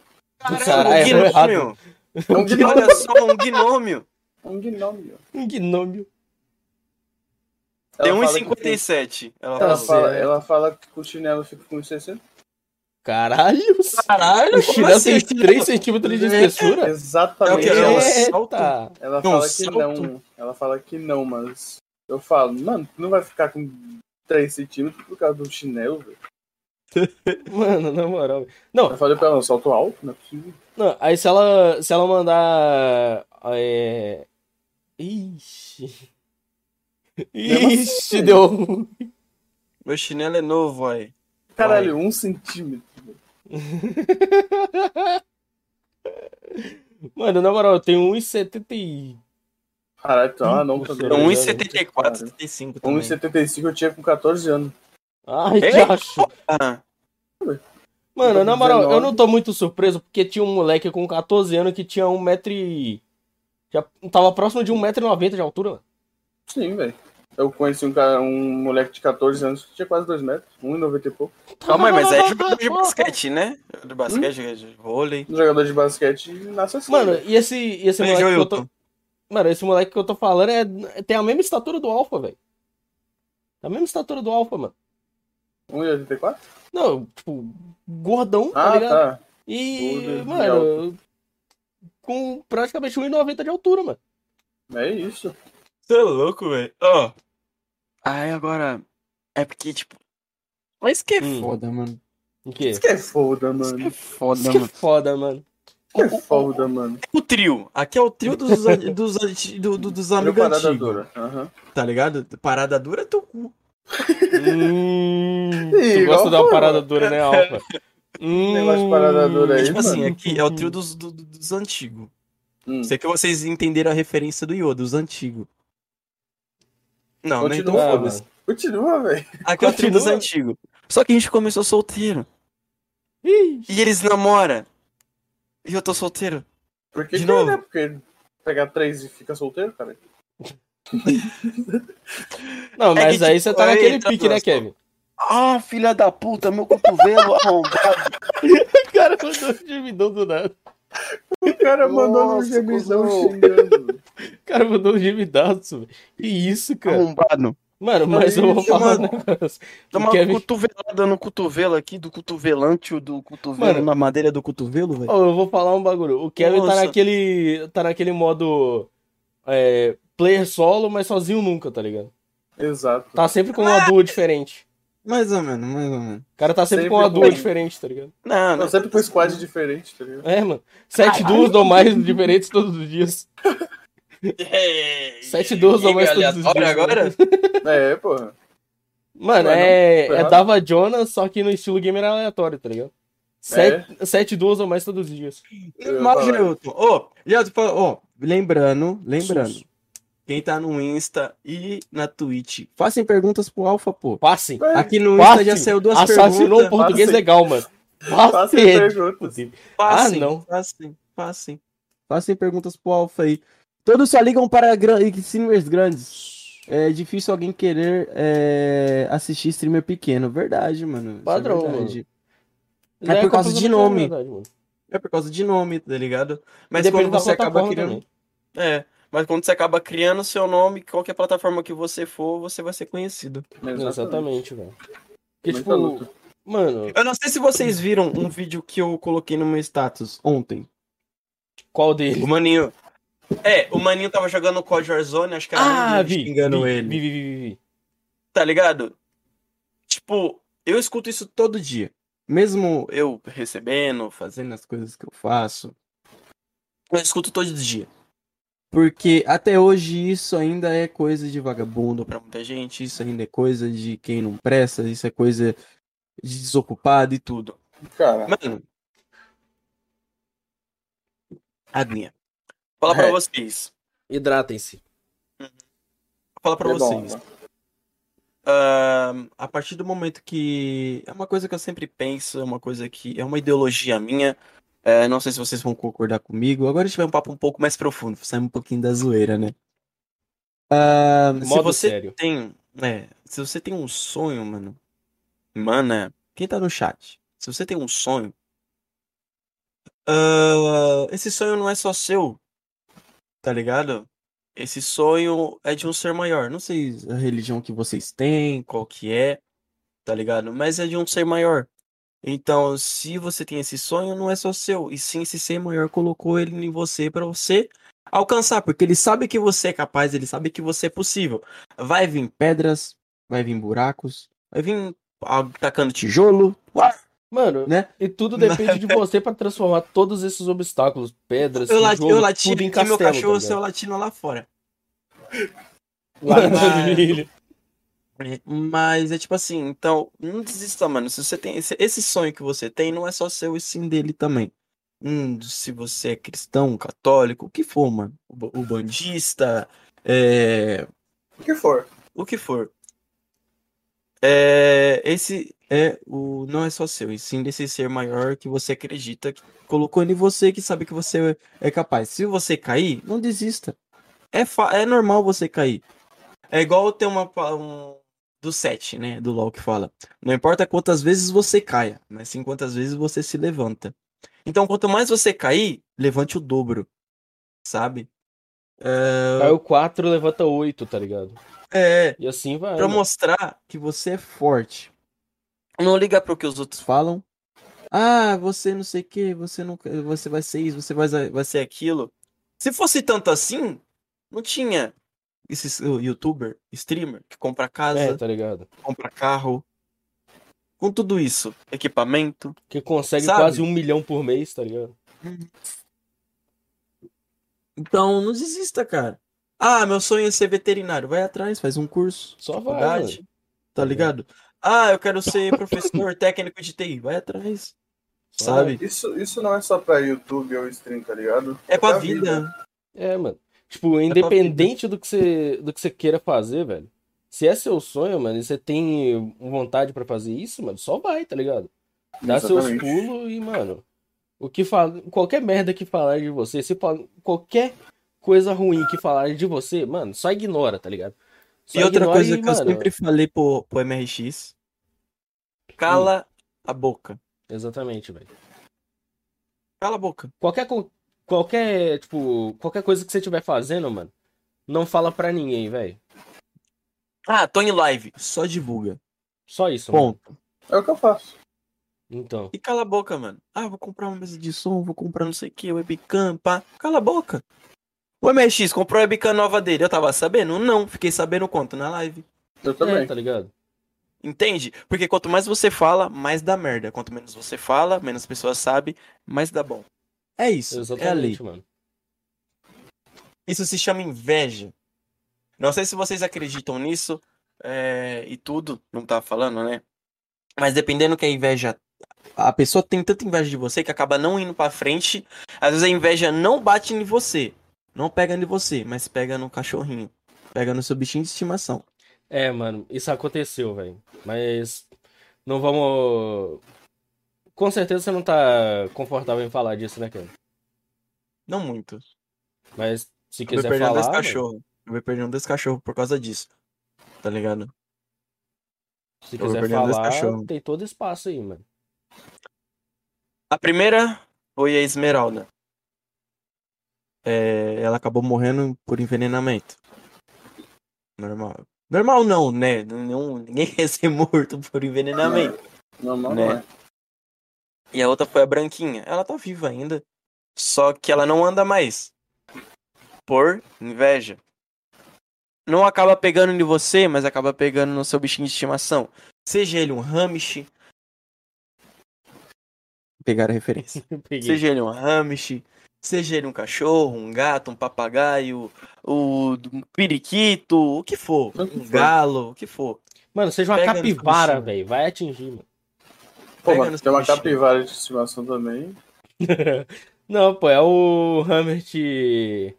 Caralho, um errado. gnômio. É um gnômio. Olha só, um gnômio. Um gnômio. Um gnômio. Tem Ela fala que- 1,57. Ela Ela fala. ela fala que o chinelo fica com 1,60. Caralho! Caralho, O chinelo assim? tem 3 centímetros de espessura? Exatamente. É? É um Eita! Ela É um fala que salto? não. Ela fala que não, mas. Eu falo, mano, tu não vai ficar com 3 centímetros por causa do chinelo, velho. Mano, na moral. Não, Eu falei pra ela, salto alto, não é possível. não, aí se ela, se ela mandar. É... Ixi. Assim, Ixi, deu. ruim. Meu chinelo é novo, aí. Caralho, um centímetro. (laughs) Mano, na moral, eu tenho 1,70 e. Caralho, então, ah, não, tá É doido. 1,74, 75 também. 1,75 eu tinha com 14 anos. Ai, É? acho. Mano, na moral, 19. eu não tô muito surpreso porque tinha um moleque com 14 anos que tinha 1 metro e... Já tava próximo de 1,90m de altura, mano. Sim, velho. Eu conheci um, cara, um moleque de 14 anos que tinha quase 2 metros, 1,90 e pouco. calma aí, mas é jogador de (laughs) basquete, né? De basquete, de vôlei. Jogador de basquete nasce assim. Mano, e esse, e esse moleque que eu tô... Mano, esse moleque que eu tô falando é... tem a mesma estatura do Alpha, velho. A mesma estatura do Alpha, mano. 1,84? Não, tipo, gordão, tá Ah, ligado? tá. E, Gordo mano, com praticamente 1,90 de altura, mano. É isso. Você é louco, velho. Ó. Aí agora. É porque, tipo. Mas que é Hum. foda, mano. O quê? Isso que é foda, Isso mano. que é foda, Isso que é mano. foda, mano. Isso que é foda, mano. O trio. Aqui é o trio dos, (laughs) dos, anti- do, do- dos amigos parada antigos. dura. Aham. Tá ligado? Parada dura é teu cu. Hum, (laughs) tu gosta da parada dura, né, Alfa? Hum, Negócio de parada dura aí, tipo assim, aqui é o trio dos, do- do- dos antigos. Hum. Sei que vocês entenderam a referência do Yoda, dos antigos. Não, nem Continua, tão mano. foda-se. Continua, velho. Aqui é o trio dos Continua. antigos. Só que a gente começou solteiro. Ih, E eles namoram. E eu tô solteiro. Porque De que, novo. né? Porque pegar três e fica solteiro, cara. Não, É mas que, aí tipo, você tá naquele eita, pique, né, nossa. Kevin? Ah, filha da puta, meu cotovelo arrombado. (laughs) O cara mandou um gemidão do nada. O cara mandou no Nossa, gemidão cuzão. xingando. O cara mandou um gemidaço, velho. Que isso, cara? Arrombado. Mano, mas eu vou falar um mano, negócio. Dá uma Kevin... cotovelada no cotovelo aqui, do cotovelante, do cotovelo Mano. na madeira do cotovelo, velho. Eu vou falar um bagulho. O Kevin tá Nossa. naquele. tá naquele modo. É, player solo, mas sozinho nunca, tá ligado? Exato. Tá sempre com uma duo diferente. Mais ou menos, mais ou menos. O cara tá sempre, Sempre com uma duo diferente, tá ligado? Não, Não, sempre com squad diferente, tá ligado? É, mano. Sete duos ou mais diferentes todos os dias. Sete duos ou mais todos os dias. aleatório agora? É, porra. Mano, não, é, é. Dava Jonas, só que no estilo gamer aleatório, tá ligado? Sete, sete duos ou mais todos os dias. Mas, falar. Gelton, tu falou, ó, lembrando, lembrando, Sus. Quem tá no Insta e na Twitch, façam perguntas pro Alpha, pô. Passem. Aqui no Insta Passem. já saiu duas Assassinou um perguntas. português Passem. legal, mano. Faça Passem. perguntas. Passem, Ah, não. Passem, passem. Façam perguntas pro Alpha aí. Todos só ligam para gran- streamers grandes. É difícil alguém querer é, assistir streamer pequeno. Verdade, mano. É Padrão, verdade. Já É por causa de nome. verdade, mano. É por causa de nome, tá ligado? Mas quando você acaba criando. também. É, mas quando você acaba criando seu nome, qualquer plataforma que você for, você vai ser conhecido. Exatamente, velho. Porque, Muita tipo, luta. mano, Eu não sei se vocês viram um vídeo que eu coloquei no meu status ontem. qual deles? O Maninho. É, o Maninho tava jogando COD Warzone, acho que era Ah, vi, xingando vi, ele. vi, vi, vi, vi. tá ligado? Tipo, Eu escuto isso todo dia. Mesmo eu recebendo, fazendo as coisas que eu faço. eu escuto todo dia. Porque até hoje isso ainda é coisa de vagabundo pra muita gente. Isso ainda é coisa de quem não presta. Isso é coisa de desocupado e tudo. Cara, Mano. Aguinha. Fala pra É. vocês. Hidratem-se. Fala pra é vocês. Ahn, a partir do momento que. É uma coisa que eu sempre penso, é uma coisa que. É uma ideologia minha. É, não sei se vocês vão concordar comigo. Agora a gente vai um papo um pouco mais profundo, sai um pouquinho da zoeira, né? Ah, se você sério. tem. É, se você tem um sonho, mano. Mana, quem tá no chat? Se você tem um sonho. ah, esse sonho não é só seu. Tá ligado? Esse sonho é de um ser maior. Não sei a religião que vocês têm, qual que é, tá ligado? Mas é de um ser maior. Então, se você tem esse sonho, não é só seu, e sim esse ser maior colocou ele em você pra você alcançar, porque ele sabe que você é capaz, ele sabe que você é possível. Vai vir pedras, vai vir buracos, vai vir ah, tacando tijolo. uá, Mano, Né? e tudo depende de você pra transformar todos esses obstáculos, pedras, Eu, tijolo, eu lati tudo em meu castelo, cachorro tá saiu ligado? latindo lá fora. Lá. É, Mas é tipo assim, então, não desista, mano. Se você tem esse, esse sonho que você tem, não é só seu e sim dele também. Hum, se você é cristão, católico, o que for, mano. O, o bandista, é, O que for. o que for. É, esse é o não é só seu, e sim desse ser maior que você acredita, que colocou em você, que sabe que você é capaz. Se você cair, não desista. É, fa- é normal você cair. É igual ter uma um, do 7, né, do LoL que fala. Não importa quantas vezes você caia, mas sim quantas vezes você se levanta. Então, quanto mais você cair, levante o dobro, sabe? É, Caiu 4, levanta 8, tá ligado? é E assim vai. Pra mano. mostrar que você é forte. Não liga pro que os outros falam. Ah, você não sei o que, você não, você vai ser isso, você vai, vai ser aquilo. Se fosse tanto assim, não tinha esses youtuber, streamer que compra casa, É, tá ligado? compra carro. Com tudo isso, equipamento. Que consegue Sabe? quase um milhão por mês, tá ligado? Então, não desista, cara. Ah, meu sonho é ser veterinário. Vai atrás, faz um curso. Só vai, faculdade, mano. tá ligado? Ah, eu quero ser (laughs) professor técnico de TI. Vai atrás. Sabe? Isso, isso não é só pra YouTube ou stream, tá ligado? É pra pra vida. É, mano. Tipo, independente do que você do que você queira fazer, velho. Se é seu sonho, mano, e você tem vontade pra fazer isso, mano, só vai, tá ligado? Dá seus Exatamente. pulos e, mano, o que fala, qualquer merda que falar de você, se fala, qualquer coisa ruim que falar de você, mano, só ignora, tá ligado? Só E outra coisa e, que eu mano, sempre falei pro, pro MRX: cala a boca. Exatamente, velho. Cala a boca. Qualquer qualquer, tipo, qualquer coisa que você estiver fazendo, mano, não fala pra ninguém, velho. Ah, tô em live. Só divulga. Só isso, mano. Ponto. É o que eu faço. Então, E cala a boca, mano. Ah, vou comprar uma mesa de som, vou comprar não sei o que, webcam, pá. Cala a boca. O MRX comprou a webcam nova dele. Eu tava sabendo? Não. Fiquei sabendo quanto na live. Eu também. é, tá ligado? Entende? Porque quanto mais você fala, mais dá merda. Quanto menos você fala, menos pessoas sabem, mais dá bom. É isso. É a lei. Exatamente, mano. Isso se chama inveja. Não sei se vocês acreditam nisso é, e tudo, não tá falando, né? Mas dependendo que a inveja. A pessoa tem tanta inveja de você que acaba não indo pra frente. Às vezes a inveja não bate em você. Não pega em você, mas pega no cachorrinho. Pega no seu bichinho de estimação. É, mano, isso aconteceu, velho. Mas não vamos. Com certeza você não tá confortável em falar disso, né, cara? Não muito. Mas se Eu vou quiser perder um falar. desse cachorro. Eu vou perder um desse cachorro por causa disso. Tá ligado? se Eu quiser um falar, cachorro. tem todo espaço aí, mano. A primeira foi a Esmeralda. É, ela acabou morrendo por envenenamento. Normal. Normal não, né? Ninguém (laughs) quer ser morto por envenenamento. Normal Né? não é. E a outra foi a Branquinha. Ela tá viva ainda. Só que ela não anda mais. Por inveja. Não acaba pegando em você, mas acaba pegando no seu bichinho de estimação. Seja ele um Hamish. Pegar a referência. (laughs) Seja ele um Hamish, seja ele um cachorro, um gato, um papagaio, o um periquito, o que for. Um galo, o que for. Mano, seja uma Pega capivara, velho. Vai atingir, mano. Pô, nos tem uma capivara de estimação também. (laughs) Não, pô, é o Hamlet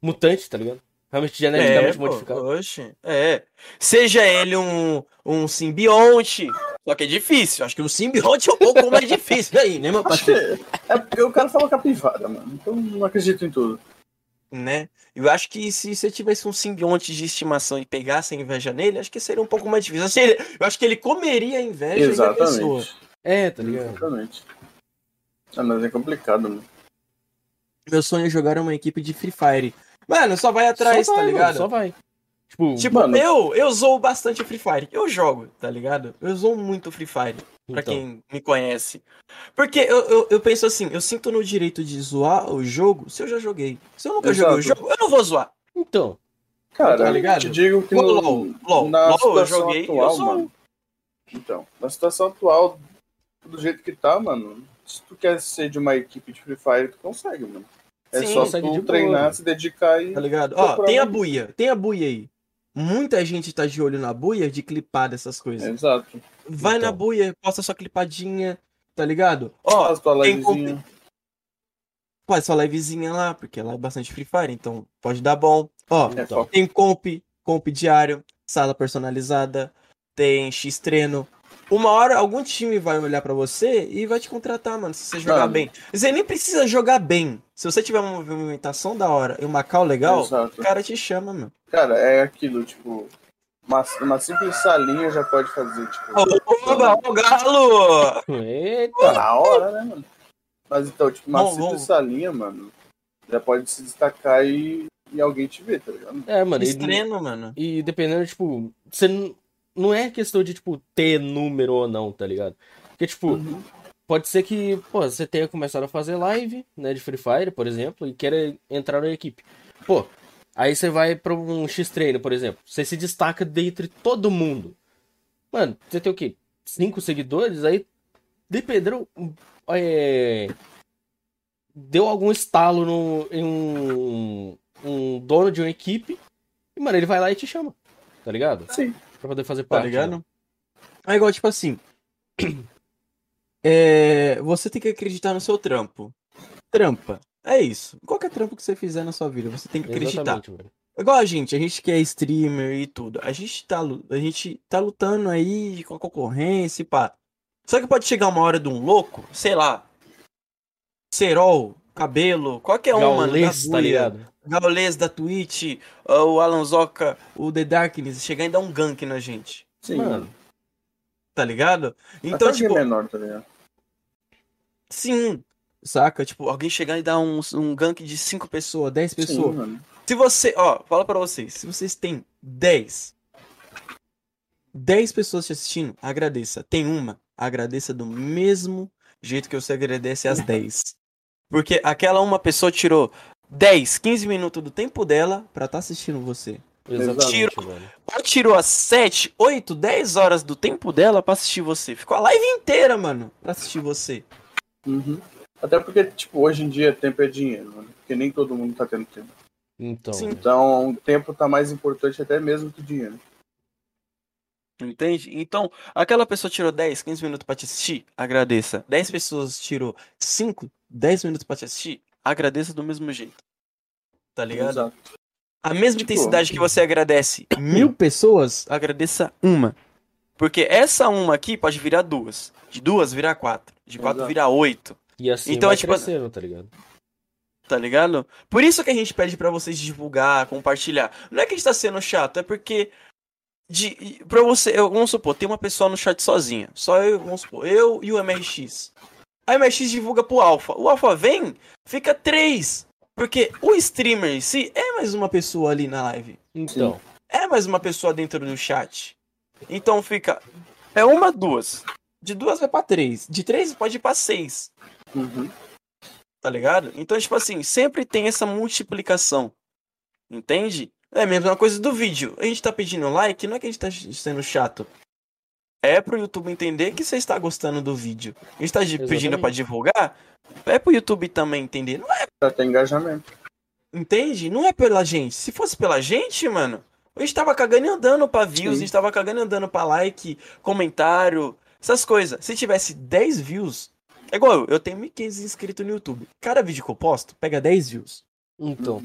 mutante, tá ligado? Hamlet geneticamente É, pô, modificado. oxe, é. Seja ele um, um simbionte, só que é difícil. Acho que um simbionte é um pouco mais difícil aí, né, meu parceiro? que é porque o cara falou capivara, mano. Então não acredito em tudo. Né? Eu acho que se você tivesse um simbionte de estimação e pegasse a inveja nele, acho que seria um pouco mais difícil. Eu acho que ele, eu acho que ele comeria a inveja da pessoa. É, tá ligado? Exatamente. Ah, mas é complicado, mano. Meu sonho é jogar uma equipe de Free Fire. Mano, só vai atrás, Só vai, tá mano, ligado? Só vai. Tipo, Tipo, Mano. eu, eu zoo bastante Free Fire. Eu jogo, tá ligado? Eu zoo muito Free Fire, pra então, quem me conhece. Porque eu, eu, eu penso assim, eu sinto no direito de zoar o jogo se eu já joguei. Se eu nunca Exato. joguei o jogo, eu não vou zoar. então. Cara, Tá ligado? eu te digo que no, LOL, LOL, na LOL eu situação joguei, atual, eu sou- mano. Então, na situação atual, do jeito que tá, mano, se tu quer ser de uma equipe de Free Fire, tu consegue, mano. É Sim, só tu boa, treinar, mano. se dedicar e. Tá ligado? Ó, tem a buia, tem a buia aí. Muita gente tá de olho na buia de clipar dessas coisas. Exato. Vai na Então. buia, posta sua clipadinha, tá ligado? Ó, Faz tua tem livezinha. faz sua livezinha lá, porque lá é bastante Free Fire, então pode dar bom. Ó, É, Então. tem comp, comp diário, sala personalizada, tem X treino. Uma hora algum time vai olhar pra você e vai te contratar, mano, se você jogar Mano. bem. Você nem precisa jogar bem. Se você tiver uma movimentação da hora e uma call legal, Exato. o cara te chama, meu. Cara, é aquilo, tipo. Uma, uma simples salinha já pode fazer, tipo. Oba, o galo! Tá Eita! na hora, né, mano? Mas então, tipo, uma Bom, simples bom. salinha, mano, já pode se destacar e, e alguém te ver, tá ligado? É, mano. X E, mano. e dependendo, tipo, você n- não é questão de, tipo, ter número ou não, tá ligado? Porque, tipo, Uhum. pode ser que, pô, você tenha começado a fazer live, né, de Free Fire, por exemplo, e queira entrar na equipe. Pô, aí você vai pra um X-Treino, por exemplo. Você se destaca dentre todo mundo. Mano, você tem o quê? Cinco seguidores? Aí, dependendo, é, deu algum estalo no, em um, um dono de uma equipe, e, mano, ele vai lá e te chama, tá ligado? Sim. Pra poder fazer Tá parte. ligado? né? É igual, tipo assim. (clears throat) É, você tem que acreditar no seu trampo. Trampa. É isso. Qualquer trampo que você fizer na sua vida, você tem que acreditar. Mano. Igual a gente, a gente que é streamer e tudo. A gente tá, a gente tá lutando aí com a concorrência e pá. Só que pode chegar uma hora de um louco, sei lá. Serol, cabelo, qualquer um, mano. Gaulês, tá buia. ligado? Gaulês da Twitch, o Alan Zoca, o The Darkness, chegar e dar um gank na gente. Sim, Mano, Tá ligado? Então, Então, tipo, é menor, tá ligado? sim. Saca? Tipo, alguém chegar e dar um, um gank de 5 pessoas, 10 Sim, pessoas. mano. Se você, ó, fala pra vocês, se vocês têm 10, 10 pessoas te assistindo, agradeça. Tem uma, agradeça do mesmo jeito que você agradece às 10. Porque aquela uma pessoa tirou 10, 15 minutos do tempo dela pra estar assistindo você. exatamente, Tiro. mano. Ela tirou as 7, 8, 10 horas do tempo dela pra assistir você. Ficou a live inteira, mano, pra assistir você. Uhum. Até porque, tipo, hoje em dia tempo é dinheiro, mano. Porque nem todo mundo tá tendo tempo. Então, Sim. Então, o tempo tá mais importante até mesmo que o dinheiro. Entende? Então, aquela pessoa tirou 10, 15 minutos pra te assistir, agradeça. 10 pessoas tirou 5, 10 minutos pra te assistir, agradeça do mesmo jeito. Tá ligado? Exato. A mesma Tipo, intensidade que você agradece (clears throat) mil pessoas, agradeça uma. Porque essa uma aqui pode virar duas. De duas virar quatro. De quatro Exato. virar oito. e assim Então vai é tipo- crescendo, tá ligado? Tá ligado? Por isso que a gente pede pra vocês divulgar, compartilhar. Não é que a gente tá sendo chato, é porque. De, pra você, eu, vamos supor, tem uma pessoa no chat sozinha. Só eu, vamos supor, eu e o MRX. A MRX divulga pro Alpha. O Alpha vem, fica três. Porque o streamer em si é mais uma pessoa ali na live. Então, É mais uma pessoa dentro do chat. Então fica. É uma, duas. De duas vai pra três. De três pode ir pra seis. Uhum. Tá ligado? Então, tipo assim, sempre tem essa multiplicação. Entende? É a mesma coisa do vídeo. A gente tá pedindo like, não é que a gente tá sendo chato. É pro YouTube entender que você está gostando do vídeo. A gente tá di- pedindo Exatamente. pra divulgar. É pro YouTube também entender. Não é, Pra ter engajamento. entende? Não é pela gente. Se fosse pela gente, mano, a gente tava cagando e andando pra views, Sim. a gente tava cagando e andando pra like, comentário, essas coisas. Se tivesse 10 views, é igual eu, eu tenho 1.500 inscritos no YouTube. Cada vídeo que eu posto pega 10 views. então.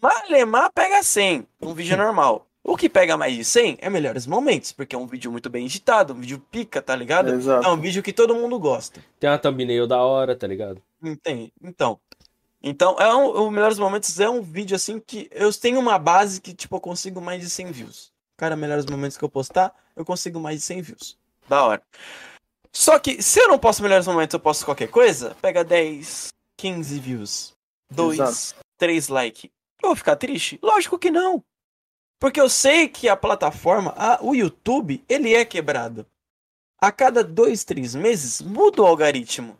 Malemar pega 100, um vídeo (laughs) normal. O que pega mais de 100 é melhores momentos, porque é um vídeo muito bem editado, um vídeo pica, tá ligado? É Exato. um vídeo que todo mundo gosta. Tem uma thumbnail da hora, tá ligado? Entende? Então. Então, é um, o Melhores Momentos é um vídeo assim que eu tenho uma base que, tipo, eu consigo mais de 100 views. Cara, Melhores Momentos que eu postar, eu consigo mais de 100 views. Da hora. Só que, se eu não posto Melhores Momentos, eu posto qualquer coisa, pega 10, 15 views. 2, Exato. 3 likes. Eu vou ficar triste? Lógico que não. Porque eu sei que a plataforma, a- o YouTube, ele é quebrado. A cada 2, 3 meses, muda o algoritmo.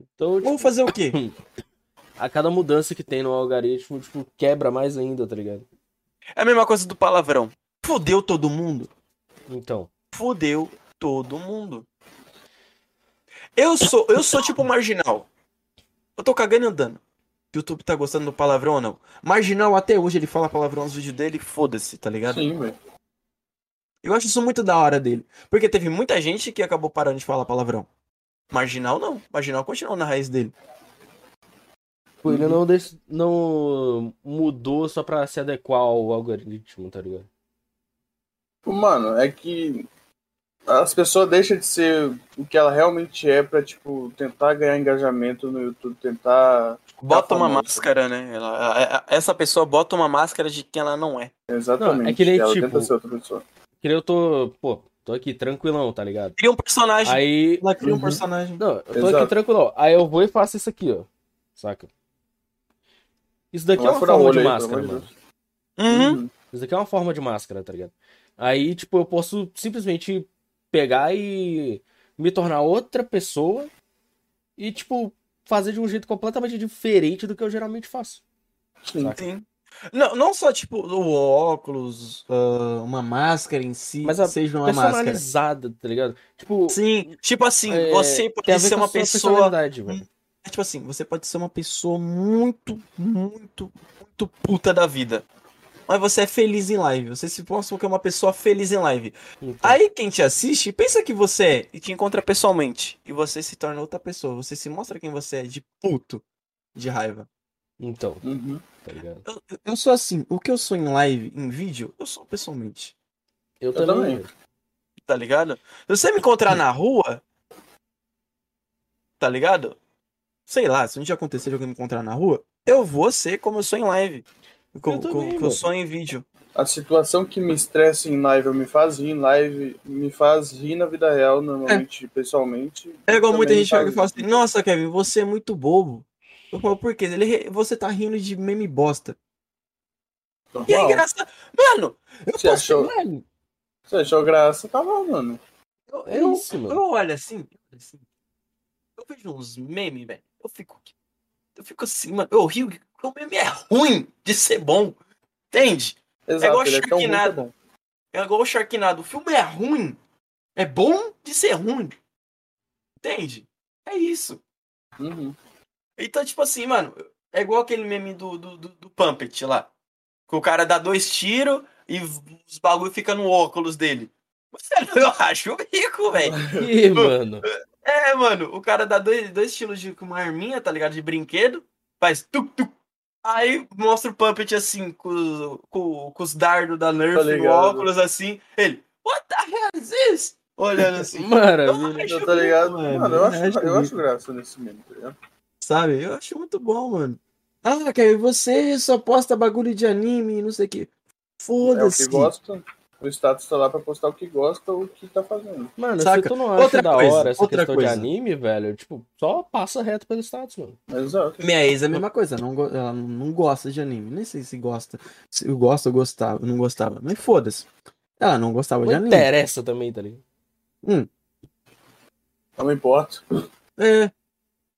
Então, tipo, Vamos fazer o quê? (coughs) a cada mudança que tem no algoritmo, tipo, quebra mais ainda, tá ligado? É a mesma coisa do palavrão. Fudeu todo mundo. Então. Fudeu todo mundo. Eu sou, eu sou tipo marginal. Eu tô cagando e andando. O YouTube tá gostando do palavrão ou não? Marginal até hoje ele fala palavrão nos vídeos dele, foda-se, tá ligado? Sim, velho. Eu acho isso muito da hora dele. Porque teve muita gente que acabou parando de falar palavrão. Marginal não. Marginal continuou na raiz dele. Tipo, ele não, dec- não mudou só pra se adequar ao algoritmo, tá ligado? Mano, é que as pessoas deixam de ser o que ela realmente é pra, tipo, tentar ganhar engajamento no YouTube, tentar. Bota uma máscara, né? Ela- a- a- essa pessoa bota uma máscara de quem ela não é. Exatamente. Não, é que nem, ela tipo, tenta ser outra pessoa. Que eu tô, pô, tô aqui tranquilão, tá ligado? Cria um personagem. Aí. Ela cria um Uhum. personagem. Não, eu tô Exato. aqui tranquilão. Aí eu vou e faço isso aqui, ó. Saca? Isso daqui Não é vai uma forma de aí, máscara, mano. Uhum. Isso daqui é uma forma de máscara, tá ligado? Aí, tipo, eu posso simplesmente pegar e me tornar outra pessoa e, tipo, fazer de um jeito completamente diferente do que eu geralmente faço. Sim. Não, não só, tipo, o óculos, ah, uma máscara em si, Mas a seja uma máscara. Personalizada, tá ligado? Tipo, Sim, tipo assim, é, você pode ser uma pessoa. É tipo assim, você pode ser uma pessoa muito, muito, muito puta da vida. Mas você é feliz em live. Você se mostra que é uma pessoa feliz em live. Então, Aí quem te assiste, pensa que você é e te encontra pessoalmente. E você se torna outra pessoa. Você se mostra quem você é de puto de raiva. então, Uhum. tá ligado? Eu, eu sou assim, o que eu sou em live, em vídeo, eu sou pessoalmente. Eu, também. também. velho. Tá ligado? Se você me encontrar na rua, tá ligado? Sei lá, se um dia acontecer de alguém me encontrar na rua, eu vou ser como eu sou em live. Como, também, eu mano. sou em vídeo. A situação que me estressa em live, ou me faz rir em live, me faz rir na vida real, normalmente, pessoalmente. É igual muita gente chega e faz- fala assim, nossa, Kevin, você é muito bobo. Eu falo, por quê? Ele, você tá rindo de meme bosta. E é Normal. engraçado. Mano, eu Você posso- achou- mano, Você achou graça? Tá bom, mano. eu, É eu- isso, mano. eu olho assim, eu olho assim, eu vejo uns memes, velho. Eu fico. Eu fico assim, mano. Eu rio. O meme é ruim de ser bom. Entende? Exato, igual é tão ruim que é Sharknado. bom. É igual o Sharknado. O filme é ruim. É bom de ser ruim. Entende? É isso. Uhum. Então, tipo assim, mano, é igual aquele meme do, do, do, do Pumpet lá. Que o cara dá dois tiros e os bagulho fica no óculos dele. Você (laughs) eu acho rico, velho. Ih, mano. É, mano, o cara dá dois, dois estilos de com uma arminha, tá ligado? De brinquedo, faz tuk tuk. Aí mostra o Puppet assim, com, com, com os dardos da Nerf Tá no óculos assim. Ele, what the hell is this? Olhando assim. (laughs) Maravilha. Eu Tá ligado? mano, Mano, eu, eu acho, eu acho graça nesse meme, tá ligado? Sabe? Eu acho muito bom, mano. Ah, Kevin, você só posta bagulho de anime e não sei o que. É o que Foda-se. gosta. O status tá lá pra postar o que gosta ou o que tá fazendo. Mano, Saca? se tu não acha Outra da coisa, hora essa outra questão coisa. de anime, velho, tipo, só passa reto pelo status, mano. Exato. Minha ex é a mesma coisa, não, ela não gosta de anime. Nem sei se gosta. Se eu gosto ou gostava, não gostava. Mas foda-se. Ela não gostava de Não anime. interessa também, tá ligado? Não me importa. É.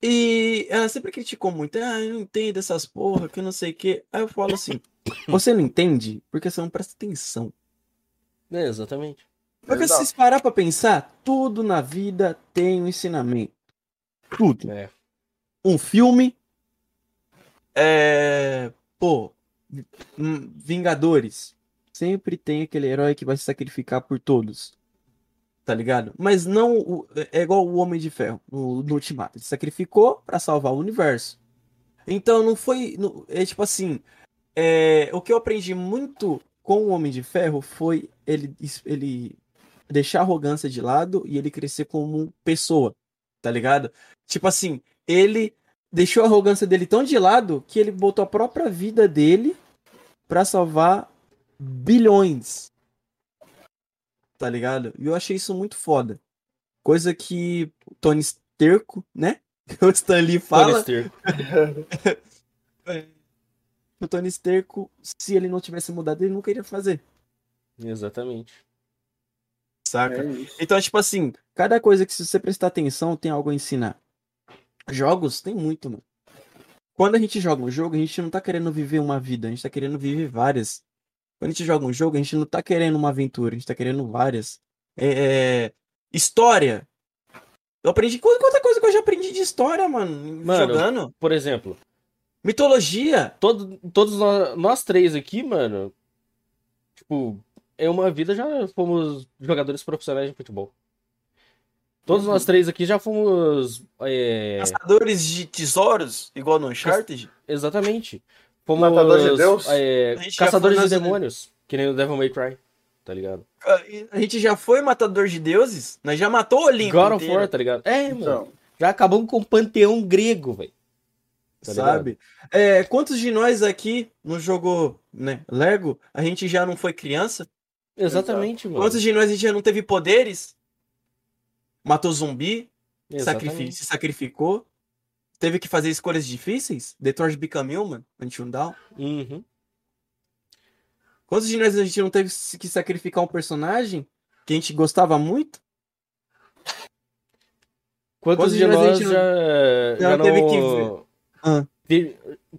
E ela sempre criticou muito. Ah, eu não entendo essas porra, que não sei o quê. Aí eu falo assim: você não entende porque você não presta atenção. É, exatamente. Porque se vocês parar pra pensar, tudo na vida tem um ensinamento. Tudo. É. Um filme. É. Pô. hum, Vingadores. Sempre tem aquele herói que vai se sacrificar por todos. Tá ligado? Mas não. É igual o Homem de Ferro no, no Ultimato. Ele sacrificou pra salvar o universo. Então não foi. não- é tipo assim. é, o que eu aprendi muito com o Homem de Ferro foi ele, ele deixar a arrogância de lado e ele crescer como pessoa, tá ligado? Tipo assim, ele deixou a arrogância dele tão de lado que ele botou a própria vida dele pra salvar bilhões. Tá ligado? E eu achei isso muito foda. Coisa que o Tony Sterco, né? (laughs) O Stan Lee Tony fala. Stark. (laughs) O Tony Sterco, se ele não tivesse mudado, ele nunca iria fazer. Exatamente. Saca? É. Então, tipo assim, cada coisa que se você prestar atenção tem algo a ensinar. Jogos tem muito, mano. Quando a gente joga um jogo, a gente não tá querendo viver uma vida, a gente tá querendo viver várias. Quando a gente joga um jogo, a gente não tá querendo uma aventura, a gente tá querendo várias. É, é, História. Eu aprendi. Quanta quanta coisa que eu já aprendi de história, mano, Mano, jogando. Por exemplo, Mitologia. todo, todos nós, nós três aqui, mano, tipo, em uma vida já fomos jogadores profissionais de futebol. Todos nós três aqui já fomos. é, Caçadores de tesouros, igual no Uncharted. exatamente. Fomos. Matador de Deus? é, caçadores de demônios. Que nem o Devil May Cry. Tá ligado? A gente já foi matador de deuses? Nós já matou o Olimpo God of War, tá ligado? É, mano. Então, Já acabamos com o panteão grego, velho. tá sabe? É, quantos de nós aqui não jogou né, Lego? A gente já não foi criança? Exatamente, mano. Quantos de nós a gente já não teve poderes? Matou zumbi? sacrifi- se sacrificou? Teve que fazer escolhas difíceis? Detroit Become Human? Until Down? Uhum. Quantos de nós a gente não teve que sacrificar um personagem que a gente gostava muito? Quantos Quantos de de nós a nós gente já, não- já não não... teve que ver? Ah.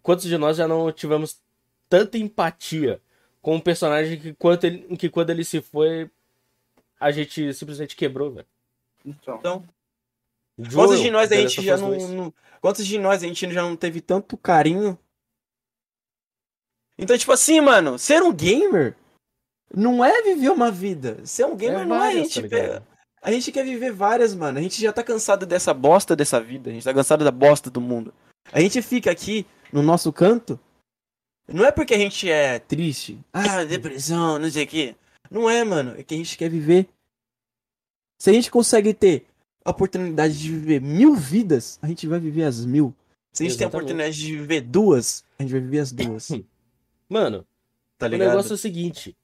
Quantos de nós já não tivemos tanta empatia com um personagem que, quanto ele... que quando ele se foi, a gente simplesmente quebrou, velho. então. Quantos Joel, de nós a gente já não, 2. não- Quantos de nós a gente já não teve tanto carinho? Então, tipo assim, mano, ser um gamer não é viver uma vida. Ser um gamer É não é a várias, gente. tá a gente quer viver várias, mano. A gente já tá cansado dessa bosta dessa vida. A gente tá cansado da bosta do mundo. A gente fica aqui no nosso canto. Não é porque a gente é triste. Ah, depressão, não sei o quê. Não é, mano. É que a gente quer viver. Se a gente consegue ter a oportunidade de viver mil vidas, a gente vai viver as mil. Se a gente tem a Exatamente. oportunidade de viver duas, a gente vai viver as duas. (laughs) Mano, Tá o ligado? negócio é o seguinte.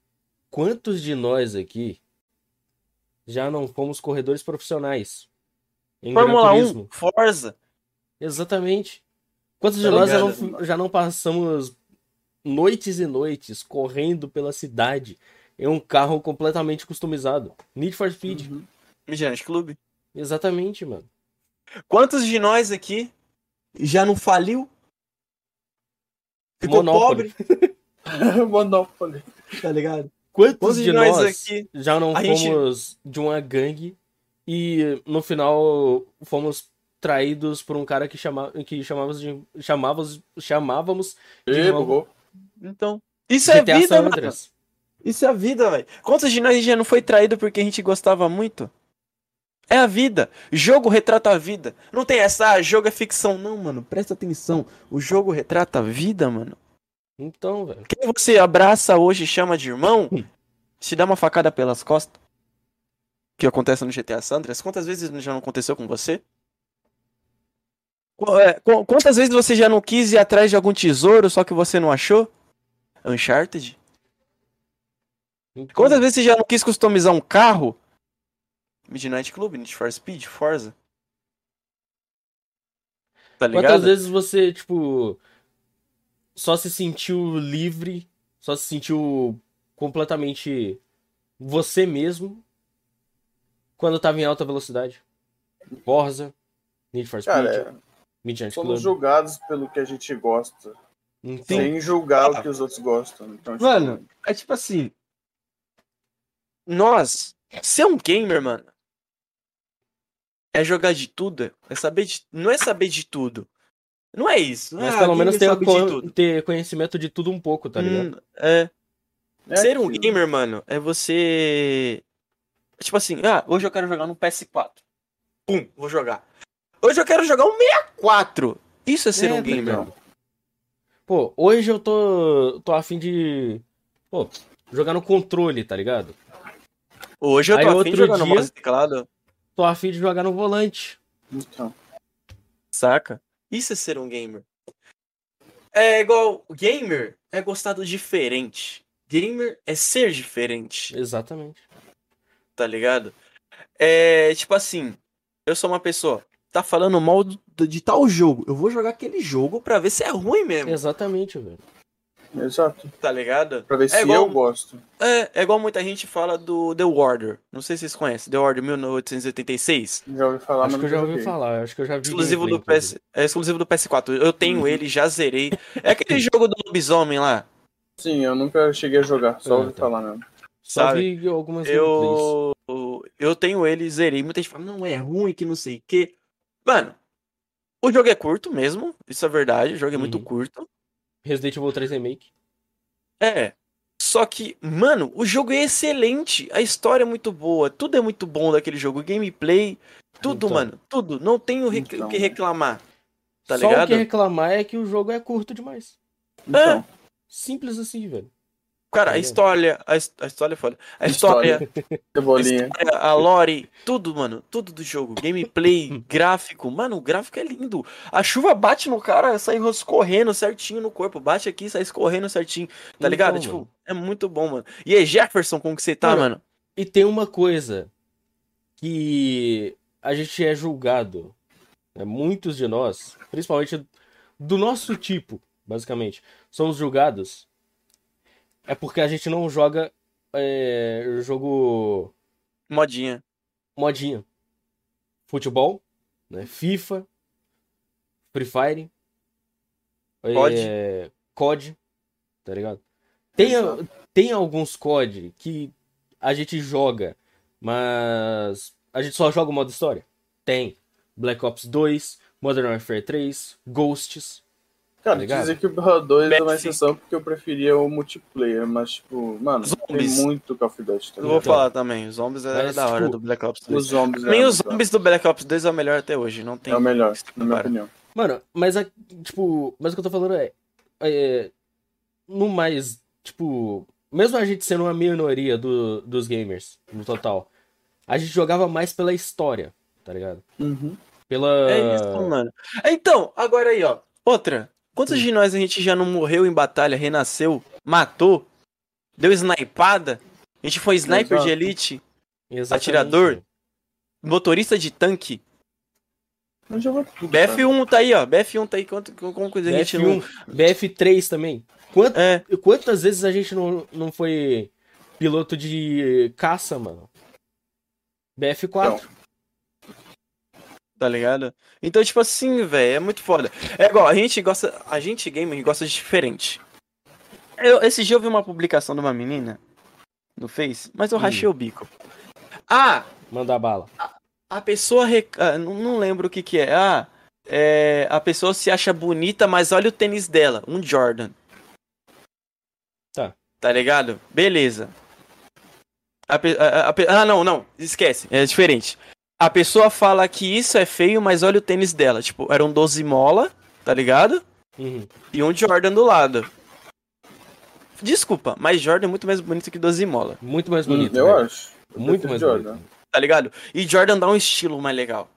Quantos de nós aqui já não fomos corredores profissionais? Em Fórmula Gran 1, Turismo? Forza. Exatamente. Quantos de Tá nós já ligado? não, já não passamos noites e noites correndo pela cidade em um carro completamente customizado? Need for Speed. Uhum. Mijante Clube. Exatamente, mano. Quantos de nós aqui já não faliu? Ficou Monopoly. pobre, (laughs) Monopoly. tá ligado? Quantos, Quantos de nós, aqui já não a gente- fomos de uma gangue e no final fomos traídos por um cara que, chama, que chamávamos de, chamávamos, chamávamos de bugou. Então. Isso é GTA vida, San mano. Isso é a vida, velho. Quantos de nós já não foi traído porque a gente gostava muito? É a vida. Jogo retrata a vida. Não tem essa, ah, jogo é ficção. Não, mano, presta atenção. O jogo retrata a vida, mano. Então, velho. Quem você abraça hoje e chama de irmão, te dá uma facada pelas costas. Que acontece no GTA San Andreas. Quantas vezes já não aconteceu com você? Qu- é, qu- Quantas vezes você já não quis ir atrás de algum tesouro, só que você não achou? Uncharted? Então, Quantas vezes você já não quis customizar um carro? Midnight Club, Need for Speed, Forza. Tá ligado? Quantas vezes você, tipo, só se sentiu livre, só se sentiu completamente você mesmo quando tava em alta velocidade? Forza, Need for Speed, Cara, Midnight somos Club. julgados pelo que a gente gosta, Então, sem julgar o que os outros gostam. Então, Mano, é tipo assim. Nós, ser um gamer, mano, é jogar de tudo. É saber de. Não é saber de tudo. Não é isso. Não mas é, pelo ah, menos ter, con- tudo. ter conhecimento de tudo um pouco, tá ligado? Hum, é. é Ser um aquilo. gamer, mano, é você. Tipo assim, ah, hoje eu quero jogar no PS4. Pum, vou jogar. Hoje eu quero jogar um 64. Isso é ser É, um tá gamer. ligado? Pô, hoje eu tô, tô afim de. Pô, jogar no controle, tá ligado? Hoje eu Aí tô afim outro de jogar no dia- mouse e teclado. Tô afim de jogar no volante. Então, Saca? Isso é ser um gamer. É igual. Gamer é gostar do diferente. Gamer é ser diferente, Exatamente. tá ligado? É tipo assim, eu sou uma pessoa, tá falando mal de tal jogo. Eu vou jogar aquele jogo pra ver se é ruim mesmo, Exatamente, velho. exato. tá ligado? Pra ver se igual- eu gosto. É, é igual muita gente fala do The Order. Não sei se vocês conhecem, The Order 1886. Já ouvi falar, Acho mas que eu já ouvi falar, acho que eu já vi. Exclusivo do PS, é exclusivo do PS4. Eu tenho Uhum. ele, já zerei. É aquele jogo do lobisomem lá. Sim, eu nunca cheguei a jogar, só Ah, ouvi tá. falar mesmo. Só sabe? vi algumas. Eu, eu tenho ele, zerei. Muita gente fala, não, é ruim, que não sei o quê. Mano, o jogo é curto mesmo, isso é verdade, o jogo é muito Uhum. curto. Resident Evil 3 Remake. É. Só que, mano, o jogo é excelente, a história é muito boa, tudo é muito bom daquele jogo, gameplay, tudo, Então. mano, tudo. Não tem o, rec- o Então. que reclamar. Tá Só ligado? o que reclamar é que o jogo é curto demais. Então, Simples assim, velho. Cara, a história, a, a história é foda. A História. história, (laughs) cebolinha. a lore, tudo, mano, tudo do jogo. Gameplay, (laughs) gráfico, mano, o gráfico é lindo. A chuva bate no cara, sai escorrendo certinho no corpo. Bate aqui, sai escorrendo certinho, tá Então, ligado? mano. Tipo, é muito bom, mano. E aí, Jefferson, como que você tá, Mano, mano? E tem uma coisa que a gente é julgado, né? muitos de nós, principalmente do nosso tipo, basicamente, somos julgados é porque a gente não joga é, jogo Modinha. modinha. Futebol, né? FIFA, Free Fire, COD. é, COD, tá ligado? Tem, tem alguns COD que a gente joga, mas a gente só joga o modo história? Tem. Black Ops 2, Modern Warfare 3, Ghosts. Cara, Tá dizer que o Borra 2 é uma exceção porque eu preferia o multiplayer, mas, tipo, mano, Zombies. tem muito Call of Duty, tá Eu vou falar também, os zombies é Mas, da hora tipo, do Black Ops 2. Os zombies mim, é os zombies do Black Ops 2 é o melhor até hoje, não tem. É o melhor, na minha opinião. Mano, mas a, tipo, mas o que eu tô falando é, é no mais, tipo, mesmo a gente sendo uma minoria do, dos gamers no total, a gente jogava mais pela história, tá ligado? Uhum. Pela É isso, mano. Então, agora aí, ó. Outra. Quantos de nós a gente já não morreu em batalha, renasceu, matou, deu snipada? A gente foi sniper Exato. de elite, Exatamente. atirador? motorista de tanque. Mas eu vou... BF1 tá aí, ó. BF1 tá aí. Quanto, como coisa a gente não. BF1, BF3 também. Quant- É, Quantas vezes a gente não, não foi piloto de caça, mano? BF4. Tá ligado? Então, tipo assim, velho, é muito foda. É igual, a gente gosta. A gente gamer gosta de diferente. Eu, esse dia eu vi uma publicação de uma menina no Face, mas eu Hum. rachei o bico. Ah, Manda bala. a pessoa. Rec... ah, não, não lembro o que que é. Ah, é, a pessoa se acha bonita, mas olha o tênis dela, um Jordan. Tá. Tá ligado? Beleza. A a- a- a ah, não, não, esquece, é diferente. A pessoa fala que isso é feio, mas olha o tênis dela. Tipo, era um 12 mola, tá ligado? Uhum. E um Jordan do lado. Desculpa, mas Jordan é muito mais bonito que 12 mola, Muito mais Hum, bonito. eu velho. acho. Eu Muito mais Jordan. bonito. tá ligado? E Jordan dá um estilo mais legal.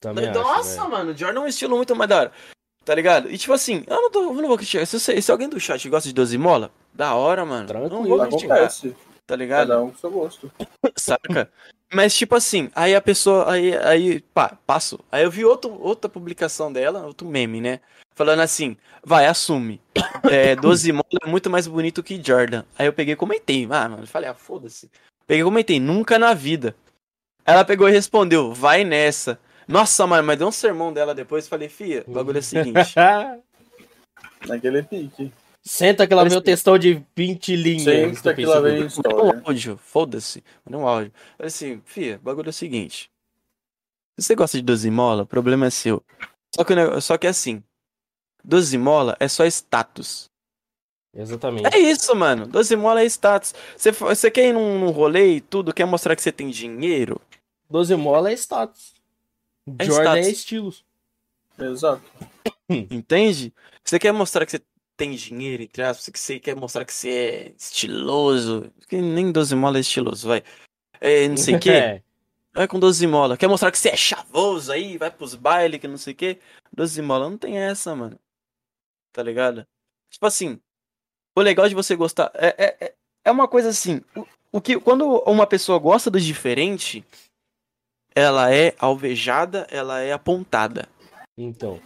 Também acho, Nossa, velho. mano, Jordan é um estilo muito mais da hora. Tá ligado? E tipo assim, eu não, tô, eu não vou criticar. Se, se alguém do chat gosta de 12 mola, da hora, mano. Eu não Tranquilo, vou criticar, Acontece. Tá ligado? Cada um com seu gosto. (coughs) Saca? Mas, tipo assim, aí a pessoa. Aí, aí pá, passo. Aí eu vi outro, outra publicação dela, outro meme, né? Falando assim, vai, assume. (coughs) É, 12 mola é muito mais bonito que Jordan. Aí eu peguei e comentei. Ah, mano, falei, ah, foda-se. Peguei e comentei, nunca na vida. Ela pegou e respondeu, vai nessa. Nossa, mano, mas deu um sermão dela depois. Falei, fia, o bagulho é o seguinte. (laughs) Naquele pique. Senta que lá vem o textão de 20 linhas. Senta que lá vem um áudio, foda-se. Mandei um áudio. Falei assim, fia, o bagulho é o seguinte. Se você gosta de 12 mola, o problema é seu. Só que, só que assim, 12 mola é só status. Exatamente. É isso, mano. 12 mola é status. Você, você quer ir num, num rolê e tudo, quer mostrar que você tem dinheiro? 12 mola é status. É Jordan é status. estilos. Exato. Entende? Você quer mostrar que você tem dinheiro, entre aspas, que você quer mostrar que você é estiloso. Que nem 12 mola é estiloso, vai. É, não sei o quê. (laughs) É. Vai com 12 mola. Quer mostrar que você é chavoso aí, vai pros bailes, que não sei o quê. 12 mola não tem essa, mano. Tá ligado? Tipo assim, o legal de você gostar. É, é, é- é uma coisa assim. O, o que, quando uma pessoa gosta do diferente, ela é alvejada, ela é apontada. Então.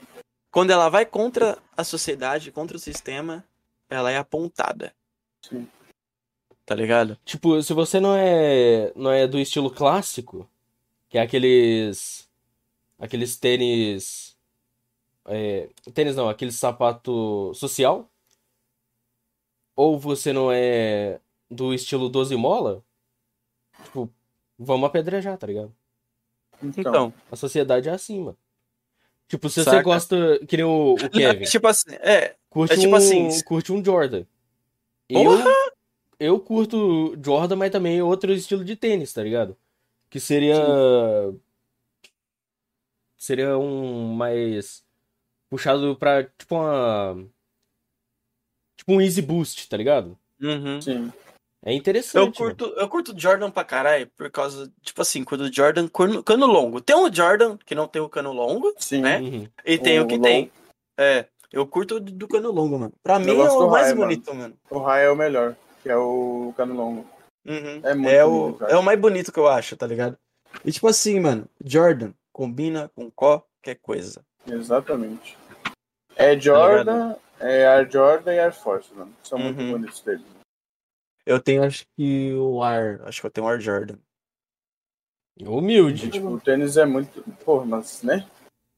Quando ela vai contra a sociedade, contra o sistema, ela é apontada. Sim. Tá ligado? Tipo, se você não é não é do estilo clássico, que é aqueles aqueles tênis é, tênis não, aquele sapato social, ou você não é do estilo 12 mola, tipo, vamos apedrejar, tá ligado? Então, Então, A sociedade é assim, mano. Tipo, se você Saca? gosta, que nem o, o (laughs) Kevin, tipo assim, é, curte é tipo um, assim, curte um Jordan. Porra! Eu, eu curto Jordan, mas também outro estilo de tênis, tá ligado? Que seria. Seria um mais. Puxado pra, tipo, uma. Tipo um Easy Boost, tá ligado? uhum. sim. É interessante. Eu curto, eu curto Jordan pra caralho, por causa, tipo assim, quando o Jordan cano, cano longo. Tem um Jordan que não tem o cano longo, Sim. né? Uhum. e tem o, O que longo. tem. É, eu curto do do cano longo, mano. Pra mim é o mais raio, mano. bonito, mano. O raio é o melhor, que é o cano longo. Uhum. É muito É bonito, o, é o mais bonito que eu acho, tá ligado? E tipo assim, mano, Jordan combina com qualquer coisa. Exatamente. É Jordan, é Air Jordan e Air Force, mano. São muito Uhum. bonitos deles. Eu tenho, acho que o Ar, acho que eu tenho o Ar Jordan. Humilde. Tipo, o tênis é muito. Porra, mas, né?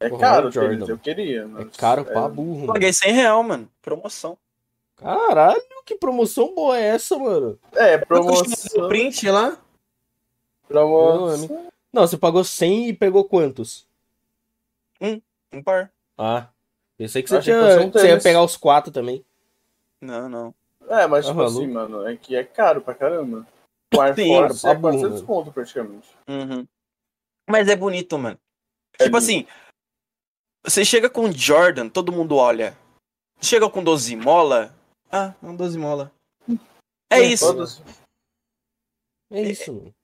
É Porra, caro Air o tênis, Jordan. eu queria. É Mas caro pra burro, mano. Paguei 100 real, mano. Promoção. Caralho, que promoção boa é essa, mano? É, promoção. print lá? Promoção. Não, você pagou 100 e pegou quantos? Um par. Ah, pensei que você, Achei que tinha, fosse um que você ia tênis. pegar os quatro também. Não, não. É, mas Tá tipo assim, mano, é que é caro pra caramba. O Air Sim, Force é 400 burro. conto praticamente. Uhum. Mas é bonito, mano. É tipo lindo. assim, você chega com Jordan, todo mundo olha. Chega com 12 mola. Ah, um 12 mola. É isso. Todos- É isso, mano.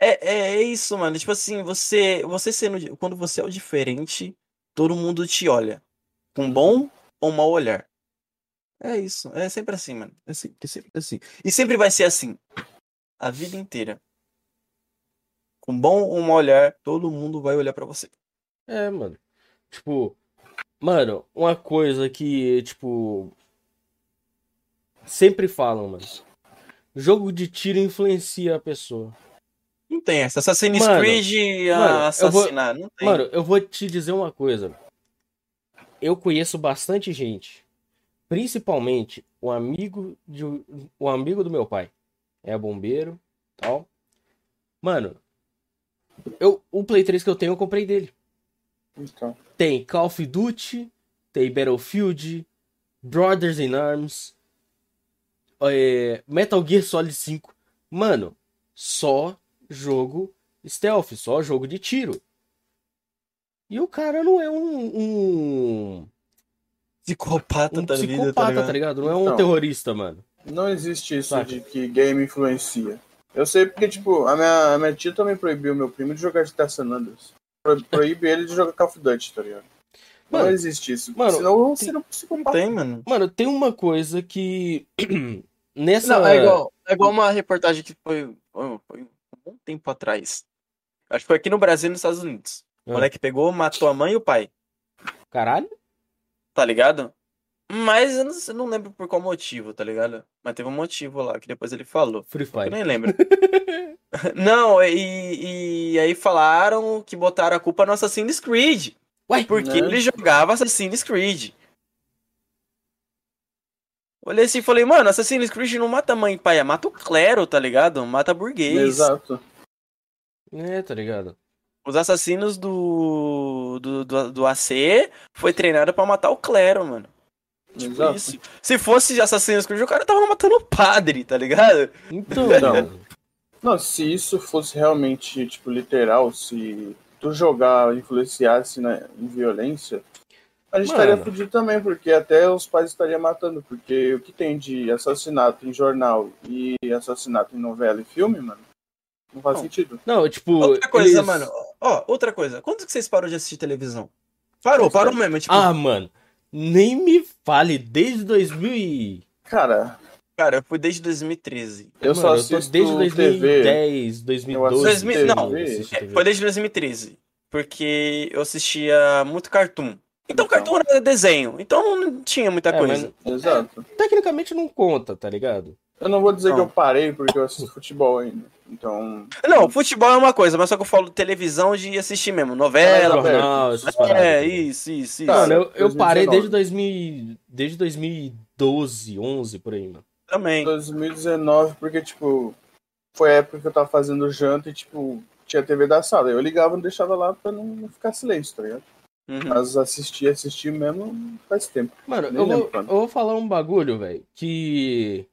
É, é, é isso, mano. Tipo assim, você, você sendo. Quando você é o diferente, todo mundo te olha. Com bom ou mau olhar. É isso. É sempre assim, mano. É sempre, é sempre assim. E sempre vai ser assim. A vida inteira. Com bom ou mau olhar, todo mundo vai olhar pra você. É, mano. Tipo, mano, uma coisa que, tipo, sempre falam, mano. Jogo de tiro influencia a pessoa. Não tem essa. Assassin's Mano, Creed mano, eu vou- assassinar. Não tem. Mano, eu vou te dizer uma coisa. Eu conheço bastante gente, principalmente o amigo de o amigo do meu pai. É bombeiro, tal. Mano, eu o Play 3 que eu tenho eu comprei dele. Então, Tem Call of Duty, tem Battlefield, Brothers in Arms, é, Metal Gear Solid 5. Mano, só jogo stealth, só jogo de tiro. E o cara não é um, um, Psicopata um da vida, psicopata, tá ligado? tá ligado? Não é um Então. terrorista, mano. não existe isso Saca. de que game influencia. Eu sei porque, tipo, a minha, a minha tia também proibiu meu primo de jogar GTA San Andreas. pro- proíbe ele de jogar Call of Duty, tá ligado? Não Mano, existe isso. mano, Senão você tem- não Não psicopata. tem, mano. Mano, tem uma coisa que. (clears throat) Nessa. Não, é igual, é igual uma reportagem que foi, foi, foi um bom tempo atrás. Acho que foi aqui no Brasil e nos Estados Unidos. O Ah. moleque pegou, matou a mãe e o pai, Caralho? Tá ligado? Mas eu não, eu não lembro por qual motivo, tá ligado? Mas teve um motivo lá que depois ele falou. Free Eu Fire. nem lembro. (laughs) não, e, e aí falaram que botaram a culpa no Assassin's Creed. Ué, Porque Né? ele jogava Assassin's Creed. Olhei assim e falei, mano, Assassin's Creed não mata mãe e pai, mata o clero, tá ligado? Mata burguês. Exato. É, tá ligado? Os assassinos do, do, do, do AC foi treinado pra matar o clero, mano. Tipo Exato. isso. Se fosse Assassin's Creed, o cara tava matando o padre, tá ligado? Então, Não. mano. Não, se isso fosse realmente, tipo, literal, se tu jogar influenciasse né, em violência, a gente Mano. estaria fudido também, porque até os pais estariam matando, porque o que tem de assassinato em jornal e assassinato em novela e filme, mano, não faz Não. sentido. Não, tipo. Outra coisa, eles- mano. Ó, outra coisa. Quando que vocês pararam de assistir televisão? Parou, parou mesmo. Tipo, Ah, mano. Nem me fale, desde 2000 e... Cara, cara, eu fui desde 2013. eu Mano, só assisto desde TV. 2010, 2012. 2000 não, eu É, TV. foi desde 2013. Porque eu assistia muito cartoon. Então, Então. cartoon era desenho. Então não tinha muita É, coisa. mas Exato. tecnicamente não conta, tá ligado? Eu não vou dizer que Não. eu parei porque eu assisto futebol ainda. Então. Não, futebol é uma coisa, mas só que eu falo televisão de assistir mesmo. Novela. Canal aberto. Jornal, essas paradas. É, ligado? isso, isso, isso. Mano, eu, eu parei 2019. desde 2000, desde 2012, 11 por aí, mano. Também. 2019, porque, tipo, foi a época que eu tava fazendo janta e, tipo, tinha TV da sala. Eu ligava e deixava lá pra não não ficar silêncio, tá ligado? Uhum. Mas assistir, assistir mesmo faz tempo. Mano, eu vou, eu vou falar um bagulho, velho, que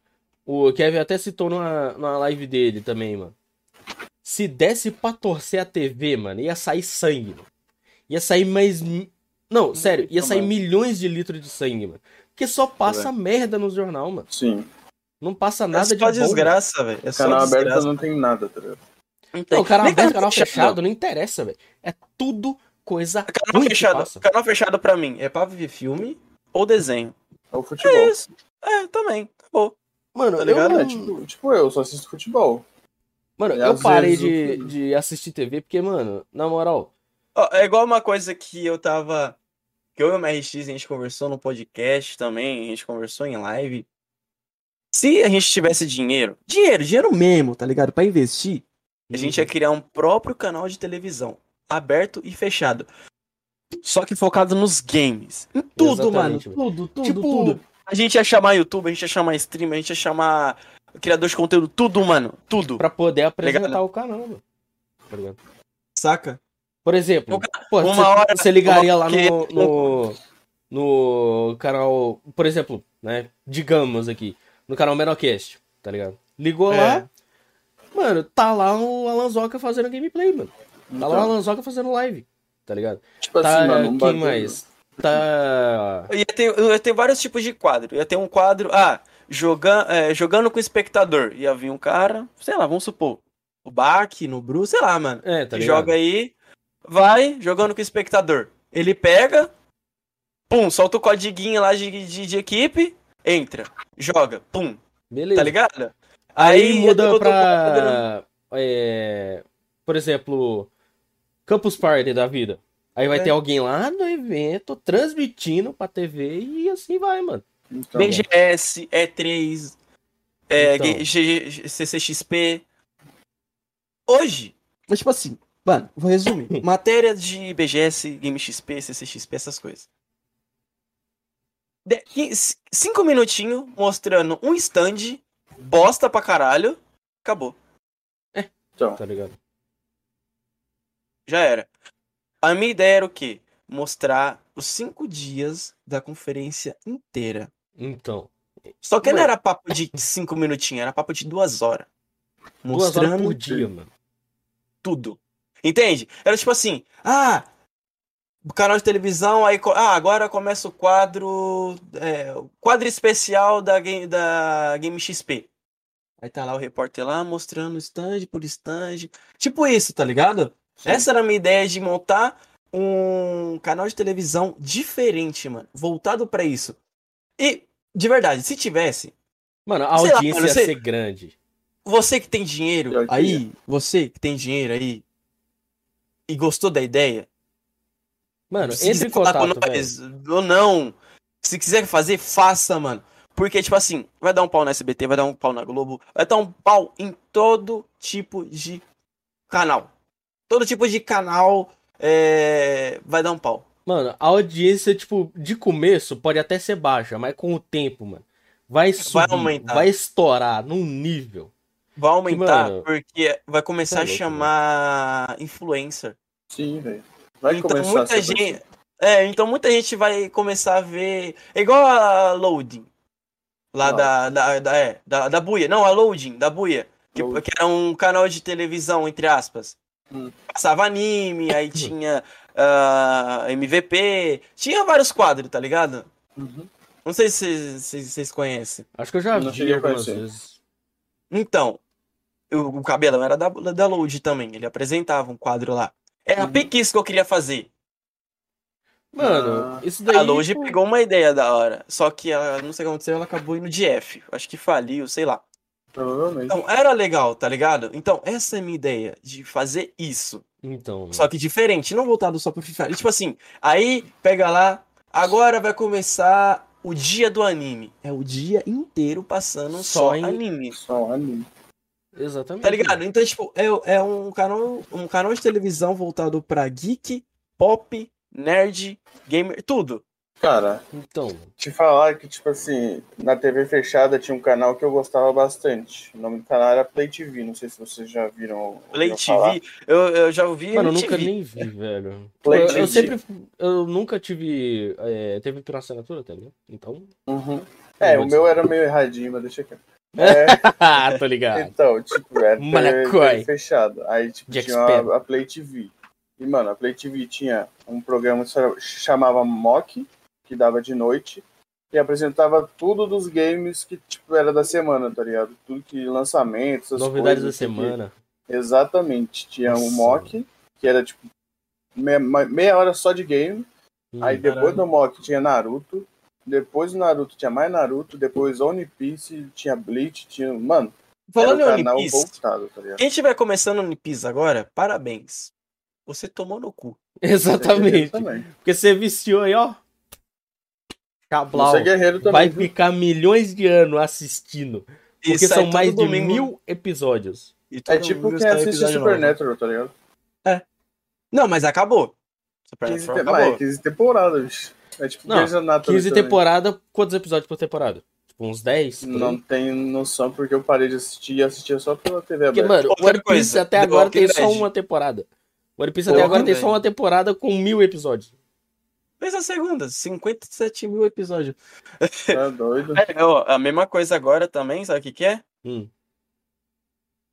o Kevin até citou numa, numa live dele também, mano. Se desse pra torcer a TV, mano, ia sair sangue, mano. Ia sair mais. Não, sério, ia sair milhões de litros de sangue, mano. Porque só passa merda no jornal, mano. Sim. Não passa É nada só de bom. desgraça, velho. É só Canal aberto desgraça. não tem nada, tá ligado? Não tem. Não, canal aberto, canal fechado, não interessa, velho. É tudo coisa Canal ruim que fechado, passa. canal fechado pra mim é pra ver filme ou desenho. É o futebol. É isso. É, também. Acabou. Mano, Tá eu ligado? não... É, tipo, tipo eu, só assisto futebol. Mano, E eu parei de, filme. de assistir TV porque, mano, na moral, Ó, é igual uma coisa que eu tava. Que eu e o MRX a gente conversou no podcast também, a gente conversou em live. Se a gente tivesse dinheiro, dinheiro, dinheiro mesmo, tá ligado? Pra investir, a gente ia criar um próprio canal de televisão, aberto e fechado. Só que focado nos games. Em tudo, mano. Exatamente, Tudo, tudo, Tipo- tudo. A gente ia chamar YouTube, a gente ia chamar stream, a gente ia chamar criador de conteúdo, tudo, mano. Tudo. pra poder apresentar Ligado? o canal, mano. Tá ligado? Saca? Por exemplo, pô, Uma você, hora- você ligaria lá no, no, no canal, por exemplo, né, digamos aqui, no canal Menocast, tá ligado? Ligou É. lá, mano, tá lá o Alanzoca fazendo gameplay, mano. Tá lá o Então, Alanzoca fazendo live, tá ligado? tipo Tá, assim, mano, quem bagulho- mais? Tá... Ia ter, ia ter vários tipos de quadro. Ia ter um quadro, ah, joga, é, jogando com o espectador. Ia vir um cara, sei lá, vamos supor, o Bach, no Bru, sei lá, mano. É, tá joga aí, vai, jogando com o espectador. Ele pega, pum, solta o codiguinho lá de, de, de equipe, entra, joga, pum, Beleza. tá ligado? Aí, ter muda pra. é, por exemplo, Campus Party da vida. Aí vai É. ter alguém lá no evento transmitindo pra TV e assim vai, mano. Então, BGS, E3, é, Então. CCXP. Hoje, mas tipo assim, mano, vou resumir. (laughs) Matéria de BGS, Game XP, CCXP, essas coisas. De- cinco minutinhos mostrando um stand, bosta pra caralho, acabou. então, Tá ligado? Já era. A minha ideia era o quê? Mostrar os cinco dias da conferência inteira. Então. Só que não Ué. era papo de cinco minutinhos, era papo de duas horas. (laughs) Duas horas Mostrando por dia, mano. tudo. Entende? Era tipo assim, ah, canal de televisão, aí, ah, agora começa o quadro, é, o quadro especial da Game, da Game XP. Aí tá lá o repórter lá mostrando stand por stand. Tipo isso, tá ligado? Sim. Essa era a minha ideia de montar um canal de televisão diferente, mano. Voltado pra isso. E, de verdade, se tivesse, Mano, a Sei lá, audiência mano, ia você- ser grande. você que tem dinheiro aí, você que tem dinheiro aí e gostou da ideia, Mano, se entre quiser em falar com contato, velho. nós ou não, se quiser fazer, faça, mano. Porque, tipo assim, vai dar um pau na SBT, vai dar um pau na Globo, vai dar um pau em todo tipo de canal. Todo tipo de canal é, vai dar um pau. Mano, a audiência, tipo, de começo pode até ser baixa, mas com o tempo, mano, vai subir, vai, aumentar. estourar num nível. Vai aumentar mano, porque vai começar tá a chamar influencer. Sim, velho. Vai então começar a muita ser gente, é, então muita gente vai começar a ver, é igual a Loading lá da da, da, é, da da Buia, não, a Loading da Buia, que, que era um canal de televisão entre aspas. Passava anime, aí tinha ah, MVP, tinha vários quadros, tá ligado? Uhum. Não sei se vocês conhecem. Acho que eu já Não vi cheguei a algumas conhecer. vezes. Então, o, o Cabelão era da, da Load também. Ele apresentava um quadro lá. Era Uhum. pique isso que eu queria fazer. Mano, Ah. isso daí. A Load pegou uma ideia da hora. Só que ela, não sei o que aconteceu, ela acabou indo de F. Acho que faliu, sei lá. Provavelmente. Então, era legal, tá ligado? Então, essa é a minha ideia, de fazer isso. Então, Só que diferente, não voltado só pro FIFA. E, tipo assim, aí pega lá, agora vai começar o dia do anime. É o dia inteiro passando Só só, em- anime. Só anime. exatamente. Tá ligado? Então, tipo, é, é um canal, um canal de televisão voltado pra geek, pop, nerd, gamer, tudo. Cara, Então, te falar que, tipo assim, na TV fechada tinha um canal que eu gostava bastante. O nome do canal era Play TV. Não sei se vocês já viram. Play falar. TV, eu, eu já ouvi mano, eu nunca nem vi, velho. Play eu, eu TV. sempre. Eu nunca tive. É, teve pela assinatura, tá ligado? Então. Uhum. É, o meu era meio erradinho, mas deixa aqui. (laughs) É, Ah, tô ligado. então, tipo, era TV. TV fechado. Aí, tipo, Jack tinha a, a Play TV. E, mano, a Play TV tinha um programa que se chamava Mock, que dava de noite, e apresentava tudo dos games que, tipo, era da semana, tá ligado? Tudo que lançamentos, essas Novidades da coisas, que- semana. Exatamente. Tinha um Nossa. mock, que era tipo meia, meia hora só de game. Hum, aí depois caralho. do mock tinha Naruto. Depois do Naruto tinha mais Naruto. Depois One Piece, tinha Bleach, tinha. Mano, Falando era em um canal One Piece, voltado, tá ligado? quem estiver começando One Piece agora, parabéns. Você tomou no cu. (laughs) Exatamente. Porque você viciou aí, ó. Cablau. É. Vai ficar milhões de anos assistindo. Porque são mais de domingo. mil episódios. E É tipo quem assiste. Supernatural, tá ligado? Não, mas acabou. 15, Supernatural te... acabou. Mas, 15 temporadas, bicho. É tipo Não, Grey's Anatomy 15 também. temporadas, quantos episódios por temporada? Tipo, uns 10? por aí? Não tenho noção porque eu parei de assistir e assistia só pela TV Porque, aberta. mano, Outra One Piece até agora tem só uma temporada. One Piece até agora tem só uma temporada com mil episódios. Fez a segunda, 57 mil episódios. Tá doido. (laughs) É, ó, a mesma coisa agora também, sabe o que, que é? Hum.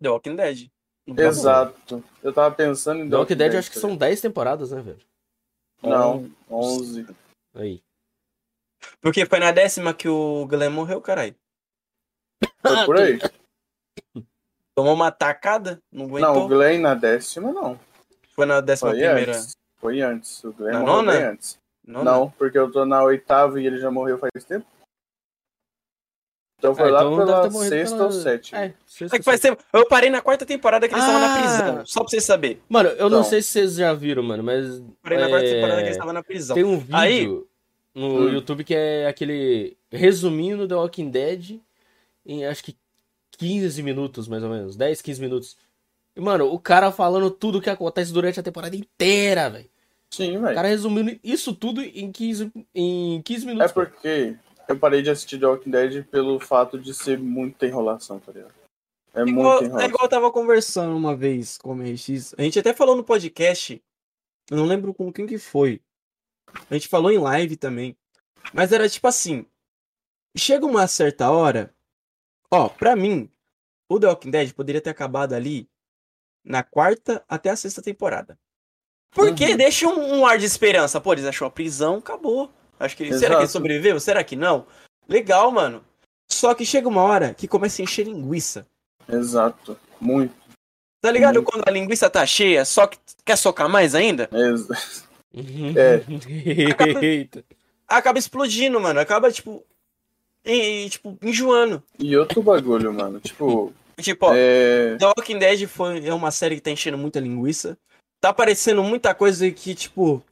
The Walking Dead. Exato. Eu tava pensando em The Walking Dead eu acho que são 10 temporadas, né, velho? Não, 11. Aí. Porque foi na décima que o Glenn morreu, caralho. Foi por aí. (laughs) Tomou uma tacada, não Não, aguentou. o Glenn na décima não. Foi na décima Foi primeira. antes. Foi antes. O Glenn Na morreu nona? antes. Não, Não, porque eu tô na oitava e ele já morreu faz tempo. Então foi Ah, lá então pela sexta pela- ou sétima. É, sexta É que faz tempo. Eu parei na quarta temporada que eles estavam na Ah! prisão. Só pra vocês saberem. Mano, eu não Então. sei se vocês já viram, mano, mas. Parei na quarta é, temporada que eles estavam na prisão. Tem um vídeo Aí- no Hum. YouTube que é aquele resumindo The Walking Dead em acho que 15 minutos, mais ou menos. 10, 15 minutos. E, mano, o cara falando tudo que acontece durante a temporada inteira, velho. Sim, O velho. cara resumindo isso tudo em 15, em 15 É minutos. pô. porque eu parei de assistir The Walking Dead pelo fato de ser muita enrolação, tá ligado? É É igual, muita é enrolação. igual eu tava conversando uma vez com o MRX. A gente até falou no podcast. Eu não lembro com quem que foi. A gente falou em live também. Mas era tipo assim. Chega uma certa hora. Ó, pra mim, o The Walking Dead poderia ter acabado ali na quarta até a sexta temporada. Porque Uhum. deixa um, um ar de esperança. Pô, eles achou a prisão, acabou. Acho que. Será que ele Exato. sobreviveu? Será que não? Legal, mano. Só que chega uma hora que começa a encher linguiça. Exato. Muito. Tá ligado quando a linguiça tá cheia, só que quer socar mais ainda? Ex- (laughs) É. Eita. Acaba explodindo, mano. Acaba, tipo. E, e, tipo, enjoando. E outro bagulho, mano. Tipo, Tipo, ó, é. The Walking Dead foi, é uma série que tá enchendo muita linguiça. Tá aparecendo muita coisa que, tipo,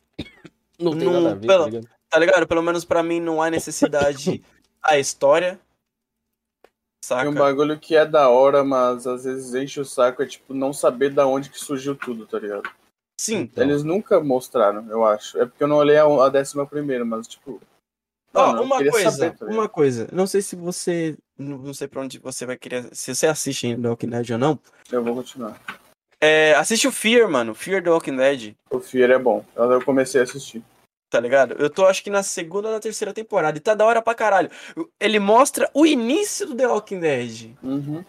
Não tem Não, nada a ver, pela- tá ligado? tá ligado? Pelo menos pra mim não há necessidade (laughs) a história. Saca? Tem um bagulho que é da hora, mas às vezes enche o saco, é tipo não saber da onde que surgiu tudo, tá ligado? Sim. Então. Eles nunca mostraram, eu acho. É porque eu não olhei a, a décima primeira, mas tipo. Ó, eu uma coisa, saber, tá uma coisa. Não sei se você. Não sei pra onde você vai querer. Se você assiste ainda Walking Dead ou não. Eu vou continuar. É, assiste o Fear, mano. Fear The Walking Dead. O Fear é bom. Eu eu comecei a assistir. Tá ligado? Eu tô acho que na segunda ou na terceira temporada. E tá da hora pra caralho. Ele mostra o início do The Walking Dead. Uhum.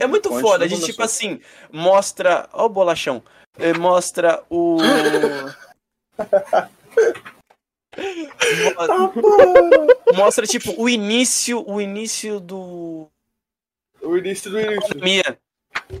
É muito foda. tudo De tipo assim, mostra. Ó, o bolachão. Mostra o. (laughs) Mo- mostra, tipo, o início. O início do. O início do início.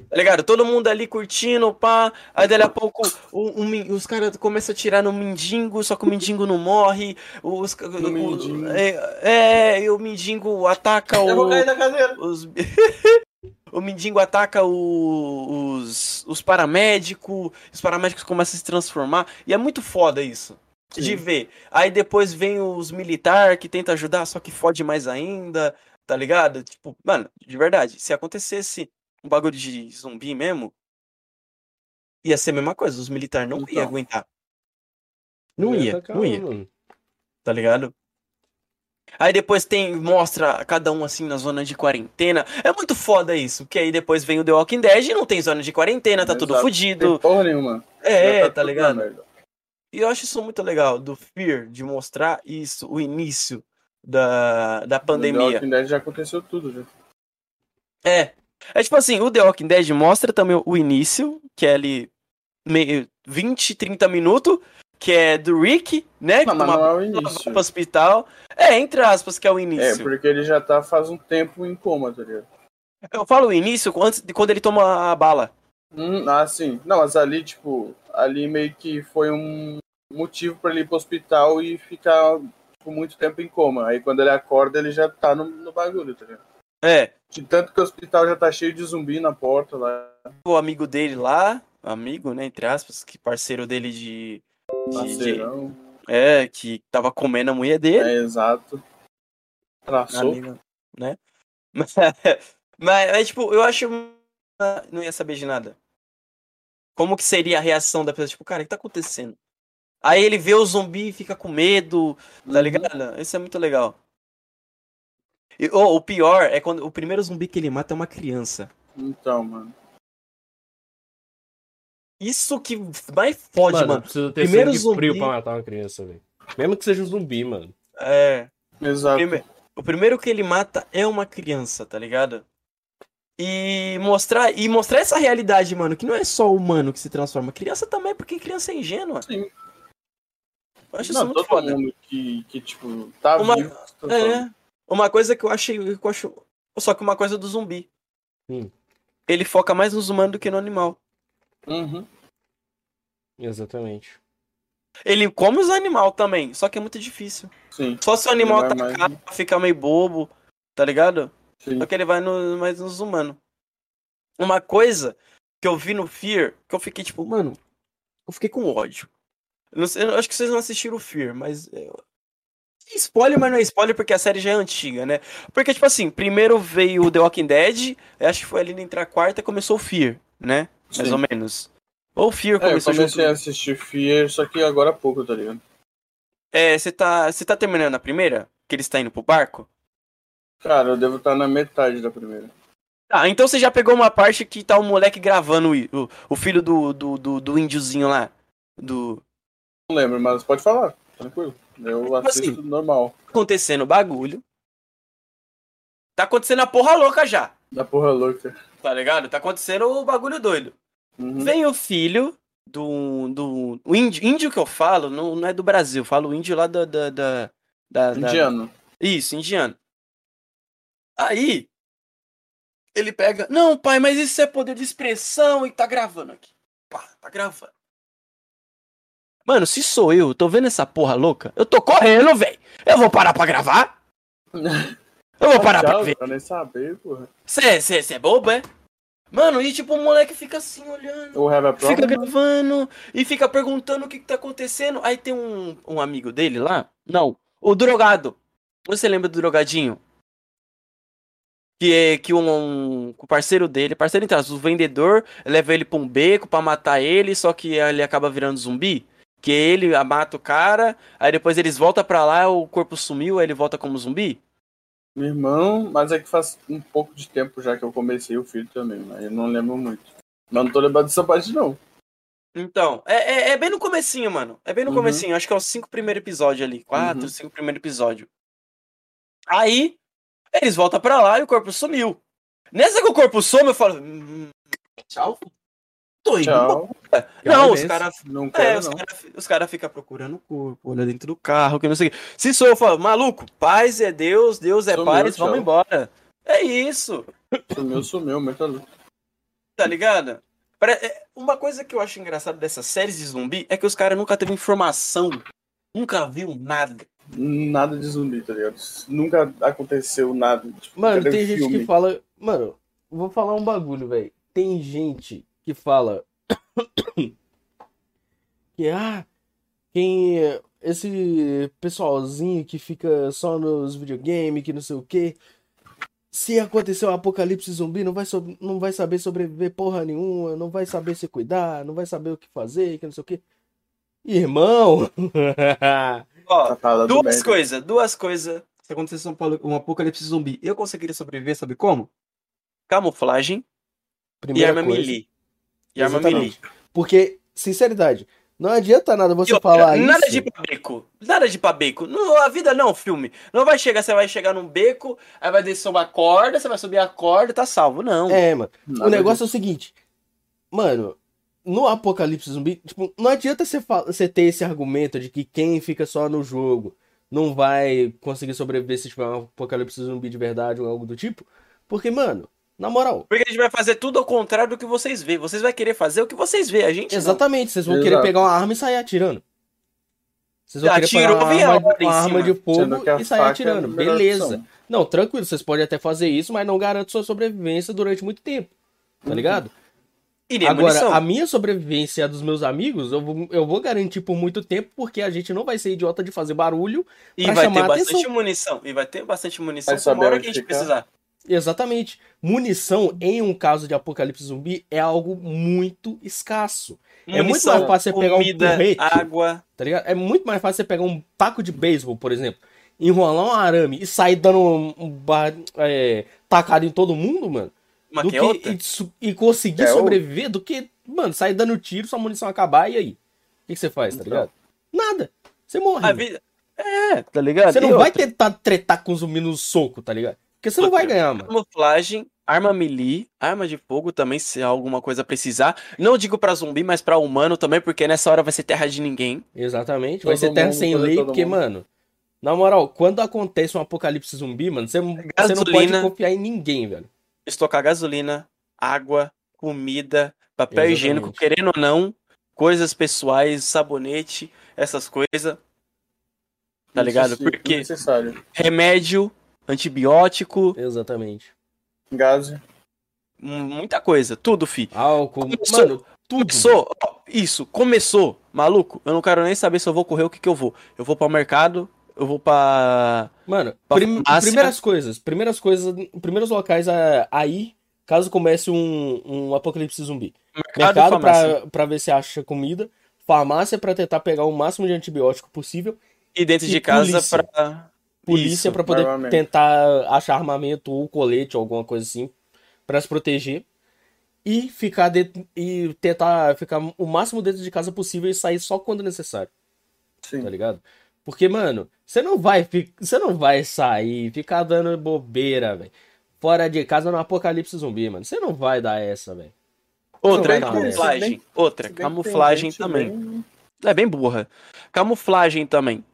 Tá ligado? Todo mundo ali curtindo, pá. Aí dali a pouco o- o os caras começam a tirar no mendigo, só que o mendigo não morre. Os, o- o- mendigo. É, é, e o mendigo ataca o. Eu vou cair da cadeira. os- (laughs) o mendigo ataca o- os, os paramédicos, os paramédicos começam a se transformar, e é muito foda isso. De Sim. ver. Aí depois vem os militar que tenta ajudar, só que fode mais ainda, tá ligado? Tipo, mano, de verdade, se acontecesse um bagulho de zumbi mesmo, ia ser a mesma coisa, os militares não iam Então. aguentar. Não ia, tá não ia, mano. tá ligado? Aí depois tem, mostra cada um assim na zona de quarentena. É muito foda isso, porque aí depois vem o The Walking Dead e não tem zona de quarentena, tá tudo Exato. fudido. Tem porra nenhuma. É, tá tudo ligado? E eu acho isso muito legal, do Fear, de mostrar isso, o início da, da No The pandemia. Walking Dead já aconteceu tudo, já. É. É tipo assim, o The Walking Dead mostra também o início, que é ali meio 20, 30 minutos, que é do Rick, né? Que Não, mas toma não é o vai início. pro hospital. É, entre aspas, que é o É, início. porque ele já tá faz um tempo em coma, tá ligado? Eu falo o início antes de quando ele toma a bala. Hum, ah, sim. Não, mas ali, tipo, ali meio que foi um motivo pra ele ir pro hospital e ficar tipo, muito tempo em coma. Aí quando ele acorda, ele já tá no, no bagulho, tá ligado? É, De tanto que o hospital já tá cheio de zumbi na porta lá. o amigo dele lá, amigo, né, entre aspas, que parceiro dele de. de- de- Parceirão. é, que tava comendo a mulher dele. É, exato. Traçou. né? Mas, (laughs) mas, mas, tipo, eu acho. Não ia saber de nada. Como que seria a reação da pessoa? Tipo, cara, o que tá acontecendo? Aí ele vê o zumbi e fica com medo, tá Uhum. ligado? Isso é muito legal. E, oh, o pior é quando o primeiro zumbi que ele mata é uma criança. Então, mano. Isso que mais fode, Mano, mano. precisa ter primeiro zumbi- frio pra matar uma criança, velho. Mesmo que seja um zumbi, mano. É. Exato. Prime- O primeiro que ele mata é uma criança, tá ligado? E mostrar, e mostrar essa realidade, mano, que não é só o humano que se transforma. Criança também, porque criança é ingênua. Sim. Eu acho Não, isso muito todo foda. mundo que, que, tipo, tá Uma- vivo. É. Uma coisa que eu achei. que eu acho... Só que uma coisa do zumbi. Hum. Ele foca mais nos humanos do que no animal. Uhum. Exatamente. Ele come os animais também, só que é muito difícil. Sim. Só se o animal atacar, mais- fica meio bobo, tá ligado? Sim. Só que ele vai no, mais nos humanos. Uma coisa que eu vi no Fear, que eu fiquei tipo, mano, eu fiquei com ódio. Eu não sei, eu acho que vocês não assistiram o Fear, mas. é, Spoiler, mas não é spoiler porque a série já é antiga, né? Porque, tipo assim, primeiro veio o The Walking Dead, acho que foi ali entre a quarta e começou o Fear, né? Mais Sim. ou menos. Ou o Fear É, eu começou comecei a junto. assistir Fear, só que agora há pouco, tá ligado? É, você tá, você tá terminando a primeira? Que eles estão indo pro barco? Cara, eu devo estar na metade da primeira. Ah, então você já pegou uma parte que tá o moleque gravando o, o, o filho do, do, do, do índiozinho lá. Do. Não lembro, mas pode falar, tranquilo. Eu Tipo assisto assim. normal. Acontecendo bagulho. Tá acontecendo a porra louca já. Da porra louca. Tá ligado? Tá acontecendo o bagulho doido. Uhum. Vem o filho do. do o índio, índio que eu falo não, não é do Brasil, eu falo o índio lá da. da, da, da- da- Indiano. Isso, indiano. Aí. Ele pega. Não, pai, mas isso é poder de expressão e tá gravando aqui. Pá, tá gravando. Mano, se sou eu, tô vendo essa porra louca, eu tô correndo, velho. Eu vou parar pra gravar? (laughs) Eu vou parar pra ver. eu nem saber, porra. Cê, cê, cê é bobo, é? Mano, e tipo, o moleque fica assim olhando. O Have a Fica Problem. gravando e fica perguntando o que, que tá acontecendo. Aí tem um, um amigo dele lá. Não, o drogado. Você lembra do drogadinho? Que é que um, um- o parceiro dele, parceiro entre o vendedor leva ele pra um beco pra matar ele, só que ele acaba virando zumbi. Que ele mata o cara, aí depois eles voltam pra lá, o corpo sumiu, aí ele volta como zumbi. Meu irmão, mas é que faz um pouco de tempo já que eu comecei o filho também, mas eu não lembro muito. Mas não tô lembrando dessa parte, não. Então, é, é, é bem no comecinho, mano. É bem no Uhum. comecinho. Acho que é os cinco primeiros episódios ali. Quatro, Uhum. cinco primeiros episódios. Aí, eles voltam pra lá e o corpo sumiu. Nessa que o corpo some, eu falo... "Hum, Tchau. Tô indo Tchau. embora." Não, os caras Não é, os caras cara ficam procurando o corpo, olha dentro do carro, que não sei o. Se sou maluco, paz é Deus, Deus é Sumiu, paz, tchau. vamos embora. É isso. Sumiu, sumiu, muito louco. Tá ligado? É, Uma coisa que eu acho engraçado dessas séries de zumbi é que os caras nunca teve informação. Nunca viu nada. Nada de zumbi, tá ligado? Nunca aconteceu nada. Tipo, Mano, tem gente filme? que fala. Mano, vou falar um bagulho, velho. Tem gente que fala. (coughs) que, ah, quem. Esse pessoalzinho que fica só nos videogames, que não sei o quê. Se acontecer um apocalipse zumbi, não vai, sob- não vai saber sobreviver porra nenhuma, não vai saber se cuidar, não vai saber o que fazer, que não sei o quê. Irmão! (laughs) Ó, Tá duas coisas, duas coisas. Se acontecesse um, um apocalipse zumbi, eu conseguiria sobreviver, sabe como? Camuflagem e Primeira arma coisa. melee. E arma Exatamente. Porque, sinceridade, não adianta nada E você outra, falar nada isso. de ir pra beco. Nada de ir pra beco. Não, a vida não, filme. Não vai chegar, você vai chegar num beco, aí vai descer uma corda, você vai subir a corda, tá salvo. Não. É, mano. Nada o negócio é o seguinte. Mano, no apocalipse zumbi, tipo, não adianta você, você ter esse argumento de que quem fica só no jogo não vai conseguir sobreviver se tiver um apocalipse zumbi de verdade ou algo do tipo. Porque, mano, na moral, Porque a gente vai fazer tudo ao contrário do que vocês vê. Vocês vão querer fazer o que vocês vê. A gente não. exatamente, vocês vão querer Exato. pegar uma arma e sair atirando. Vocês vão querer Atirou, pegar uma arma, uma arma cima. de fogo que a e sair é atirando. melhor Beleza. opção. Não, tranquilo, vocês podem até fazer isso, mas não garante sua sobrevivência durante muito tempo. Tá Uhum. ligado? E nem Agora, munição. a minha sobrevivência e a dos meus amigos, eu vou, eu vou garantir por muito tempo, porque a gente não vai ser idiota de fazer barulho. E pra vai chamar ter bastante atenção. munição. E vai ter bastante munição uma hora que a gente ficar. precisar. Exatamente. Munição, em um caso de apocalipse zumbi, é algo muito escasso. É muito Munição, mais fácil você pegar um comida, porrete. água. Tá ligado? É muito mais fácil você pegar um taco de beisebol, por exemplo, enrolar um arame e sair dando um, um ba- é, tacada em todo mundo, mano. Uma do que e, e conseguir É sobreviver do que, mano, sair dando tiro, sua munição acabar e aí? O que, que você faz, tá Então. ligado? Nada. Você morre. A vida. É, tá ligado? Você E não vai outra, tentar tretar com o zumbi no soco, tá ligado? Porque você não vai ganhar, mano. Camuflagem, arma melee, arma de fogo também, se alguma coisa precisar. Não digo pra zumbi, mas pra humano também, porque nessa hora vai ser terra de ninguém. Exatamente. Vai Todo ser terra mundo, sem lei, mundo. porque, mano, na moral, quando acontece um apocalipse zumbi, mano, você, você não pode confiar em ninguém, velho. Estocar gasolina, água, comida, papel Exatamente. higiênico, querendo ou não, coisas pessoais, sabonete, essas coisas. Tá ligado? Porque remédio, antibiótico, Exatamente. Gás. mu- muita coisa, tudo, fi. Álcool, Começou- mano, tudo. Começou, isso, começou, maluco. Eu não quero nem saber se eu vou correr o que que eu vou. Eu vou para o mercado, eu vou pra. Mano, Pra prim- farmácia. primeiras coisas, primeiras coisas, primeiros locais a, a ir, caso comece um, um apocalipse zumbi. Mercado, Mercado pra ver se acha comida, farmácia pra tentar pegar o máximo de antibiótico possível, E dentro e de casa polícia. Polícia pra poder armamento. tentar achar armamento ou colete ou alguma coisa assim pra se proteger e ficar dentro, e tentar ficar o máximo dentro de casa possível e sair só quando necessário, Sim. tá ligado? Porque, mano, você não vai, fi- você não vai sair, ficar dando bobeira, velho. Fora de casa no apocalipse zumbi, mano. Você não vai dar essa, velho. Outra, camuflagem. Outra, camuflagem também. bem- É bem burra. Camuflagem também.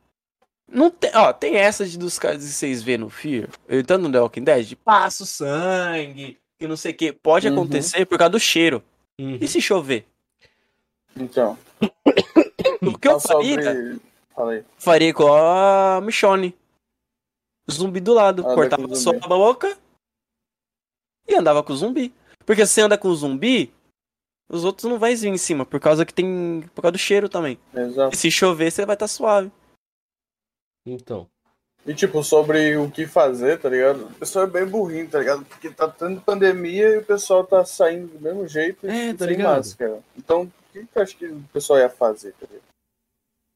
Não tem, ó, tem essa de dos caras que vocês vê no Fear, tanto no The Walking Dead, passa o sangue, que não sei o que. Pode Uhum. acontecer por causa do cheiro. Uhum. E se chover? Então. (coughs) O que eu faria, sobre- Fala aí. faria igual a Michonne. Zumbi do lado. Anda cortava com o só a boca e andava com o zumbi. Porque se você anda com o zumbi, os outros não vai vir em cima, por causa que tem. Por causa do cheiro também. Exato. E se chover, você vai estar suave. Então. E tipo, sobre o que fazer, tá ligado? O pessoal é bem burrinho, tá ligado? Porque tá tendo pandemia e o pessoal tá saindo do mesmo jeito É, tá sem ligado? máscara. Então, o que tu acha que o pessoal ia fazer, tá ligado?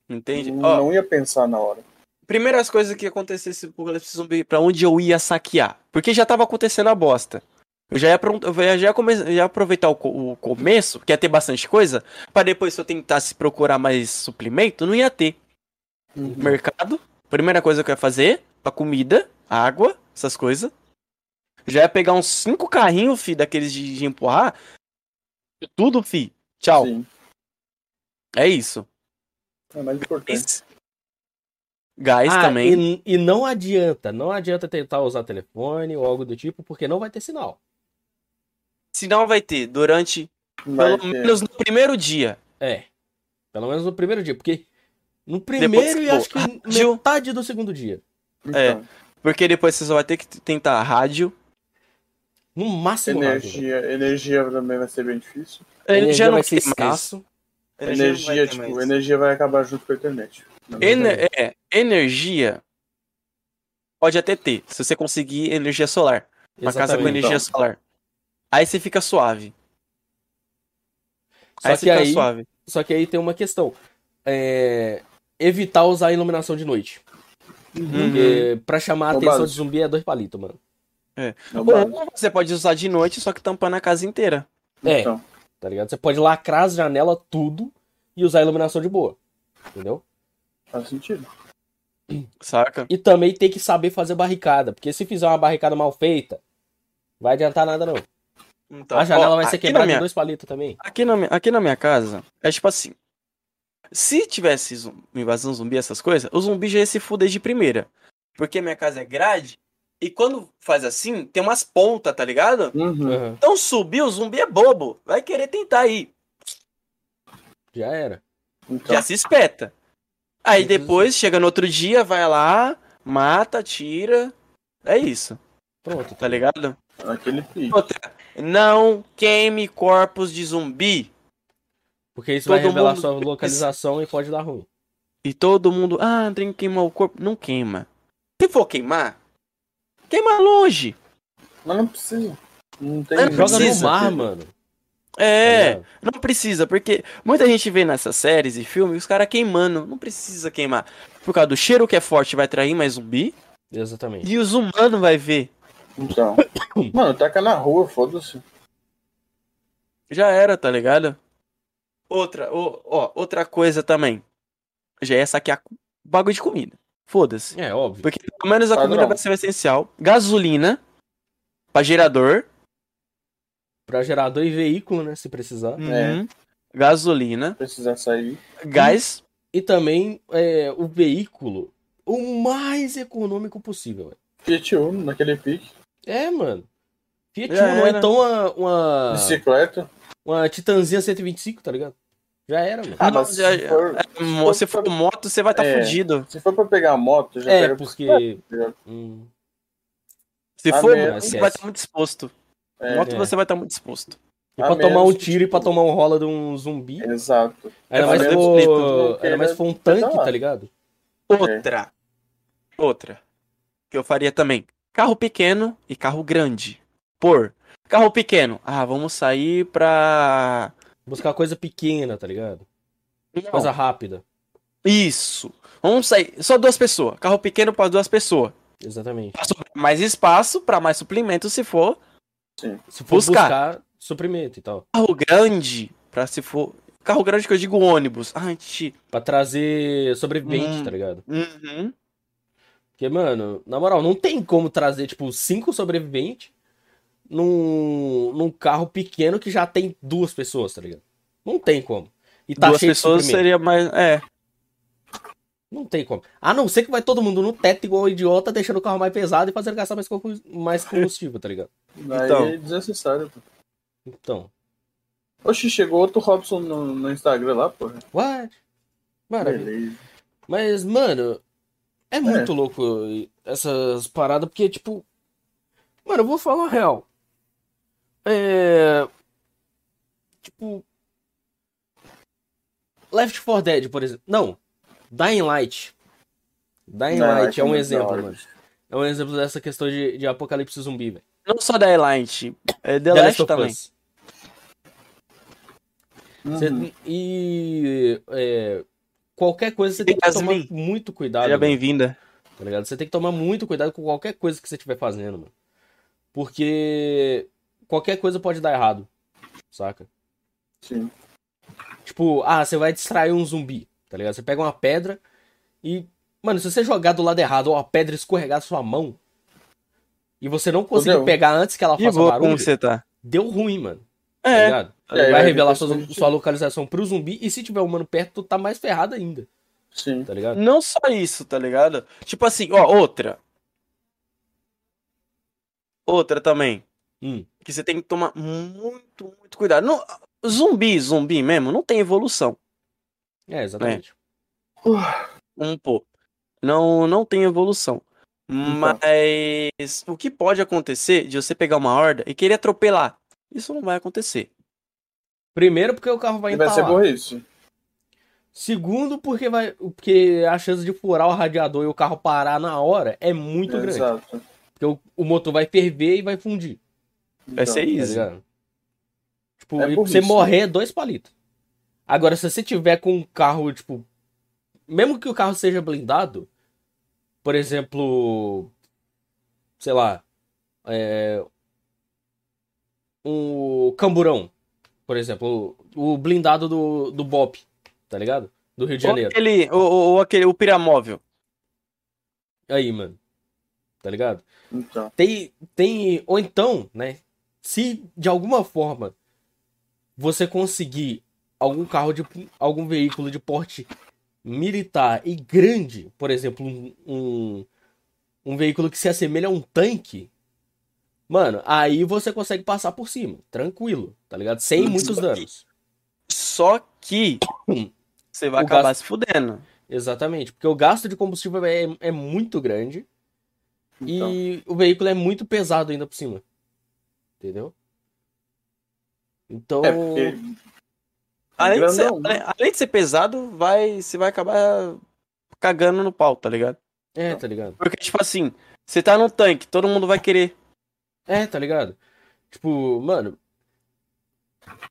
Entende? Não, Ó, não ia pensar na hora. primeiras coisas que acontecesse pro Apocalipse Zumbi, pra onde eu ia saquear. Porque já tava acontecendo a bosta. Eu já ia, eu já ia, come- já ia aproveitar o, co- o começo, que ia ter bastante coisa, pra depois se eu tentasse procurar mais suplemento, não ia ter. Uhum. Mercado, primeira coisa que eu ia fazer, pra comida, água, essas coisas. Já ia pegar uns cinco carrinhos, fi, daqueles de, de empurrar. Tudo, fi. Tchau. Sim. É isso. É mais importante. Gás Ah, também. E, e não adianta, não adianta tentar usar telefone ou algo do tipo, porque não vai ter sinal. Sinal vai ter durante Vai Pelo ter- menos no primeiro dia. É. Pelo menos no primeiro dia, porque no primeiro e pô, acho que rádio- metade do segundo dia. Então, Porque depois você só vai ter que tentar rádio. No máximo rádio. energia, energia também vai ser bem difícil. Energia já não vai ser escasso. Energia Energia, tipo, mais. energia vai acabar junto com a internet. Ener- é, energia pode até ter, se você conseguir energia solar. Uma casa com energia então. solar. Aí você fica suave. Só aí que você fica aí- suave. Só que aí tem uma questão. É, Evitar usar a iluminação de noite. Uhum. Porque pra chamar a o atenção de zumbi é dois palitos, mano. É Ou você pode usar de noite, só que tampando a casa inteira. É. Então, Tá ligado? Você pode lacrar as janelas, tudo, e usar a iluminação de boa. Entendeu? faz sentido. Saca? E também tem que saber fazer barricada. Porque se fizer uma barricada mal feita, vai adiantar nada não. Então, a janela ó, vai ser quebrada minha- em dois palitos também. Aqui na, minha, aqui na minha casa, é tipo assim. Se tivesse invasão zumbi, essas coisas, o zumbi já ia se fuder de primeira. Porque minha casa é grade, e quando faz assim, tem umas pontas, tá ligado? Uhum. Então subir, o zumbi é bobo. Vai querer tentar ir. Já era. Então, Já se espeta. Aí Uhum. depois, chega no outro dia, vai lá, mata, tira. É isso, Pronto. tá ligado? aquele. Outra, não queime corpos de zumbi. Porque isso vai Todo revelar mundo- sua localização e pode dar ruim. E todo mundo, ah, tem que queimar o corpo. Não queima. Se for queimar, queima longe. Mas não precisa. Não tem Não Joga precisa, no mar, mano. tá É, ligado? não precisa, porque muita gente vê nessas séries e filmes os caras queimando. Não precisa queimar. Por causa do cheiro que é forte, vai atrair mais zumbi. Exatamente. E os humanos vai ver. Então. (coughs) Mano, taca na rua, foda-se. Já era, tá ligado? Outra, ó, ó, outra coisa também. Já é saquear bagulho de comida. Foda-se. É, óbvio. Porque pelo menos a Padrão. comida vai ser o essencial. Gasolina. Pra gerador. Pra gerador e veículo, né? Se precisar. Uhum. Gasolina. Precisar sair. Gás. E também é, o veículo o mais econômico possível. velho. Fiat Uno, naquele pique. É, mano. Fiat Uno, era. então uma, uma, Bicicleta. Uma Titanzinha 125, tá ligado? Já era, mano. Ah, não, mas já- se for, Mo- Se for moto, você vai estar É. fudido. se for pra pegar a moto, já É, pega porque. bicicleta. Hum, Se Ah, for mesmo. você vai estar muito disposto. É, moto é. você vai estar muito disposto. e A pra tomar um tiro e pra tipo, tomar um rola de um zumbi. Exato. É mais, for, né? mais se for um Tá tanque, tá ligado? Outra. Outra. Que eu faria também. Carro pequeno e carro grande. Por. Carro pequeno. Ah, vamos sair pra. Buscar coisa pequena, tá ligado? Não. Coisa rápida. Isso. Vamos sair. Só duas pessoas. Carro pequeno pra duas pessoas. Exatamente. Pra sobrar mais espaço, pra mais suplemento se for. Se for Buscar. buscar, suprimento e tal. Carro grande, pra se for. Carro grande que eu digo ônibus. Ah, gente. Pra trazer sobrevivente, Hum. tá ligado? Uhum. Porque, mano, na moral, não tem como trazer, tipo, cinco sobreviventes num, num carro pequeno que já tem duas pessoas, tá ligado? Não tem como. E tá duas cheio pessoas seria mais. É. Não tem como. A não ser que vai todo mundo no teto igual um idiota, deixando o carro mais pesado e fazendo gastar mais, mais combustível, tá ligado? Aí Então. é desnecessário, pô. Então. Oxi, chegou outro Robson no, no Instagram lá, porra. What? Maravilha. Beleza. Mas, mano, é muito louco essas paradas, porque, tipo. Mano, eu vou falar a real. É. Tipo. Left 4 Dead, por exemplo. Não. Dying Light. Dying Dying Light é é um exemplo, mano. É um exemplo dessa questão de, de apocalipse zumbi, velho. Não só da Light, é The, The Last of também. Us. Cê- Uhum. e é, qualquer coisa você tem que tomar muito cuidado. Seja bem-vinda. Tá ligado? Você tem que tomar muito cuidado com qualquer coisa que você estiver fazendo, mano. Porque qualquer coisa pode dar errado, saca? Sim. Tipo, ah, você vai distrair um zumbi, tá ligado? Você pega uma pedra e. Mano, se você jogar do lado errado ou a pedra escorregar da sua mão e você não conseguir Fudeu. pegar antes que ela faça boa barulho, como você tá. deu ruim, mano. Tá É, ligado? É, vai vai revelar ter sua, sua localização pro zumbi e se tiver um humano perto, tu tá mais ferrado ainda, Sim. tá ligado? não só isso, tá ligado? Tipo assim, ó, outra. Outra também. Hum. Que você tem que tomar muito, muito cuidado. Não, zumbi, zumbi mesmo, não tem evolução. É, exatamente. Um pô. Não, não tem evolução. Então. Mas o que pode acontecer de você pegar uma horda e querer atropelar? Isso não vai acontecer. Primeiro porque o carro vai E vai ser empalar. burrice. Segundo, porque vai. Porque a chance de furar o radiador e o carro parar na hora é muito grande. Exato. Porque o, o motor vai ferver e vai fundir. Vai ser Tá isso. ligado? Tipo, É burrice, você morrer é dois palitos. Agora, se você tiver com um carro, tipo. Mesmo que o carro seja blindado, por exemplo. Sei lá. É, um camburão, por exemplo. O, o blindado do, do BOP, tá ligado? Do Rio de Ou Janeiro. aquele, ou, ou- ou aquele, o piramóvel. Aí, mano. Tá ligado? Então. Tem, tem. Ou então, né? Se de alguma forma você conseguir algum carro de. algum veículo de porte militar e grande, por exemplo, um, um, um veículo que se assemelha a um tanque, mano, aí você consegue passar por cima, tranquilo, tá ligado? Sem muitos danos. Só que você vai O acabar gasto- se fudendo. Exatamente, porque o gasto de combustível é, é muito grande então. e o veículo é muito pesado ainda por cima. Entendeu? Então. É, porque. Além de, ser, grandão, né? além, além de ser pesado, vai, você vai acabar cagando no pau, tá ligado? É, tá ligado? Porque, tipo assim, você tá num tanque, todo mundo vai querer. É, tá ligado? Tipo, mano.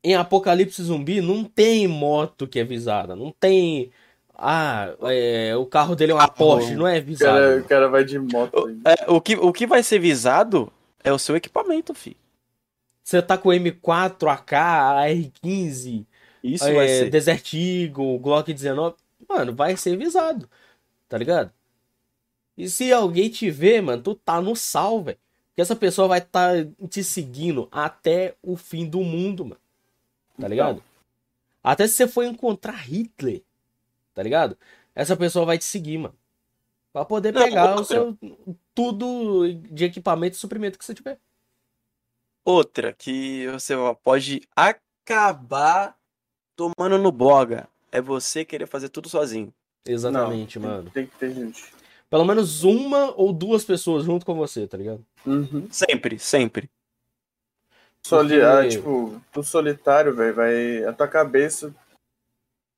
Em Apocalipse Zumbi não tem moto que é visada. Não tem. Ah, é, o carro dele é uma Porsche, não é O visado. cara, o cara vai de moto ainda. É, o, que, o que vai ser visado é o seu equipamento, fi. Você tá com o M4, AK, AR-15, Isso é, vai ser. Desert Eagle, Glock 19. Mano, vai ser visado. Tá ligado? E se alguém te ver, mano, tu tá no sal, velho. Porque essa pessoa vai estar te seguindo até o fim do mundo, mano. Tá ligado? Até se você for encontrar Hitler, tá ligado? Essa pessoa vai te seguir, mano. Pra poder Não, pegar o outra. seu. Tudo de equipamento e suprimento que você tiver. Outra que você pode acabar tomando no boga é você querer fazer tudo sozinho. Exatamente, Não, mano. Tem que ter gente. Pelo menos uma ou duas pessoas junto com você, tá ligado? Uhum. Sempre, sempre. Soli Porque- ah, tipo, tu solitário, velho, vai. A tua cabeça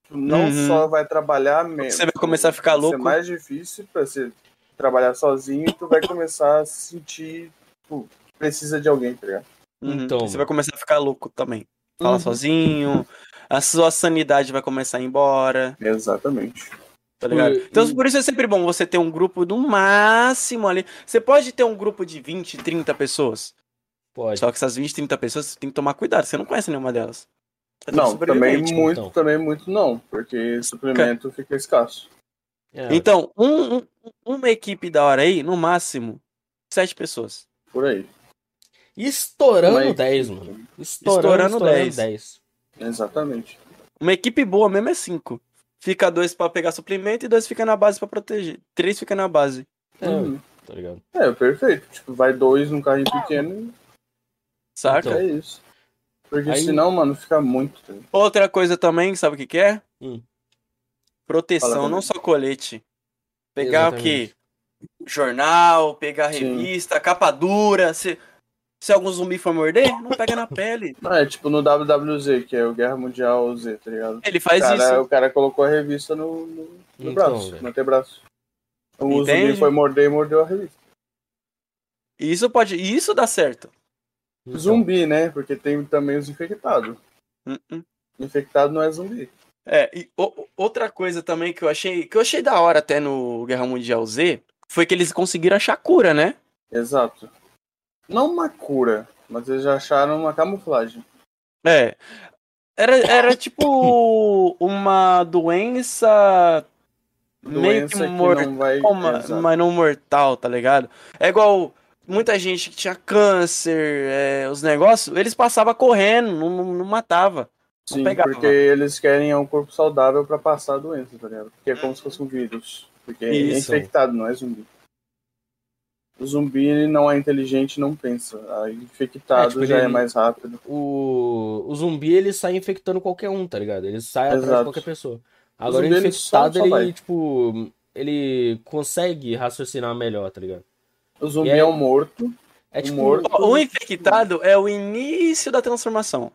tu não Uhum. só vai trabalhar menos. Você vai começar a ficar vai louco. ser mais difícil pra você trabalhar sozinho e tu vai começar a se sentir, tipo, que precisa de alguém, tá ligado? Uhum. Então, Você vai começar a ficar louco também. Fala Uhum. sozinho, a sua sanidade vai começar a ir embora, Exatamente. tá ligado? E- Então e- por isso é sempre bom você ter um grupo no máximo ali. Você pode ter um grupo de 20, 30 pessoas. Pode. Só que essas 20, 30 pessoas você tem que tomar cuidado, você não conhece nenhuma delas. É Não, também sobrevivente. muito, então. também muito não, porque suplemento fica escasso. É, Então, um- um- uma equipe da hora aí, no máximo, sete pessoas. Por aí. Estourando Mas- 10, mano. Estourando, Estourando estourando 10. 10. Exatamente. Uma equipe boa mesmo é cinco. Fica dois pra pegar suplemento e dois fica na base pra proteger. Três fica na base. É, Uhum. tá ligado? É, perfeito. Tipo, vai dois num carrinho pequeno Saca? Então. É isso. Porque Aí- senão, mano, fica muito. tá? Outra coisa também, sabe o que, que é? Hum. Proteção, não só colete. Pegar o quê? Jornal, pegar Sim. revista, capa dura. Se, se algum zumbi for morder, não pega na pele. Não, (laughs) é tipo no WWZ, que é o Guerra Mundial Z, tá ligado? Ele O faz cara, isso. o cara colocou a revista no, no, no Então, braço, velho. no antebraço. O Entende? zumbi foi morder e mordeu a revista. Isso pode. Isso dá certo. Então, Zumbi, né? Porque tem também os infectados. Hum, hum. Infectado não é zumbi. É, e o- outra coisa também que eu achei. Que eu achei da hora até no Guerra Mundial Z foi que eles conseguiram achar cura, né? Exato. Não uma cura, mas eles já acharam uma camuflagem. É. Era, era (laughs) tipo uma doença. meio que Doença mortal. não vai. Uma- mas não mortal, tá ligado? É igual muita gente que tinha câncer, é, os negócios, eles passavam correndo, não, não, não matava. Sim, pegava. porque eles querem um corpo saudável pra passar a doença, tá ligado? Porque é como se fosse um vírus. Porque é Isso. infectado, não é zumbi. O zumbi ele não é inteligente não pensa. A infectado É, tipo, já ele- é mais rápido. O, o zumbi ele sai infectando qualquer um, tá ligado? Ele sai atrás de Exato. qualquer pessoa. Agora o zumbi, ele infectado, só- só ele, tipo, ele consegue raciocinar melhor, tá ligado? O zumbi aí- é um morto. É tipo. morto. O o infectado é o início da transformação.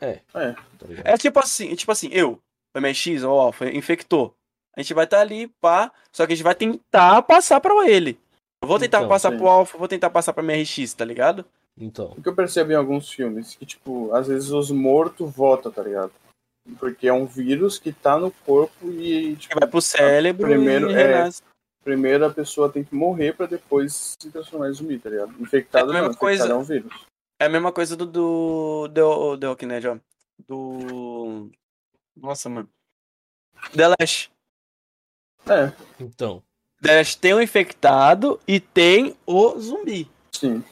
É. Tá ligado? É tipo assim, tipo assim, eu, o MX ou o Alpha, infectou. A gente vai estar ali, pá, só que a gente vai tentar passar pra ele. Eu vou tentar Então, passar sim. pro Alpha, vou tentar passar pra MRX, tá ligado? Então. O que eu percebo em alguns filmes, que, tipo, às vezes os mortos votam, tá ligado? Porque é um vírus que tá no corpo e, tipo, vai pro cérebro primeiro, e é, primeiro a pessoa tem que morrer pra depois se transformar em zumbi, tá ligado? Infectado É a não, mesma infectado coisa. é um vírus. É a mesma coisa do do do The Walking Dead, ó. Do Nossa, mano. The Last. É, Então. The Last tem o infectado e tem o zumbi. sim.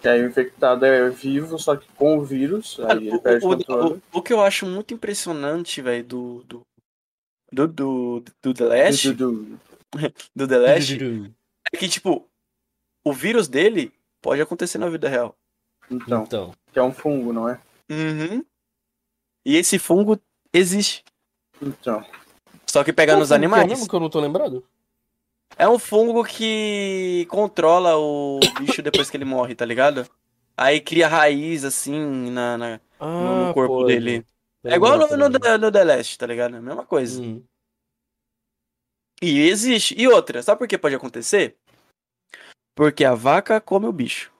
Que aí o infectado é vivo, só que com o vírus, aí ele o, perde o, controle. o, o que eu acho muito impressionante, velho, do do, do do do The Last, du- (laughs) do The Last, é que tipo o vírus dele pode acontecer na vida real. Então, Então. que é um fungo, não é? Uhum. E esse fungo existe, Então, só que pega Qual nos fungo que É animais. mesmo que eu não tô lembrado? É um fungo que controla o bicho depois que ele morre, tá ligado? Aí cria raiz, assim, na, na- no, no corpo pode. dele. Pode, É igual no, no, The- no The Last, tá ligado? É a mesma coisa. Uhum. E existe. E outra, sabe por que pode acontecer? Porque a vaca come o bicho.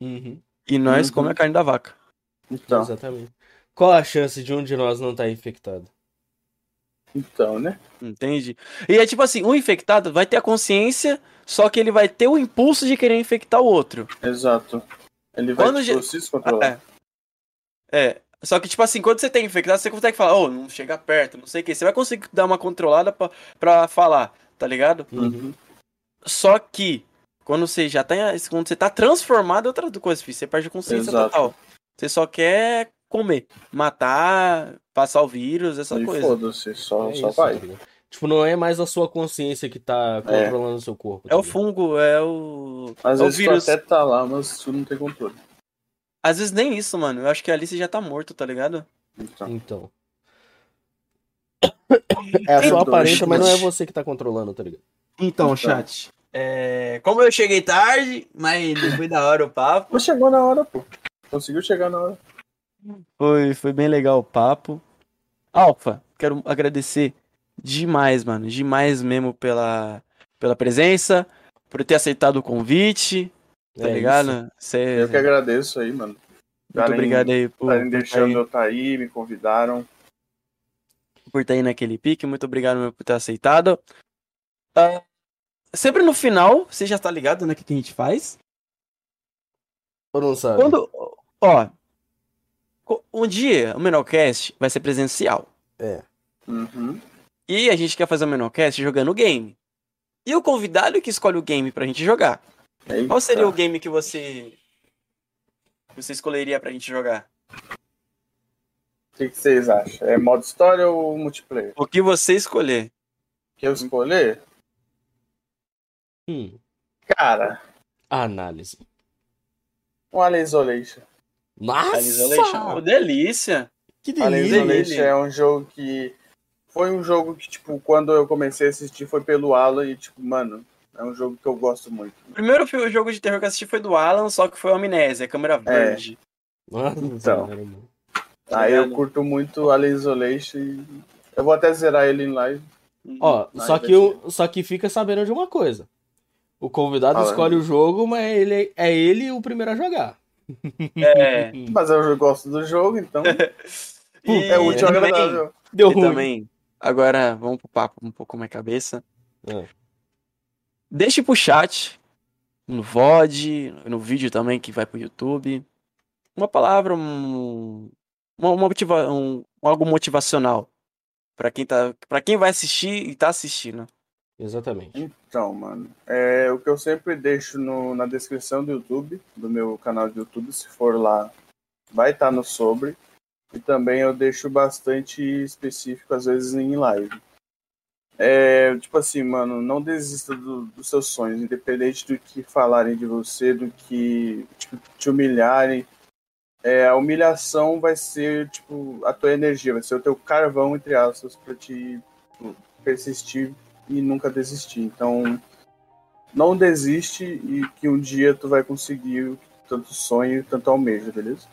Uhum. E nós Uhum. comemos a carne da vaca. então, Exatamente. Qual a chance de um de nós não estar infectado? Então, né? Entende? E é tipo assim, o infectado vai ter a consciência, só que ele vai ter o impulso de querer infectar o outro. Exato. Ele vai Quando tipo, se descontrolar. É. É. Só que, tipo assim, quando você tem infectado, você consegue falar, ô, não chega perto, não sei o que. Você vai conseguir dar uma controlada pra, pra falar, tá ligado? Uhum. Só que, quando você já tá. Quando você tá transformado, é outra coisa, filho. Você perde a consciência Exato. total. Você só quer comer, matar, passar o vírus, essa E coisa. foda-se, só, É só isso, vai. tá ligado? Tipo, não é mais a sua consciência que tá controlando o seu corpo. tá É o ligado? fungo, é o. Às é o vezes tu vírus. até tá lá, mas tu não tem controle. Às vezes nem isso, mano. Eu acho que ali você já tá morto, tá ligado? Então, Então. (coughs) É a dois, aparência, mas não é você que tá controlando, tá ligado? Então, chat. É, como eu cheguei tarde, mas foi da hora o papo. mas chegou na hora, pô. Conseguiu chegar na hora. Foi, foi bem legal o papo. Alfa, quero agradecer demais, mano. Demais mesmo pela, pela presença, por ter aceitado o convite, tá É ligado? Cê- Eu que agradeço aí, mano. muito Darem- obrigado aí por, Estarem por, tá deixando aí, eu tá aí, me convidaram. por tá aí naquele pique. Muito obrigado mesmo por ter aceitado. Ah, sempre no final, você já tá ligado, né? O que, que a gente faz? Ou não sabe? Quando. Ó. Um dia o Menocast vai ser presencial. Uhum. E a gente quer fazer o Menocast jogando game. E o convidado que escolhe o game pra gente jogar. Eita. Qual seria o game que você. que você escolheria pra gente jogar? O que, que vocês acham? É modo história ou multiplayer? O que você escolher. Que eu escolher? Hum, Cara, análise. Um Alien Isolation. Nossa! Alien Isolation. Delícia. Que Alien delícia! Isolation é um jogo que. Foi um jogo que, tipo, quando eu comecei a assistir foi pelo Alan e, tipo, mano, é um jogo que eu gosto muito. O primeiro jogo de terror que eu assisti foi do Alan, só que foi Amnésia, câmera verde. Nossa, Então. Aí eu curto muito Alien Isolation e. Eu vou até zerar ele em live. Ó, Vai, só que, eu, só que fica sabendo de uma coisa. O convidado Fala. escolhe o jogo, mas ele, é ele o primeiro a jogar. É. Mas eu gosto do jogo, então (laughs) E é útil e também- agradável. Deu E ruim. também, agora vamos pro papo um pouco mais cabeça. É. Deixe pro chat, no VOD, no vídeo também que vai pro YouTube, uma palavra, um, uma, uma motiva, um, algo motivacional pra quem tá, para quem vai assistir e tá assistindo. Exatamente. Então, mano, é o que eu sempre deixo no- na descrição do YouTube, do meu canal de YouTube, se for lá, vai estar no sobre. E também eu deixo bastante específico, às vezes, em live. É, tipo assim, mano, não desista do- dos seus sonhos, independente do que falarem de você, do que tipo, te humilharem. É, a humilhação vai ser, tipo, a tua energia, vai ser o teu carvão, entre aspas, pra te tipo, persistir e nunca desistir. Então, não desiste e que um dia tu vai conseguir o que tanto sonho e tanto almeja, beleza?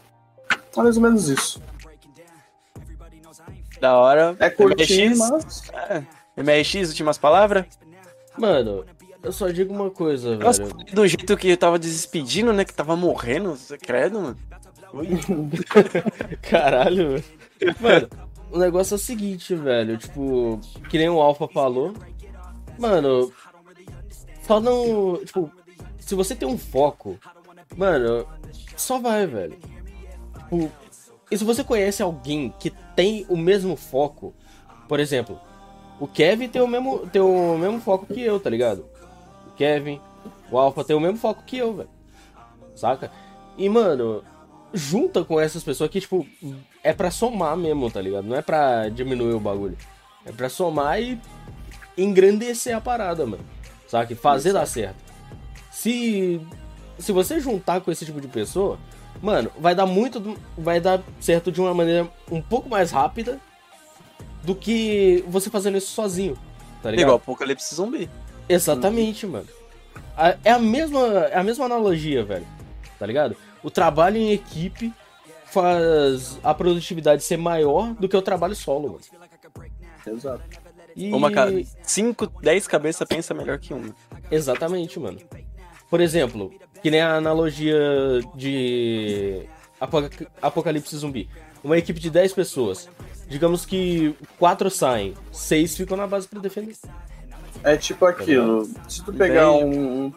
É mais ou menos isso. Da hora. É curtinho, MRX, mas. é, MRX, últimas palavras? Mano, eu só digo uma coisa, Nossa, velho. do jeito que eu tava despedindo, né? Que tava morrendo, você credo, mano. (laughs) Caralho, velho. Mano, o negócio é o seguinte, velho. Tipo, que nem o Alpha falou. Mano, só não. Tipo, se você tem um foco, mano, só vai, velho. Tipo, e se você conhece alguém que tem o mesmo foco, por exemplo, o Kevin tem o mesmo, tem o mesmo foco que eu, tá ligado? O Kevin, o Alpha tem o mesmo foco que eu, velho. Saca? E, mano, junta com essas pessoas que, tipo, é pra somar mesmo, tá ligado? Não é pra diminuir o bagulho. É pra somar e engrandecer a parada, mano. Saca? E fazer dar certo. Se, se você juntar com esse tipo de pessoa, mano, vai dar muito. Vai dar certo de uma maneira um pouco mais rápida do que você fazendo isso sozinho. Tá ligado? Igual Apocalipse Zumbi. Exatamente, mano. É a mesma, é a mesma analogia, velho. Tá ligado? O trabalho em equipe faz a produtividade ser maior do que o trabalho solo, mano. Exato. E... Uma ca... Cinco, dez cabeças pensa melhor que uma. Exatamente, mano. Por exemplo, que nem a analogia de Apoca- Apocalipse Zumbi. Uma equipe de 10 pessoas. Digamos que quatro saem, seis ficam na base pra defender. É tipo aquilo. Se tu pegar um, um,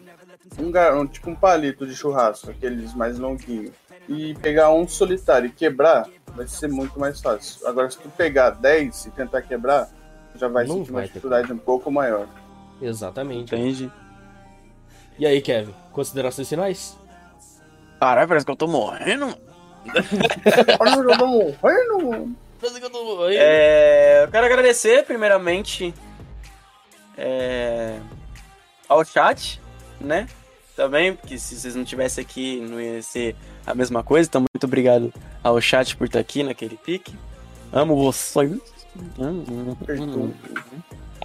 um, um- tipo um palito de churrasco, aqueles mais longuinhos, e pegar um solitário e quebrar, vai ser muito mais fácil. Agora, se tu pegar 10 e tentar quebrar, já vai Não sentir uma vai ter dificuldade um pouco maior. Exatamente. Entende? E aí, Kevin, considerações finais? Caralho, parece que eu tô morrendo, (laughs) mano. Olha, eu tô morrendo, mano. É, eu quero agradecer, primeiramente, é, ao chat, né? Também, porque se vocês não tivessem aqui, não ia ser a mesma coisa. Então, muito obrigado ao chat por estar aqui naquele pique. Amo vocês.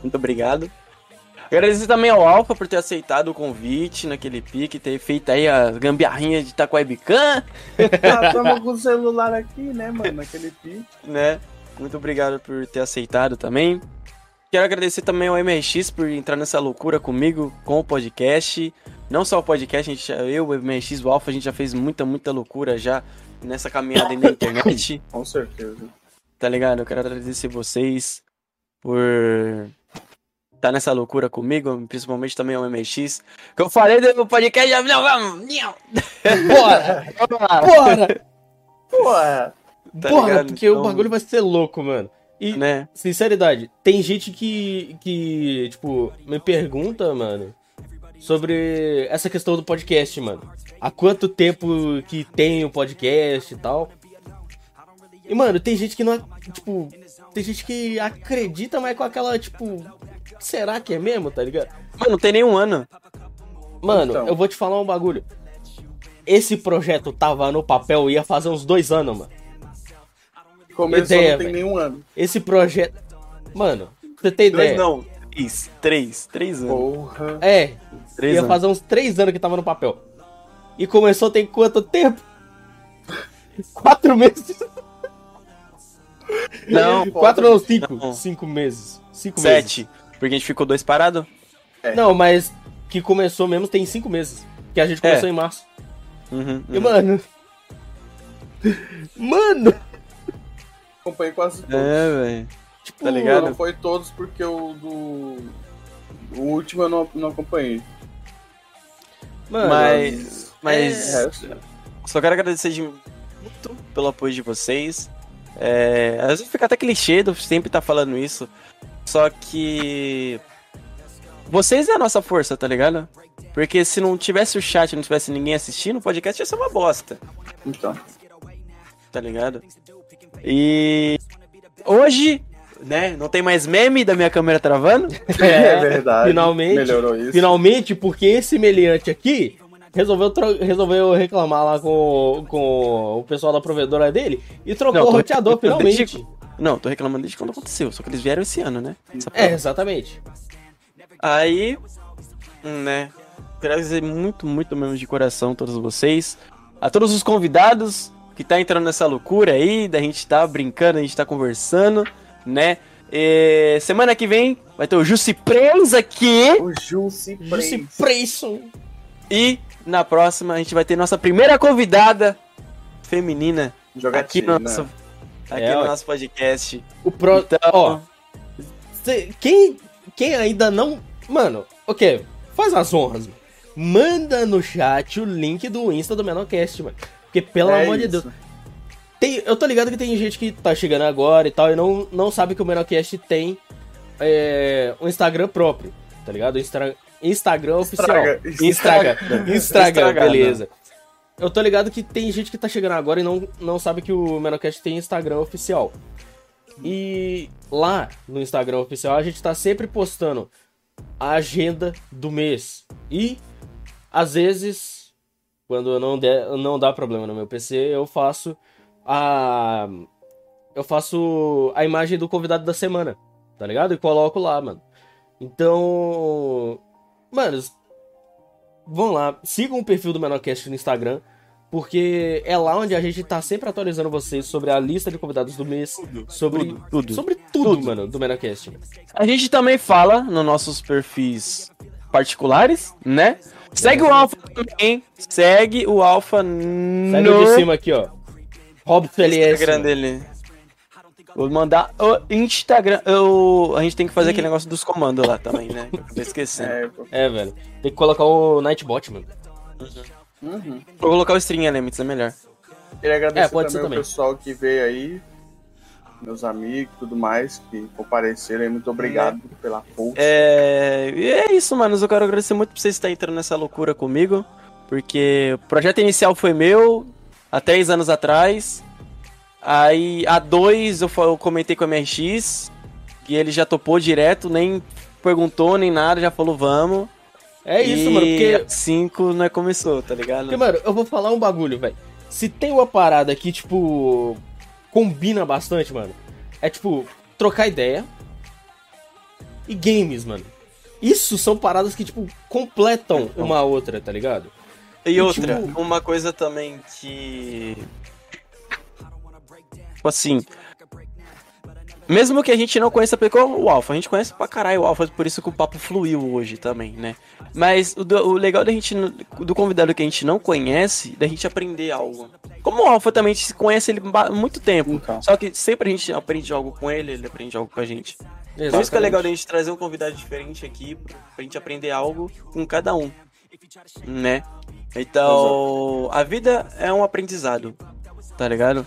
Muito obrigado. Agradecer também ao Alfa por ter aceitado o convite naquele pique, ter feito aí a gambiarrinha de estar com a webcam, (laughs) Ah, tamo com o celular aqui, né, mano? Naquele pique. né? Muito obrigado por ter aceitado também. Quero agradecer também ao MRX por entrar nessa loucura comigo com o podcast. Não só o podcast, a gente, já- eu, o MRX, o Alpha, a gente já fez muita, muita loucura já nessa caminhada aí na (laughs) internet, Com certeza. Tá ligado? Eu quero agradecer vocês por estar nessa loucura comigo, principalmente também ao MRX. Que eu falei do meu podcast, já... não, vamos, não, Bora! Bora! Tá Bora, ligado? porque Então, o bagulho vai ser louco, mano. E, Né? sinceridade, tem gente que, que, tipo, me pergunta, mano, sobre essa questão do podcast, mano. Há quanto tempo que tem o podcast e tal. E, mano, tem gente que não, tipo, tem gente que acredita, mas com aquela, tipo, será que é mesmo, tá ligado? Mano, não tem nenhum ano. Mano, Então. eu vou te falar um bagulho. esse projeto tava no papel ia fazer uns dois anos, mano. Começou Ideia, não tem velho. nenhum ano. Esse projeto. Mano, você tem Dois ideia? não, três, três, três anos. Porra. É, Três ia anos. fazer uns três anos que tava no papel. E começou tem quanto tempo? (laughs) Quatro meses. Não, (laughs) Quatro ou cinco? Não. Cinco meses. Cinco meses. sete. Porque a gente ficou dois parados. Não, mas que começou mesmo tem cinco meses. Que a gente começou É. em março. Uhum, E, uhum. mano. (laughs) Mano! Acompanhei quase todos. É, velho. Tipo, Tá ligado? Não foi todos porque o do. O último eu não, não acompanhei. Mano, Mas. Mas. É, eu sei. Só quero agradecer de muito pelo apoio de vocês. É, às vezes fica até clichê eu sempre estar falando isso. Só que. Vocês é a nossa força, tá ligado? Porque se não tivesse o chat, não tivesse ninguém assistindo, o podcast ia ser uma bosta, Então. tá ligado? E. Hoje, né? Não tem mais meme da minha câmera travando. (laughs) É, verdade. finalmente. Melhorou isso. Finalmente, porque esse meliante aqui resolveu, resolveu reclamar lá com, com o pessoal da provedora dele e trocou Não, o roteador finalmente. desde- Não, tô reclamando desde quando aconteceu, só que eles vieram esse ano, né? Essa É, exatamente. Aí, né? Quero dizer muito, muito mesmo de coração a todos vocês. A todos os convidados que tá entrando nessa loucura aí, da gente tá brincando, a gente tá conversando, né? E semana que vem vai ter o Jussi Prens aqui. O Jussi Praise. Preyson. E na próxima a gente vai ter nossa primeira convidada feminina aqui Jogatina. no nosso, aqui É, no nosso podcast. O pro... Então, Ó, cê- quem, quem ainda não... Mano, ok, faz as honras, mano. Manda no chat o link do Insta do Menorcast, mano. Porque, pelo É amor de isso. Deus... Tem, eu tô ligado que tem gente que tá chegando agora e tal e não, não sabe que o Menorcast tem é, um Instagram próprio, tá ligado? Instra, Instagram oficial. Estraga. Instagram. Instagram, beleza. Eu tô ligado que tem gente que tá chegando agora e não, não sabe que o Menocast tem Instagram oficial. E lá no Instagram oficial a gente tá sempre postando a agenda do mês. E às vezes, quando não, der, não dá problema no meu PC, eu faço a. Eu faço a imagem do convidado da semana, tá ligado? E coloco lá, mano. Então. Mano, vão lá, sigam o perfil do Menorcast no Instagram, porque é lá onde a gente tá sempre atualizando vocês sobre a lista de convidados do mês, sobre tudo, tudo. sobre tudo, mano, do Menorcast. A gente também fala nos nossos perfis particulares, né? Segue o Alpha também. Segue o Alpha Segue no o de cima aqui, ó. Rob PLS. Instagram mano. dele. Vou mandar o Instagram. Eu, a gente tem que fazer aquele negócio dos comandos lá também, né? Eu acabei esquecendo. É. É, velho. Tem que colocar o Nightbot, mano. Uhum. Vou colocar o String Elements, é melhor. Queria agradecer É, também, também. o pessoal que veio aí, meus amigos e tudo mais, que compareceram aí. Muito obrigado pela força. É, e é isso, mano. Eu quero agradecer muito por vocês estarem entrando nessa loucura comigo. Porque o projeto inicial foi meu há três anos atrás. Aí a dois eu, fa- eu comentei com a MRX. E ele já topou direto, nem perguntou nem nada, já falou vamos. É isso, e mano, porque a cinco não é começou, tá ligado? Porque, mano, eu vou falar um bagulho, velho. Se tem uma parada que, tipo, combina bastante, mano, é, tipo, trocar ideia e games, mano. Isso são paradas que, tipo, completam uma a outra, tá ligado? E E, outra, tipo- uma coisa também que. Tipo assim. Mesmo que a gente não conheça porque o Alpha, a gente conhece pra caralho o Alpha, por isso que o papo fluiu hoje também, né? Mas o, do- o legal da gente, do convidado que a gente não conhece, da gente aprender algo. Como o Alpha também a gente conhece ele há muito tempo. Então. Só que sempre a gente aprende algo com ele, ele aprende algo com a gente. Por isso que é legal da gente trazer um convidado diferente aqui, pra gente aprender algo com cada um, né? Então, a vida é um aprendizado, tá ligado?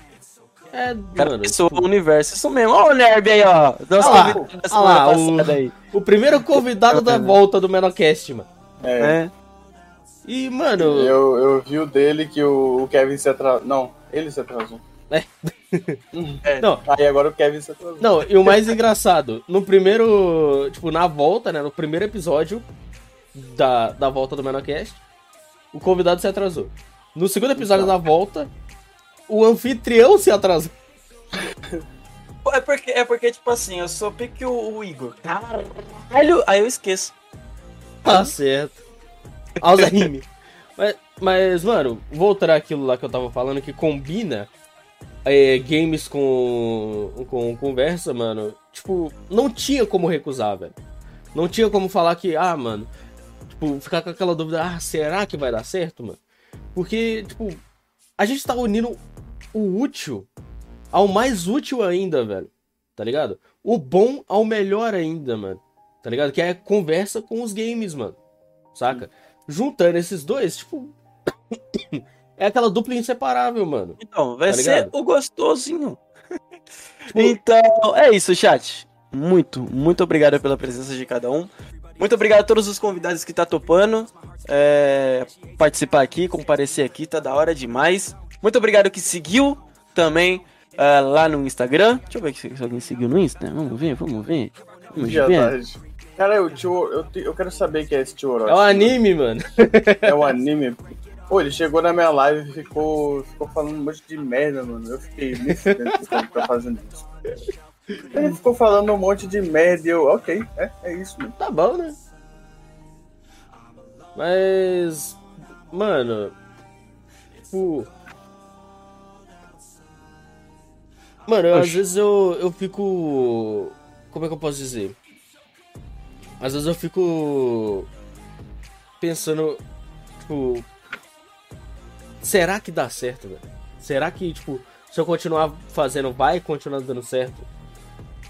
É, Cada mano, pessoa é tipo, um universo. Isso mesmo. Ó o Nerb aí, ó. Nosso Olha lá, convidado da olha semana lá, o- aí. o primeiro convidado da volta do Menocast, mano. É, É. E, mano, eu, eu vi o dele que o, o Kevin se atrasou. Não, ele se atrasou. (laughs) É. Não. Aí agora o Kevin se atrasou. Não, e o mais engraçado, no primeiro. Tipo, na volta, né? No primeiro episódio da, da volta do Menocast, o convidado se atrasou. No segundo episódio da volta, o anfitrião se atrasou. É porque, é porque, tipo assim, eu sou pique o, o Igor. Caralho, aí eu esqueço. Tá certo. Alzheimer. (laughs) mas, mas, mano, voltar aquilo lá que eu tava falando que combina é, games com, com conversa, mano. Tipo, não tinha como recusar, velho. Não tinha como falar que, ah, mano. Tipo, ficar com aquela dúvida, ah, será que vai dar certo, mano? Porque, tipo, a gente tá unindo o útil ao mais útil ainda, velho. Tá ligado? O bom ao melhor ainda, mano. Tá ligado? Que é conversa com os games, mano. Saca? Juntando esses dois, tipo. (coughs) é aquela dupla inseparável, mano. Então, vai Tá ser o gostosinho. (laughs) então, é isso, chat. Muito, muito obrigado pela presença de cada um. Muito obrigado a todos os convidados que tá topando é, participar aqui, comparecer aqui, tá da hora demais. Muito obrigado que seguiu também é, lá no Instagram. Deixa eu ver se alguém seguiu no Insta. Vamos ver, vamos ver. Vamos ver. Cara, o tio, eu, te- eu quero saber quem é esse tio Orochi. É um anime, mano. (laughs) É um anime. Pô, ele chegou na minha live e ficou, ficou falando um monte de merda, mano. Eu fiquei me fudendo por que ele tá fazendo isso. Ele ficou falando um monte de merda e eu, ok, é, é isso, mano. Tá bom, né? Mas. Mano. Tipo. Mano, eu, às vezes eu, eu fico. Como é que eu posso dizer? Às vezes eu fico. Pensando. Tipo. Será que dá certo, velho? Será que, tipo, se eu continuar fazendo, vai continuar dando certo?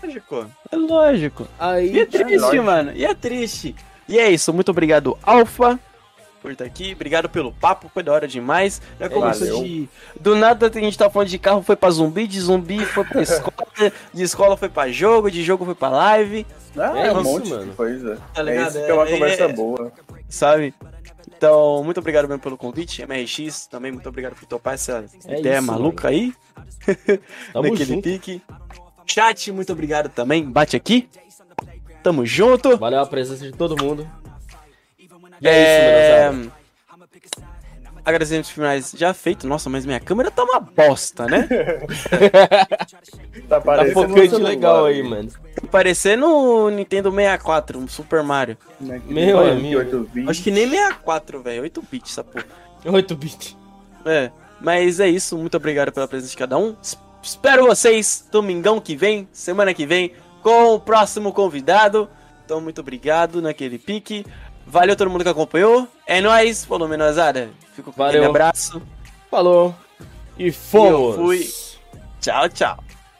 Lógico. É lógico. Aí. E é triste, lógico. mano. E é triste. E é isso. Muito obrigado, Alfa, por estar aqui. Obrigado pelo papo. Foi da hora demais. Já começou de. Do nada a gente tava falando de carro, foi pra zumbi. De zumbi foi pra (laughs) escola. de escola foi pra jogo. De jogo foi pra live. Ah, É é, um monte mano. de coisa. Tá é ligado? isso que é uma É- conversa é- boa. Sabe? Então, muito obrigado mesmo pelo convite. MRX também, muito obrigado por topar essa É ideia isso, maluca aí. (laughs) Tamo naquele junto. pique. Chat, muito obrigado também. Bate aqui. Tamo junto. Valeu a presença de todo mundo. É... é isso, meu Agradecimentos finais já feito. Nossa, mas minha câmera tá uma bosta, né? (laughs) Tá Tá parecendo um focante celular legal aí, mano. Parecendo o Nintendo 64, um Super Mario. né? Meu Olha, amigo. 28 vídeos. Acho que nem 64, velho. 8 bits essa porra. 8 bits. É. Mas é isso. Muito obrigado pela presença de cada um. Es- Espero vocês domingão que vem, semana que vem, com o próximo convidado. Então, muito obrigado naquele pique. Valeu todo mundo que acompanhou. É nóis. Falou, menosada. Fico com Valeu. aquele abraço. Falou. E fomos. fui. Tchau, tchau.